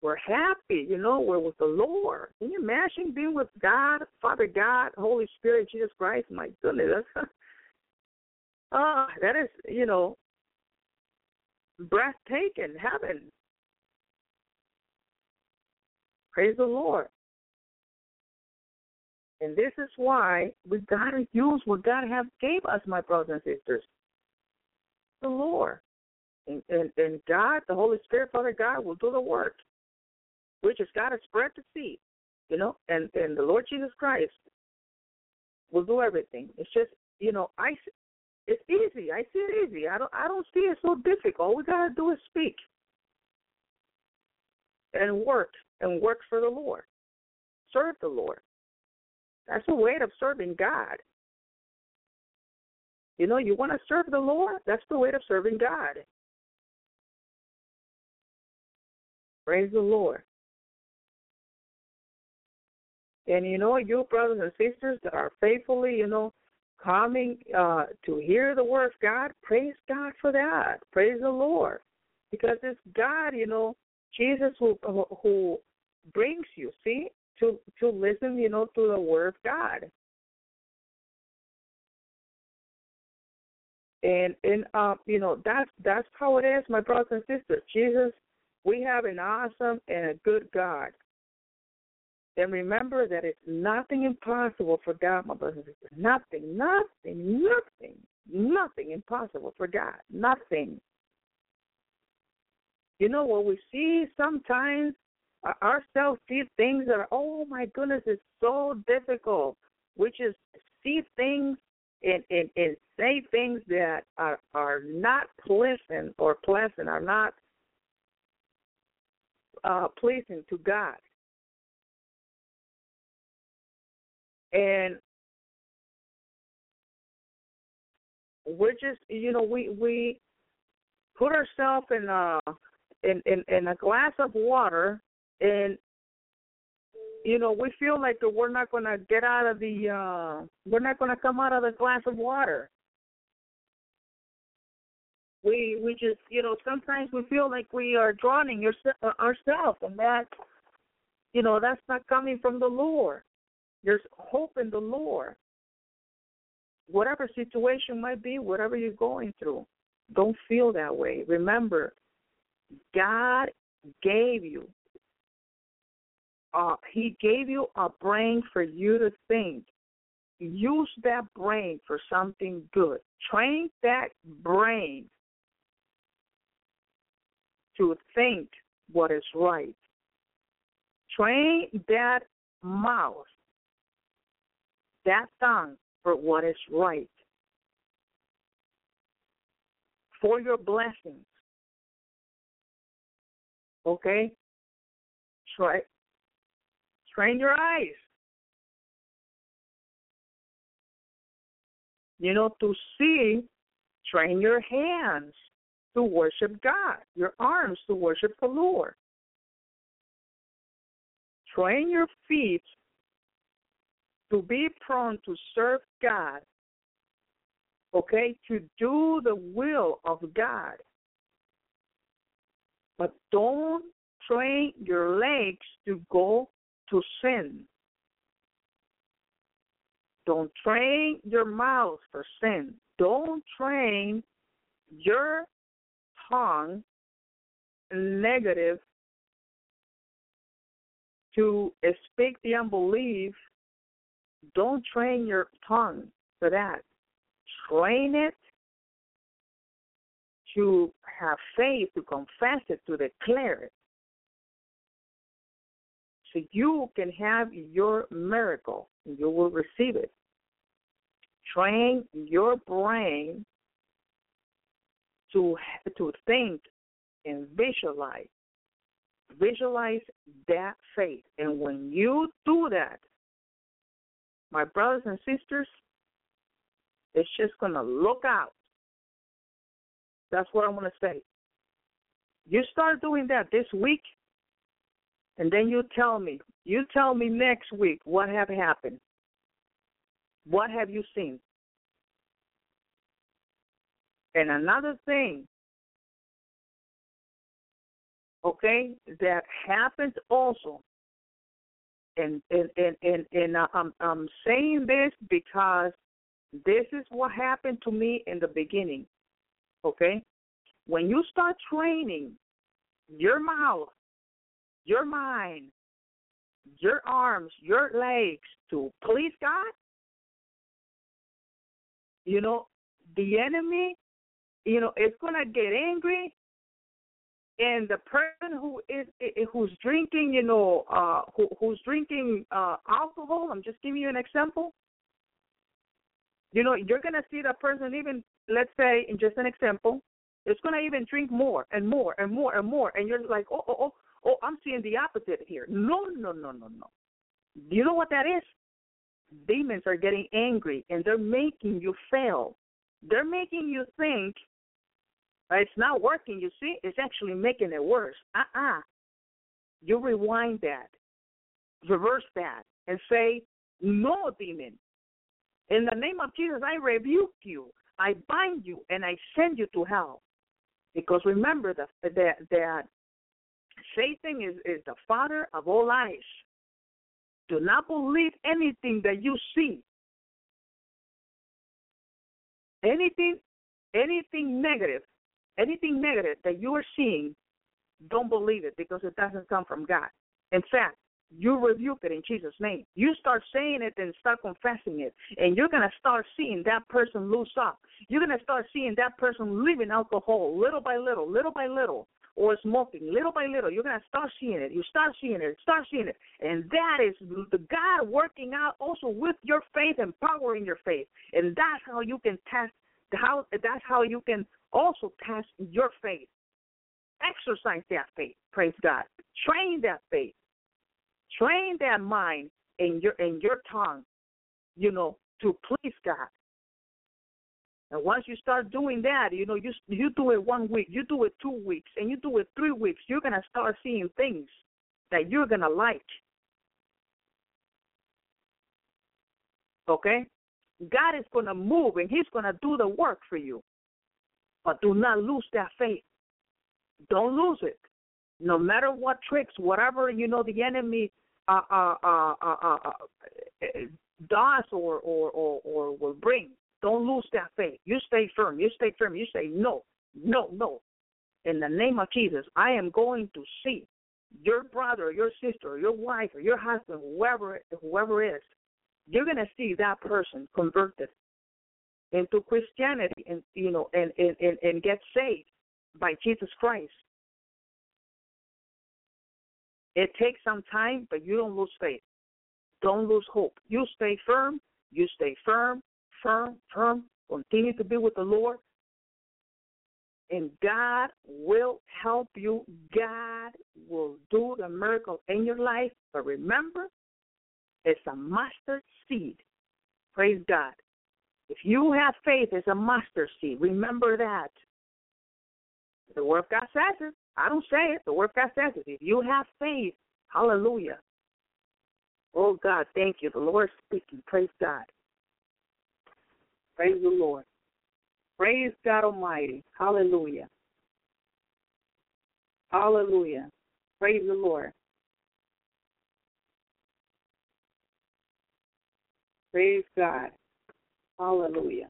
Speaker 2: We're happy, you know, we're with the Lord. Can you imagine being with God, Father God, Holy Spirit, Jesus Christ? My goodness, that's <laughs> ah, uh, that is, you know, breathtaking heaven. Praise the Lord. And this is why we gotta use what God have gave us, my brothers and sisters. The Lord. And, and, and God, the Holy Spirit, Father God, will do the work. We just gotta spread the seed, you know, and, and the Lord Jesus Christ will do everything. It's just, you know, I it's easy. I see it easy. I don't I don't see it so difficult. All we gotta do is speak and work and work for the Lord. Serve the Lord. That's a way of serving God. You know, you want to serve the Lord? That's the way of serving God. Praise the Lord. And you know, you brothers and sisters that are faithfully, you know, coming uh, to hear the word of God, praise God for that. Praise the Lord, because it's God, you know, Jesus who who brings you, see, to to listen, you know, to the word of God. And and uh, you know that's that's how it is, my brothers and sisters. Jesus, we have an awesome and a good God. And remember that it's nothing impossible for God, my brothers and sisters. Nothing, nothing, nothing, nothing impossible for God. Nothing. You know what we see sometimes ourselves see things that are oh my goodness, it's so difficult. We just see things and, and, and say things that are are not pleasant or pleasant, are not uh, pleasing to God. and we're just you know we we put ourselves in a in, a glass of water and you know we feel like we're not going to get out of the uh we're not going to come out of the glass of water we we just you know sometimes we feel like we are drowning uh, ourselves and that you know that's not coming from the lord there's hope in the Lord. Whatever situation might be, whatever you're going through, don't feel that way. Remember, God gave you. Uh, he gave you a brain for you to think. Use that brain for something good. Train that brain to think what is right. Train that mouth that tongue for what is right, for your blessings. Okay? Try train your eyes. You know, to see, train your hands to worship God, your arms to worship the Lord. Train your feet to be prone to serve God, okay, to do the will of God. But don't train your legs to go to sin. Don't train your mouth for sin. Don't train your tongue negative to speak the unbelief don't train your tongue for that. Train it to have faith, to confess it, to declare it. So you can have your miracle. You will receive it. Train your brain to to think and visualize Visualize that faith. And when you do that, my brothers and sisters, it's just going to look out. That's what I'm going to say. You start doing that this week, and then you tell me. You tell me next week what have happened. What have you seen? And another thing, okay, that happens also, and and and and, and uh, I'm I'm saying this because this is what happened to me in the beginning. Okay, when you start training your mouth, your mind, your arms, your legs to please God, you know, the enemy, you know, is gonna get angry, and the person who is who's drinking, you know, uh, who, who's drinking uh, alcohol. I'm just giving you an example. You know, you're gonna see that person even, let's say, in just an example, it's gonna even drink more and more and more and more, and you're like, oh, oh, oh, oh, I'm seeing the opposite here. No, no, no, no, no. Do you know what that is? demons are getting angry and they're making you fail. They're making you think it's not working, you see? It's actually making it worse. Uh uh-uh. uh You rewind that, reverse that, and say, No, demon. In the name of Jesus, I rebuke you. I bind you and I send you to hell. Because remember that, that, that Satan is, is the father of all lies. Do not believe anything that you see. Anything anything negative, anything negative that you are seeing, don't believe it because it doesn't come from God. In fact, you rebuke it in Jesus' name. You start saying it and start confessing it, and you're gonna start seeing that person lose up. You're gonna start seeing that person leaving alcohol little by little, little by little, or smoking, little by little, you're gonna start seeing it. You start seeing it, start seeing it, and that is the God working out also with your faith, and power in your faith, and that's how you can test. How that's how you can also test your faith. Exercise that faith. Praise God. Train that faith. Train that mind in your in your tongue. You know to please God. And once you start doing that, you know, you you do it one week, you do it two weeks, and you do it three weeks, you're gonna start seeing things that you're gonna like. Okay? God is gonna move and He's gonna do the work for you. But do not lose that faith. Don't lose it. No matter what tricks, whatever you know the enemy uh, uh, uh, uh, uh, uh does or, or or or will bring, don't lose that faith. You stay firm. You stay firm. You say, no, no, no. In the name of Jesus, I am going to see your brother, your sister, your wife, or your husband, whoever whoever is, you're gonna see that person converted into Christianity and you know and, and, and, and get saved by Jesus Christ. It takes some time, but you don't lose faith. Don't lose hope. You stay firm, you stay firm, firm, firm, continue to be with the Lord, and God will help you. God will do the miracle in your life. But remember, it's a mustard seed. Praise God. If you have faith, it's a mustard seed. Remember that. The Word of God says it. I don't say it. The Word God says it. If you have faith, hallelujah. Oh God, thank you. The Lord speaking. Praise God. Praise the Lord. Praise God Almighty. Hallelujah. Hallelujah. Praise the Lord. Praise God. Hallelujah.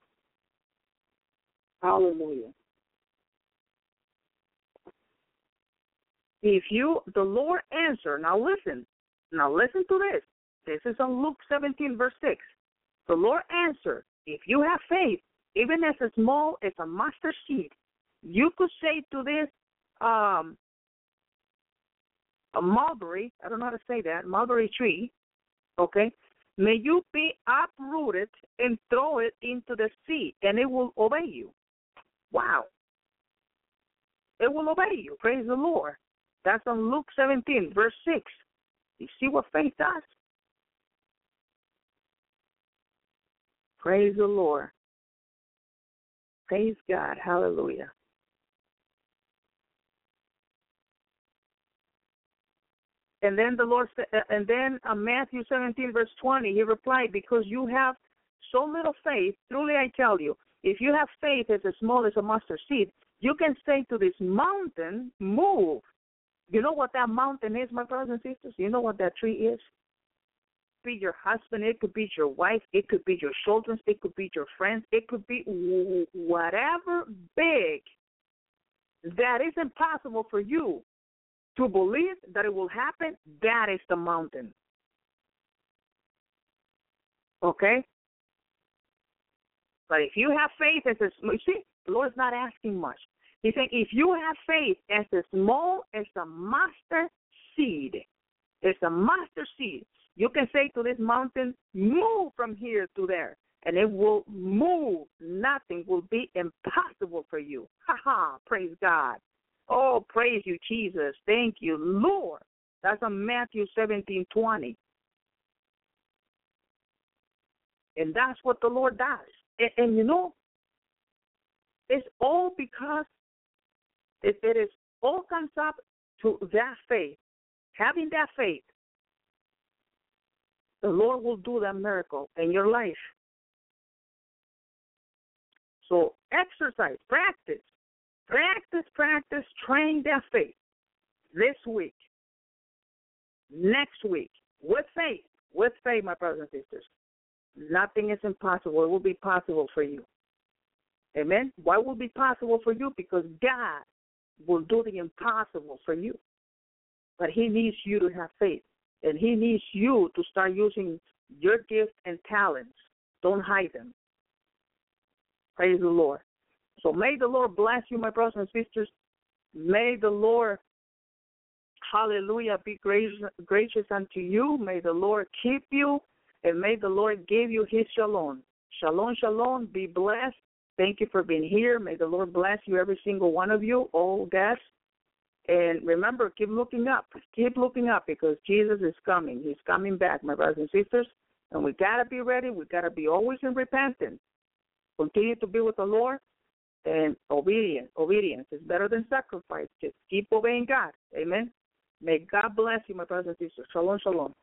Speaker 2: Hallelujah. If you, the Lord answer, now listen, now listen to this. This is on Luke 17, verse 6. The Lord answered, if you have faith, even as small as a mustard seed, you could say to this um, a mulberry, I don't know how to say that, mulberry tree, okay, may you be uprooted and throw it into the sea, and it will obey you. Wow. It will obey you. Praise the Lord. That's on Luke 17, verse 6. You see what faith does? Praise the Lord. Praise God. Hallelujah. And then the Lord said, uh, and then uh, Matthew 17, verse 20, he replied, Because you have so little faith, truly I tell you, if you have faith as small as a mustard seed, you can say to this mountain, Move. You know what that mountain is, my brothers and sisters? You know what that tree is? It could be your husband, it could be your wife, it could be your children, it could be your friends, it could be whatever big that is impossible for you to believe that it will happen, that is the mountain. Okay? But if you have faith as a you see, the Lord's not asking much. He's saying if you have faith as small as a mustard seed, it's a mustard seed. You can say to this mountain, move from here to there, and it will move. Nothing will be impossible for you. Ha ha! Praise God. Oh, praise you, Jesus. Thank you, Lord. That's on Matthew seventeen twenty. And that's what the Lord does. And, and you know, it's all because it, it is all comes up to that faith. Having that faith, the Lord will do that miracle in your life. So exercise, practice, Practice, practice, train that faith this week, next week, with faith, with faith, my brothers and sisters. Nothing is impossible. It will be possible for you. Amen. Why will it be possible for you? Because God will do the impossible for you. But He needs you to have faith. And He needs you to start using your gifts and talents. Don't hide them. Praise the Lord. So may the Lord bless you, my brothers and sisters. May the Lord, hallelujah, be gracious, gracious unto you. May the Lord keep you, and may the Lord give you his shalom. Shalom, shalom. Be blessed. Thank you for being here. May the Lord bless you, every single one of you, all guests. And remember, keep looking up. Keep looking up because Jesus is coming. He's coming back, my brothers and sisters. And we got to be ready. We got to be always in repentance. Continue to be with the Lord and obedience. Obedience is better than sacrifice. Just keep obeying God. Amen. May God bless you, my brothers and sisters. Shalom, shalom.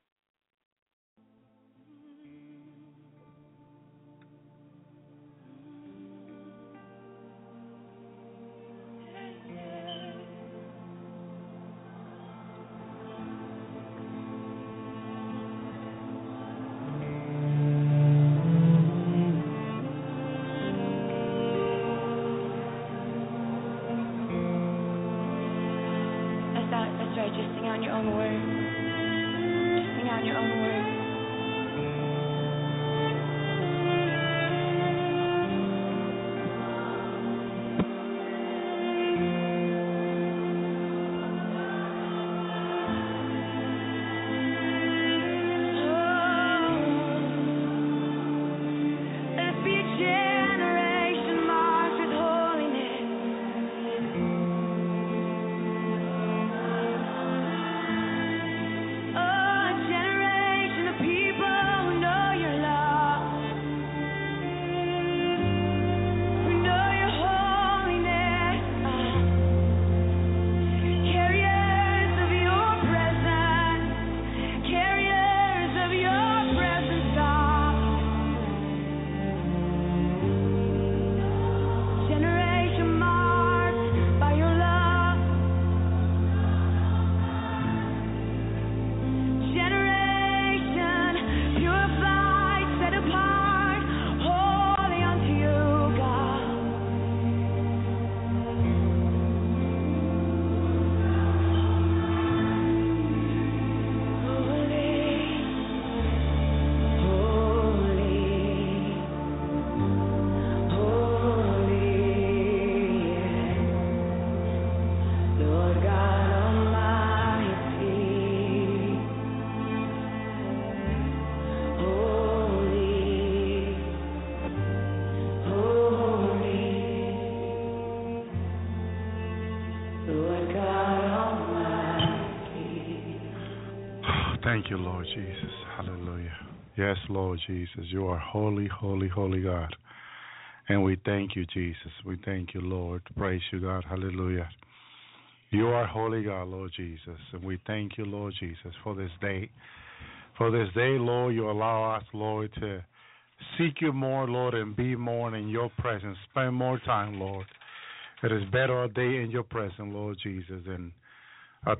Speaker 3: Thank you, Lord Jesus. Hallelujah. Yes, Lord Jesus. You are holy, holy, holy God. And we thank you, Jesus. We thank you, Lord. Praise you, God. Hallelujah. You are holy God, Lord Jesus. And we thank you, Lord Jesus, for this day. For this day, Lord, you allow us, Lord, to seek you more, Lord, and be more in your presence. Spend more time, Lord. It is better a day in your presence, Lord Jesus, than a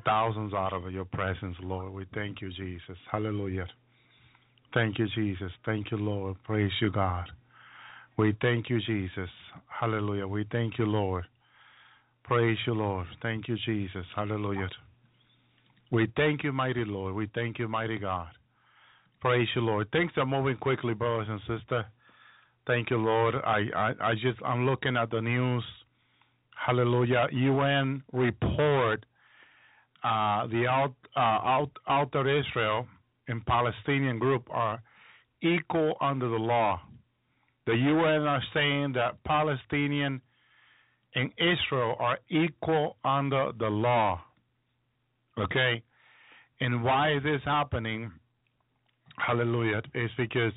Speaker 3: thousands out of your presence, Lord. We thank you, Jesus. Hallelujah. Thank you, Jesus. Thank you, Lord. Praise you, God. We thank you, Jesus. Hallelujah. We thank you, Lord. Praise you, Lord. Thank you, Jesus. Hallelujah. We thank you, mighty Lord. We thank you, mighty God. Praise you, Lord. Things are moving quickly, brothers and sisters. Thank you, Lord. I, I, I just I'm looking at the news. Hallelujah. UN report uh, the out, uh, out outer Israel and Palestinian group are equal under the law. The UN are saying that Palestinian and Israel are equal under the law. Okay? And why is this happening? Hallelujah. It's because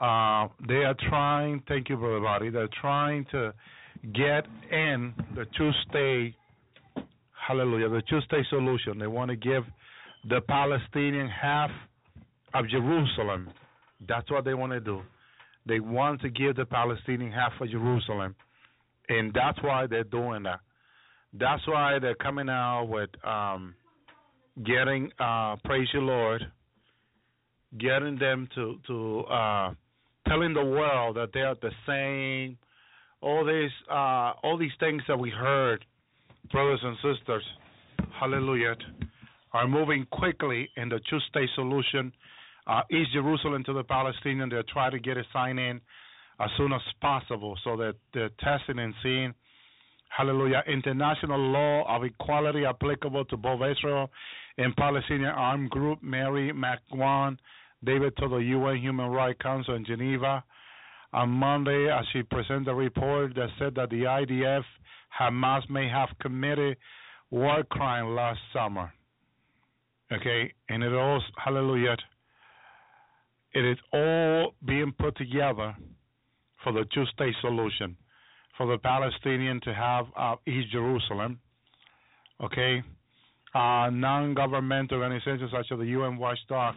Speaker 3: uh, they are trying, thank you, Brother Body, they're trying to get in the two state, hallelujah, the two state solution. They want to give the Palestinian half of Jerusalem. That's what they want to do. They want to give the Palestinian half of Jerusalem. And that's why they're doing that. That's why they're coming out with um, getting, uh, praise the Lord, getting them to, to uh, telling the world that they are the same. All these, uh, all these things that we heard, brothers and sisters, hallelujah, are moving quickly in the two-state solution. Uh, East Jerusalem to the Palestinian, they're trying to get it signed in as soon as possible so that they're testing and seeing, hallelujah, international law of equality applicable to both Israel and Palestinian armed group. Mary McGowan, Davis to the UN Human Rights Council in Geneva. On Monday, as she presented a report that said that the IDF, Hamas may have committed war crime last summer. Okay, and it all, hallelujah, it is all being put together for the two state solution, for the Palestinian to have uh, East Jerusalem. Okay? Uh, non governmental organizations such as the UN Watchdog.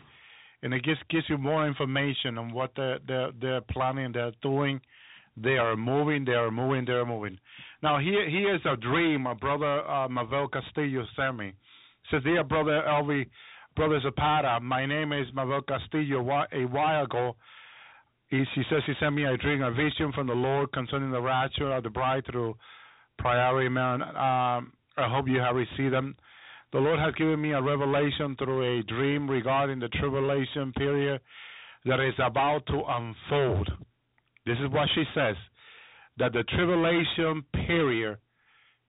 Speaker 3: And it just gives you more information on what they're, they're, they're planning, they're doing. They are moving, they are moving, they are moving. Now, here, here's a dream my brother uh, Mavel Castillo sent me. Says, Dear brother Elvi, brother Zapata, my name is Mavel Castillo. A while ago, he, she says he sent me a dream, a vision from the Lord concerning the rapture of the bride through priority man. Um, I hope you have received them. The Lord has given me a revelation through a dream regarding the tribulation period that is about to unfold. This is what she says that the tribulation period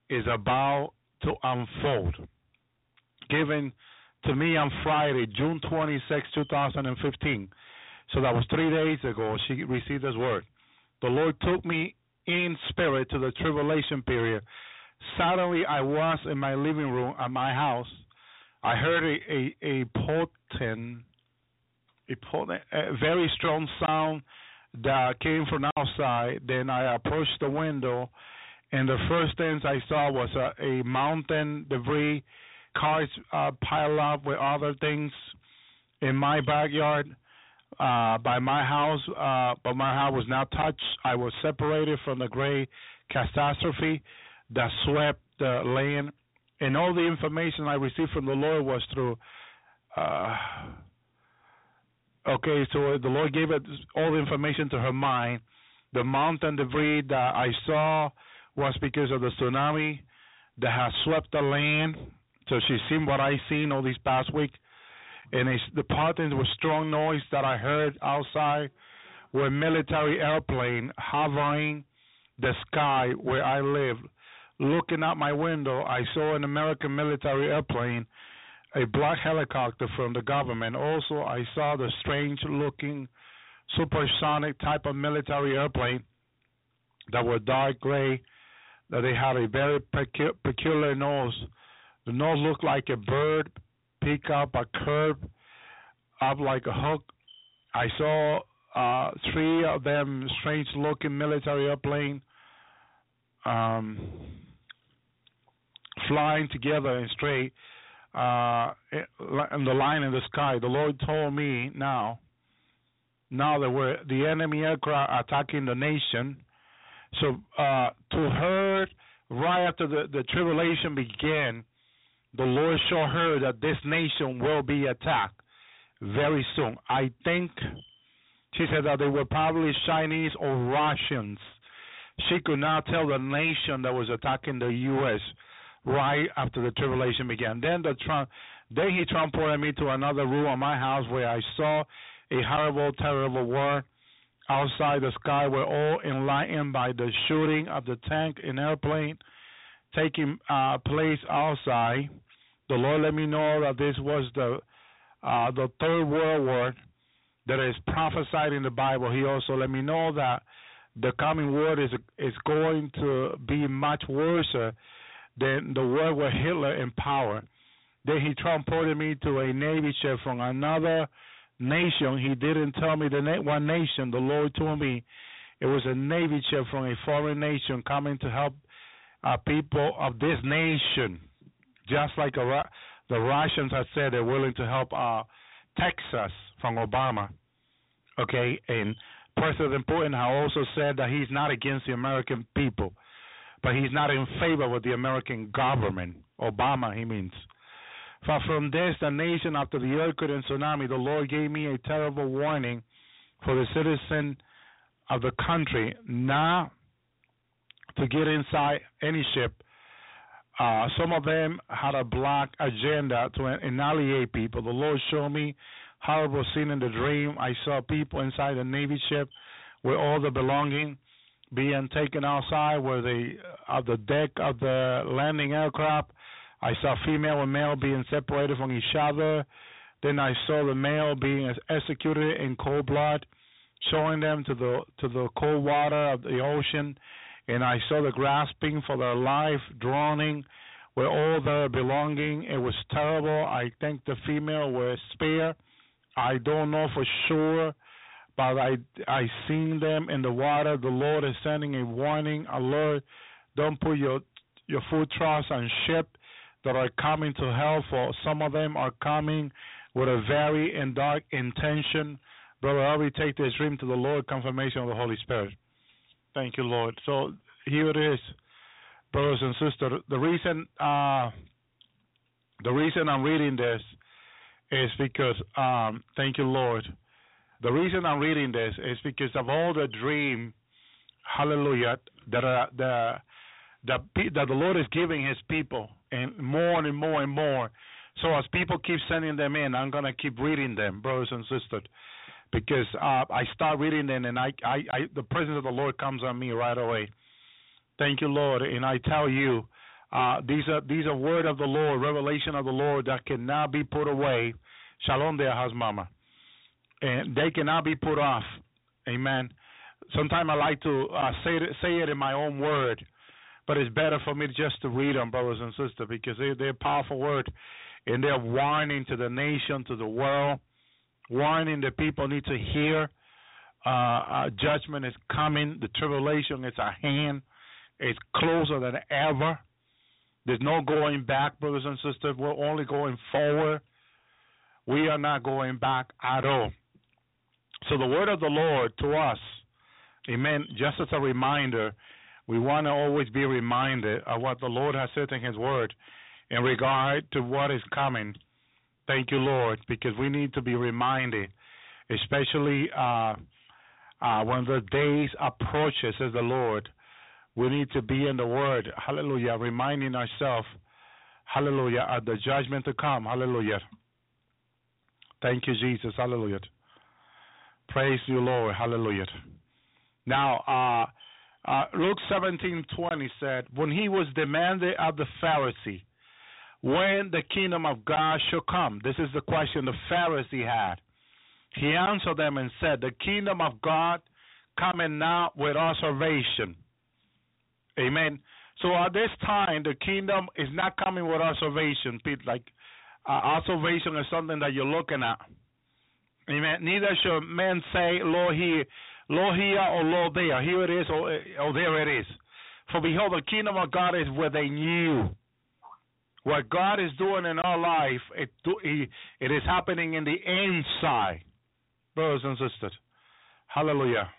Speaker 3: is about to unfold. Given to me on Friday, June 26, 2015. So that was three days ago. She received this word. The Lord took me in spirit to the tribulation period. Suddenly, I was in my living room at my house. I heard a a, a potent, a potent, a very strong sound that came from outside. Then I approached the window, and the first things I saw was a, a mountain debris, cars uh, piled up with other things in my backyard uh, by my house, uh, but my house was not touched. I was separated from the great catastrophe that swept the land, and all the information I received from the Lord was through. Uh, okay, so the Lord gave it all the information to her mind. The mountain debris that I saw was because of the tsunami that has swept the land. So she's seen what I've seen all these past weeks and a, the patterns was strong noise that I heard outside were military airplane hovering the sky where I live. Looking out my window, I saw an American military airplane, a black helicopter from the government. Also, I saw the strange looking supersonic type of military airplane that were dark gray, that they had a very peculiar nose. The nose looked like a bird pick up a curve up like a hook. I saw uh, three of them strange looking military airplane um, flying together and straight uh, in the line in the sky. The Lord told me now, now that we're the enemy aircraft attacking the nation. So uh, to her, right after the, the tribulation began, the Lord showed her that this nation will be attacked very soon. I think she said that they were probably Chinese or Russians. She could not tell the nation that was attacking the U.S. right after the tribulation began. Then the Trump, then he transported me to another room of my house where I saw a horrible, terrible war. Outside the sky were all enlightened by the shooting of the tank and airplane taking uh, place outside. The Lord let me know that this was the uh, the third world war that is prophesied in the Bible. He also let me know that the coming war is is going to be much worse than the war with Hitler in power. Then he transported me to a Navy ship from another nation. He didn't tell me the na- one nation. The Lord told me it was a Navy ship from a foreign nation coming to help uh, people of this nation. Just like a, the Russians have said they're willing to help uh, Texas from Obama. Okay, and President Putin has also said that he's not against the American people, but he's not in favor with the American government. Obama, he means. For from this, the nation after the earthquake and tsunami, the Lord gave me a terrible warning for the citizen of the country not to get inside any ship. Uh, some of them had a black agenda to annihilate people. The Lord showed me horrible scene in the dream. I saw people inside a Navy ship with all the belonging being taken outside where they uh, of the deck of the landing aircraft. I saw female and male being separated from each other. Then I saw the male being executed in cold blood, showing them to the to the cold water of the ocean. And I saw the grasping for their life, drowning with all their belonging. It was terrible. I think the female was spared I don't know for sure, but I I seen them in the water. The Lord is sending a warning alert. Don't put your your full trust on ship that are coming to hell. For some of them are coming with a very and dark intention. Brother Elvi, take this dream to the Lord, confirmation of the Holy Spirit. Thank you, Lord. So here it is, brothers and sisters. The reason uh, the reason I'm reading this is because um, thank you, Lord. The reason I'm reading this is because of all the dream, hallelujah, that uh, the the that the Lord is giving His people, and more and more and more. So as people keep sending them in, I'm gonna keep reading them, brothers and sisters, because uh, I start reading them, and I, I, I, the presence of the Lord comes on me right away. Thank you, Lord, and I tell you, uh, these are these are word of the Lord, revelation of the Lord that cannot be put away. Shalom there, house mama, and they cannot be put off. Amen. Sometimes I like to uh, say it, say it in my own word, but it's better for me just to read them, brothers and sisters, because they, they're powerful word, and they're warning to the nation, to the world, warning that people need to hear. Uh, uh, judgment is coming. The tribulation is at hand. It's closer than ever. There's no going back, brothers and sisters. We're only going forward. We are not going back at all. So the word of the Lord to us, amen, just as a reminder, we want to always be reminded of what the Lord has said in his word in regard to what is coming. Thank you, Lord, because we need to be reminded, especially uh, uh, when the days approaches, says the Lord, we need to be in the Word. Hallelujah. Reminding ourselves, hallelujah, of the judgment to come. Hallelujah. Thank you, Jesus. Hallelujah. Praise you, Lord. Hallelujah. Now, uh, uh, Luke 17:20 said, "When he was demanded of the Pharisee, when the kingdom of God shall come." This is the question the Pharisee had. He answered them and said, "The kingdom of God coming now with observation." Amen. So at this time, the kingdom is not coming with observation, Pete. Like uh, observation is something that you're looking at. Amen. Neither shall men say, Lo here, lo here, or lo there. Here it is, or, or there it is. For behold, the kingdom of God is within you. What God is doing in our life, it, it is happening in the inside, brothers and sisters. Hallelujah.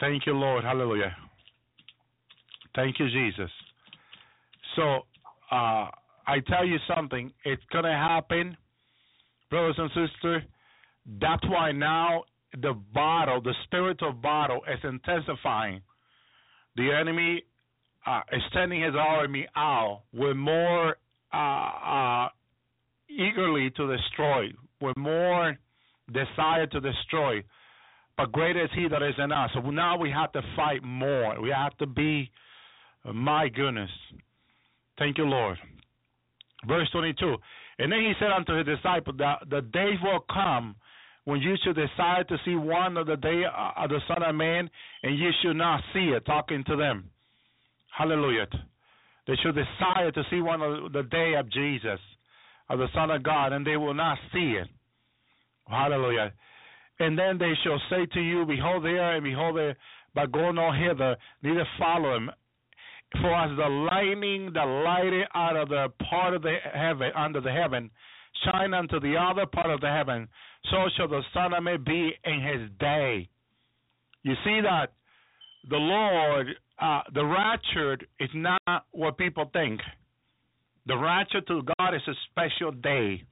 Speaker 3: Thank you, Lord. Hallelujah. Thank you, Jesus. So, uh, I tell you something, it's going to happen, brothers and sisters. That's why now the battle, the spirit of battle, is intensifying. The enemy uh, is sending his army out with more uh, uh, eagerly to destroy, with more desire to destroy. But greater is he that is in us. So now we have to fight more. We have to be, my goodness. Thank you, Lord. Verse 22. And then he said unto his disciples, the, the days will come when you should decide to see one of the day uh, of the Son of Man, and you should not see it, talking to them. Hallelujah. They should desire to see one of the day of Jesus, of the Son of God, and they will not see it. Hallelujah. And then they shall say to you, Behold there, and behold there, but go no hither, neither follow him. For as the lightning that lighted out of the part of the heaven under the heaven shine unto the other part of the heaven, so shall the Son of Man be in his day. You see that the Lord, uh, the rapture is not what people think. The rapture to God is a special day.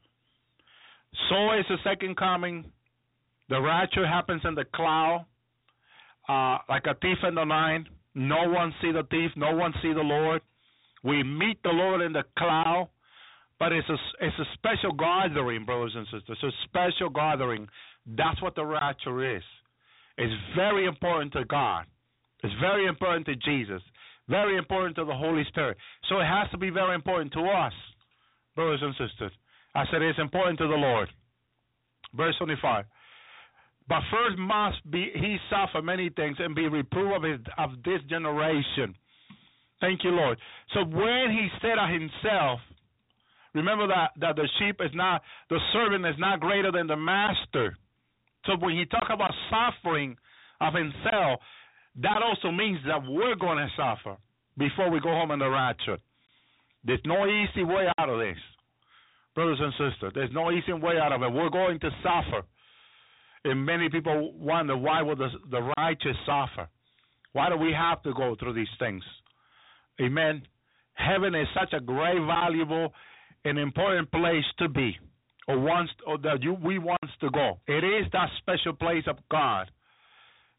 Speaker 3: So is the second coming. The rapture happens in the cloud, uh, like a thief in the night. No one see the thief. No one see the Lord. We meet the Lord in the cloud, but it's a it's a special gathering, brothers and sisters. It's a special gathering. That's what the rapture is. It's very important to God. It's very important to Jesus. Very important to the Holy Spirit. So it has to be very important to us, brothers and sisters. I said it's important to the Lord. Verse 25. But first must be he suffer many things and be reproved of, his, of this generation. Thank you, Lord. So when he said of himself, remember that, that the sheep is not, the servant is not greater than the master. So when he talk about suffering of himself, that also means that we're going to suffer before we go home in the rapture. There's no easy way out of this, brothers and sisters. There's no easy way out of it. We're going to suffer. And many people wonder why will the, the righteous suffer? Why do we have to go through these things? Amen. Heaven is such a great, valuable, and important place to be, or wants, or that you we wants to go. It is that special place of God.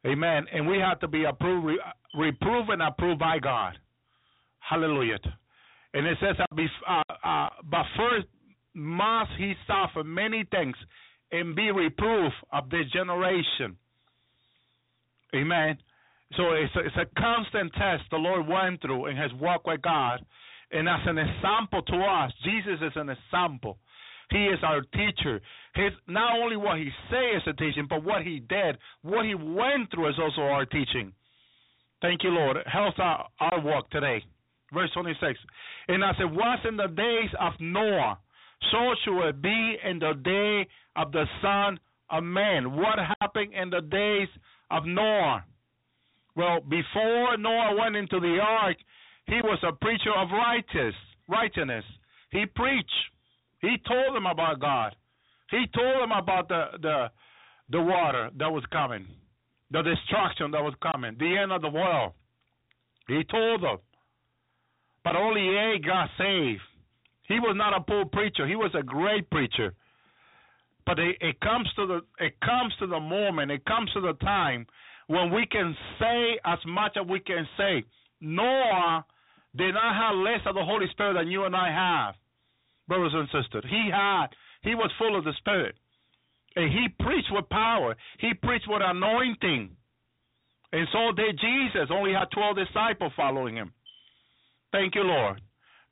Speaker 3: Amen. And we have to be approved, reproved and approved by God. Hallelujah. And it says, uh, uh, but first must he suffer many things and be reproved of this generation. Amen. So it's a, it's a constant test the Lord went through in his walk with God. And as an example to us, Jesus is an example. He is our teacher. His not only what he says is a teaching, but what he did, what he went through is also our teaching. Thank you, Lord. Help our, our walk today. Verse 26. And as it was in the days of Noah, so shall it be in the day of the Son of Man. What happened in the days of Noah? Well, before Noah went into the ark, he was a preacher of righteous, righteousness. He preached. He told them about God. He told them about the the the water that was coming, the destruction that was coming, the end of the world. He told them. But only eight got saved. He was not a poor preacher. He was a great preacher. But it, it comes to the it comes to the moment, it comes to the time when we can say as much as we can say. Noah did not have less of the Holy Spirit than you and I have, brothers and sisters. He had he was full of the Spirit. And he preached with power. He preached with anointing. And so did Jesus. Only had twelve disciples following him. Thank you, Lord.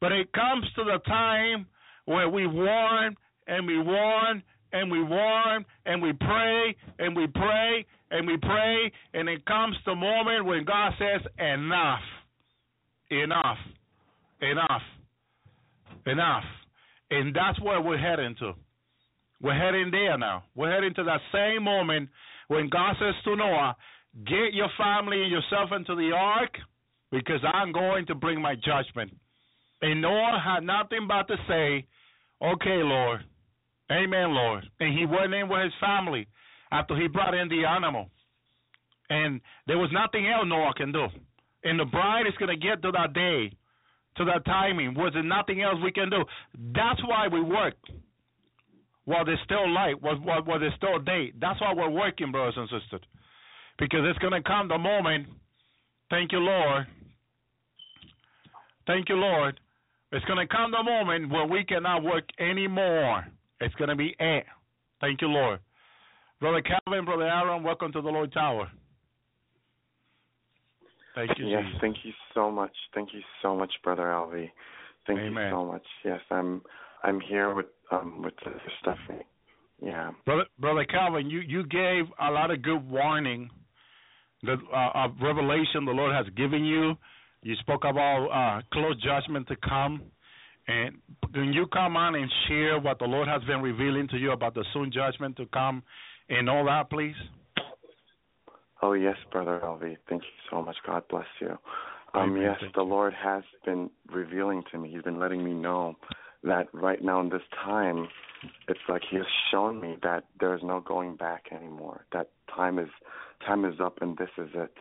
Speaker 3: But it comes to the time where we warn and we warn and we warn and we pray and we pray and we pray and it comes the moment when God says enough. Enough. Enough. Enough. And that's where we're heading to. We're heading there now. We're heading to that same moment when God says to Noah, Get your family and yourself into the ark because I'm going to bring my judgment. And Noah had nothing but to say, Okay, Lord. Amen, Lord. And he went in with his family after he brought in the animal. And there was nothing else Noah can do. And the bride is going to get to that day, to that timing. Was there nothing else we can do? That's why we work. While there's still light, while, while, while there's still day. That's why we're working, brothers and sisters. Because it's going to come the moment. Thank you, Lord. Thank you, Lord. It's going to come the moment where we cannot work anymore. It's going to be it. Thank you, Lord. Brother Calvin, Brother Aaron, welcome to the Lord's Hour. Thank you.
Speaker 4: Yes,
Speaker 3: Jesus.
Speaker 4: thank you so much. Thank you so much, Brother Elvi. Thank
Speaker 3: Amen.
Speaker 4: you so much. Yes, I'm I'm here with um with Stephanie. Yeah.
Speaker 3: Brother, Brother Calvin, you, you gave a lot of good warning that uh, of revelation the Lord has given you. You spoke about uh, close judgment to come. And can you come on and share what the Lord has been revealing to you about the soon judgment to come and all that, please?
Speaker 4: Oh yes, Brother Elvi. Thank you so much. God bless you. Um yes, the Lord has been revealing to me. He's been letting me know that right now in this time it's like he has shown me that there is no going back anymore. That time is time is up and this is it.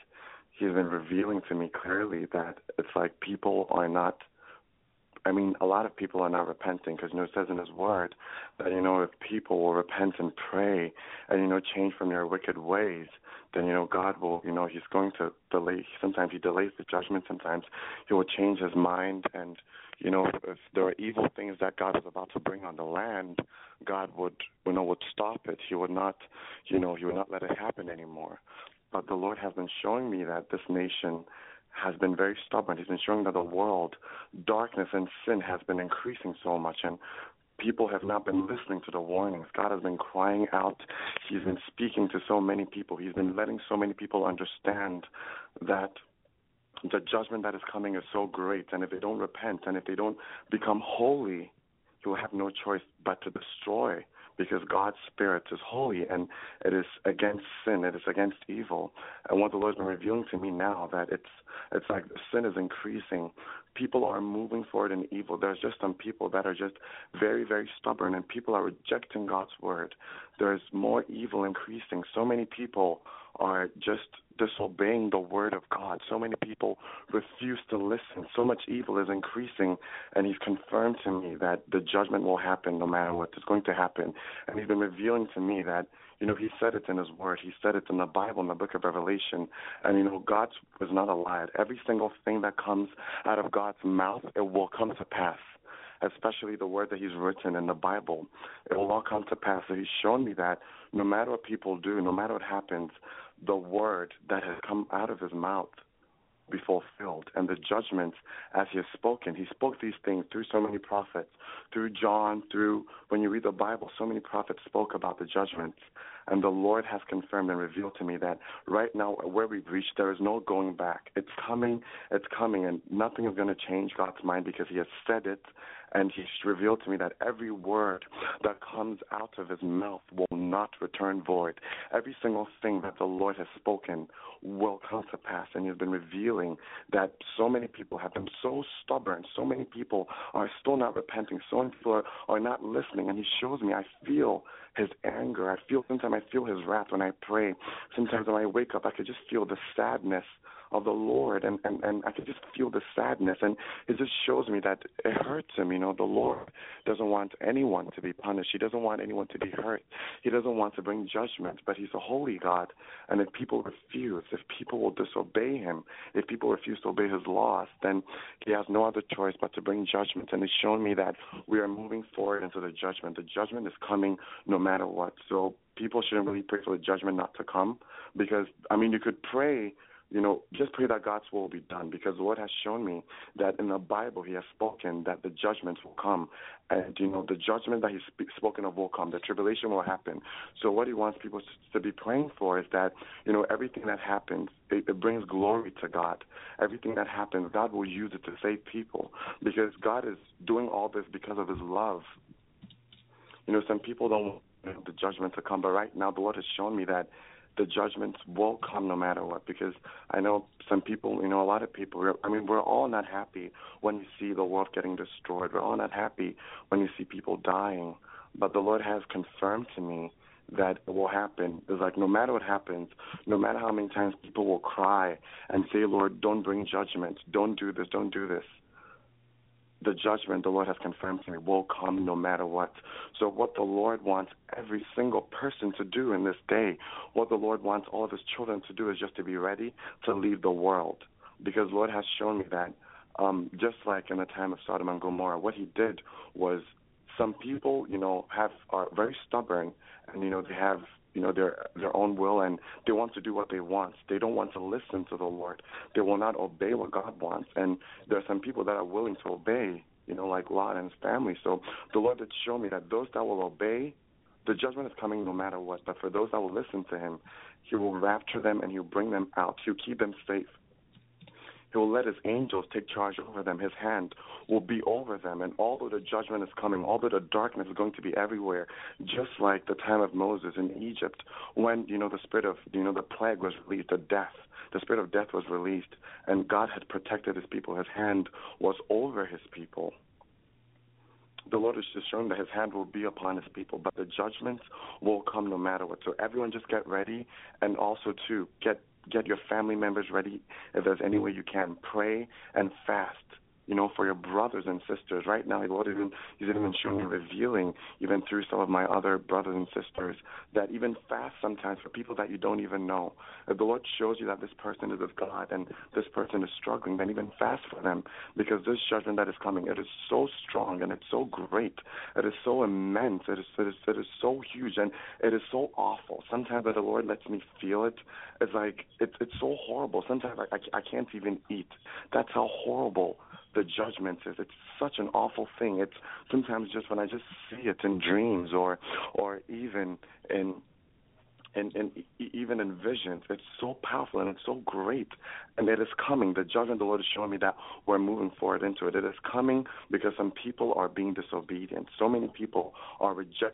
Speaker 4: He's been revealing to me clearly that it's like people are not I mean, a lot of people are not repenting because you know it says in His Word that you know if people will repent and pray and you know change from their wicked ways, then you know God will you know He's going to delay. Sometimes He delays the judgment. Sometimes He will change His mind and you know if there are evil things that God is about to bring on the land, God would you know would stop it. He would not you know He would not let it happen anymore. But the Lord has been showing me that this nation has been very stubborn. He's been showing that the world, darkness and sin has been increasing so much, and people have not been listening to the warnings. God has been crying out. He's been speaking to so many people. He's been letting so many people understand that the judgment that is coming is so great, and if they don't repent and if they don't become holy, He will have no choice but to destroy because God's spirit is holy and it is against sin, it is against evil. And what the Lord's been revealing to me now that it's it's like sin is increasing. People are moving forward in evil. There's just some people that are just very, very stubborn and people are rejecting God's word. There's more evil increasing. So many people are just disobeying the word of God. So many people refuse to listen. So much evil is increasing, and He's confirmed to me that the judgment will happen no matter what is going to happen. And He's been revealing to me that, you know, He said it in His Word. He said it in the Bible, in the book of Revelation. And, you know, God was not a lie. Every single thing that comes out of God's mouth, it will come to pass especially the word that he's written in the Bible. It will all come to pass. So he's shown me that no matter what people do, no matter what happens, the word that has come out of his mouth be fulfilled and the judgments as he has spoken. He spoke these things through so many prophets, through John, through when you read the Bible, so many prophets spoke about the judgments. And the Lord has confirmed and revealed to me that right now, where we've reached, there is no going back. It's coming, it's coming, and nothing is going to change God's mind because He has said it, and He's revealed to me that every word that comes out of His mouth will not return void. Every single thing that the Lord has spoken will come to pass, and He's been revealing that so many people have been so stubborn, so many people are still not repenting, so many people are, are not listening, and He shows me, I feel His anger, I feel sometimes I feel His wrath when I pray. Sometimes when I wake up, I could just feel the sadness of the Lord, and and and I could just feel the sadness, and it just shows me that it hurts Him. You know, the Lord doesn't want anyone to be punished. He doesn't want anyone to be hurt. He doesn't want to bring judgment, but He's a holy God, and if people refuse, if people will disobey Him, if people refuse to obey His laws, then He has no other choice but to bring judgment. And it's shown me that we are moving forward into the judgment. The judgment is coming no matter what. So people shouldn't really pray for the judgment not to come because I mean you could pray you know, just pray that God's will be done because the Lord has shown me that in the Bible He has spoken that the judgments will come. And, you know, the judgment that He's sp- spoken of will come. The tribulation will happen. So what He wants people to be praying for is that, you know, everything that happens, it, it brings glory to God. Everything that happens, God will use it to save people because God is doing all this because of His love. You know, some people don't want the judgment to come. But right now, the Lord has shown me that the judgments will come no matter what. Because I know some people, you know, a lot of people. I mean, we're all not happy when you see the world getting destroyed. We're all not happy when you see people dying. But the Lord has confirmed to me that it will happen. It's like no matter what happens, no matter how many times people will cry and say, Lord, don't bring judgment, don't do this, don't do this. The judgment the Lord has confirmed to me will come no matter what. So, what the Lord wants every single person to do in this day, what the Lord wants all of His children to do is just to be ready to leave the world. Because the Lord has shown me that um, just like in the time of Sodom and Gomorrah, what He did was some people, you know, have are very stubborn and you know they have you know their their own will and they want to do what they want. They don't want to listen to the lord. They will not obey what god wants. And there are some people that are willing to obey you know like lot and his family. So the lord did show me that those that will obey the judgment is coming no matter what. But for those that will listen to him he will rapture them and he'll bring them out. He'll keep them safe he will let his angels take charge over them. His hand will be over them. And although the judgment is coming, although the darkness is going to be everywhere, just like the time of Moses in Egypt, when, you know, the spirit of, you know, the plague was released, the death, the spirit of death was released, and God had protected his people. His hand was over his people the Lord is just showing that His hand will be upon His people, but the judgments will come no matter what. So everyone, just get ready, and also to get get your family members ready if there's any way you can. Pray and fast you know, for your brothers and sisters. Right now, the Lord even He's even showing me revealing, even through some of my other brothers and sisters, that even fast sometimes for people that you don't even know. If the Lord shows you that this person is of God and this person is struggling, then even fast for them, because this judgment that is coming, it is so strong and it's so great, it is so immense, it is it is it is so huge and it is so awful. Sometimes that the Lord lets me feel it, it's like it's it's so horrible. Sometimes I I, I can't even eat. That's how horrible the judgment is. It's such an awful thing. It's sometimes just when I just see it in dreams or or even in and, and even in visions, it's so powerful and it's so great, and it is coming. The judgment of the Lord is showing me that we're moving forward into it. It is coming because some people are being disobedient. So many people are rejecting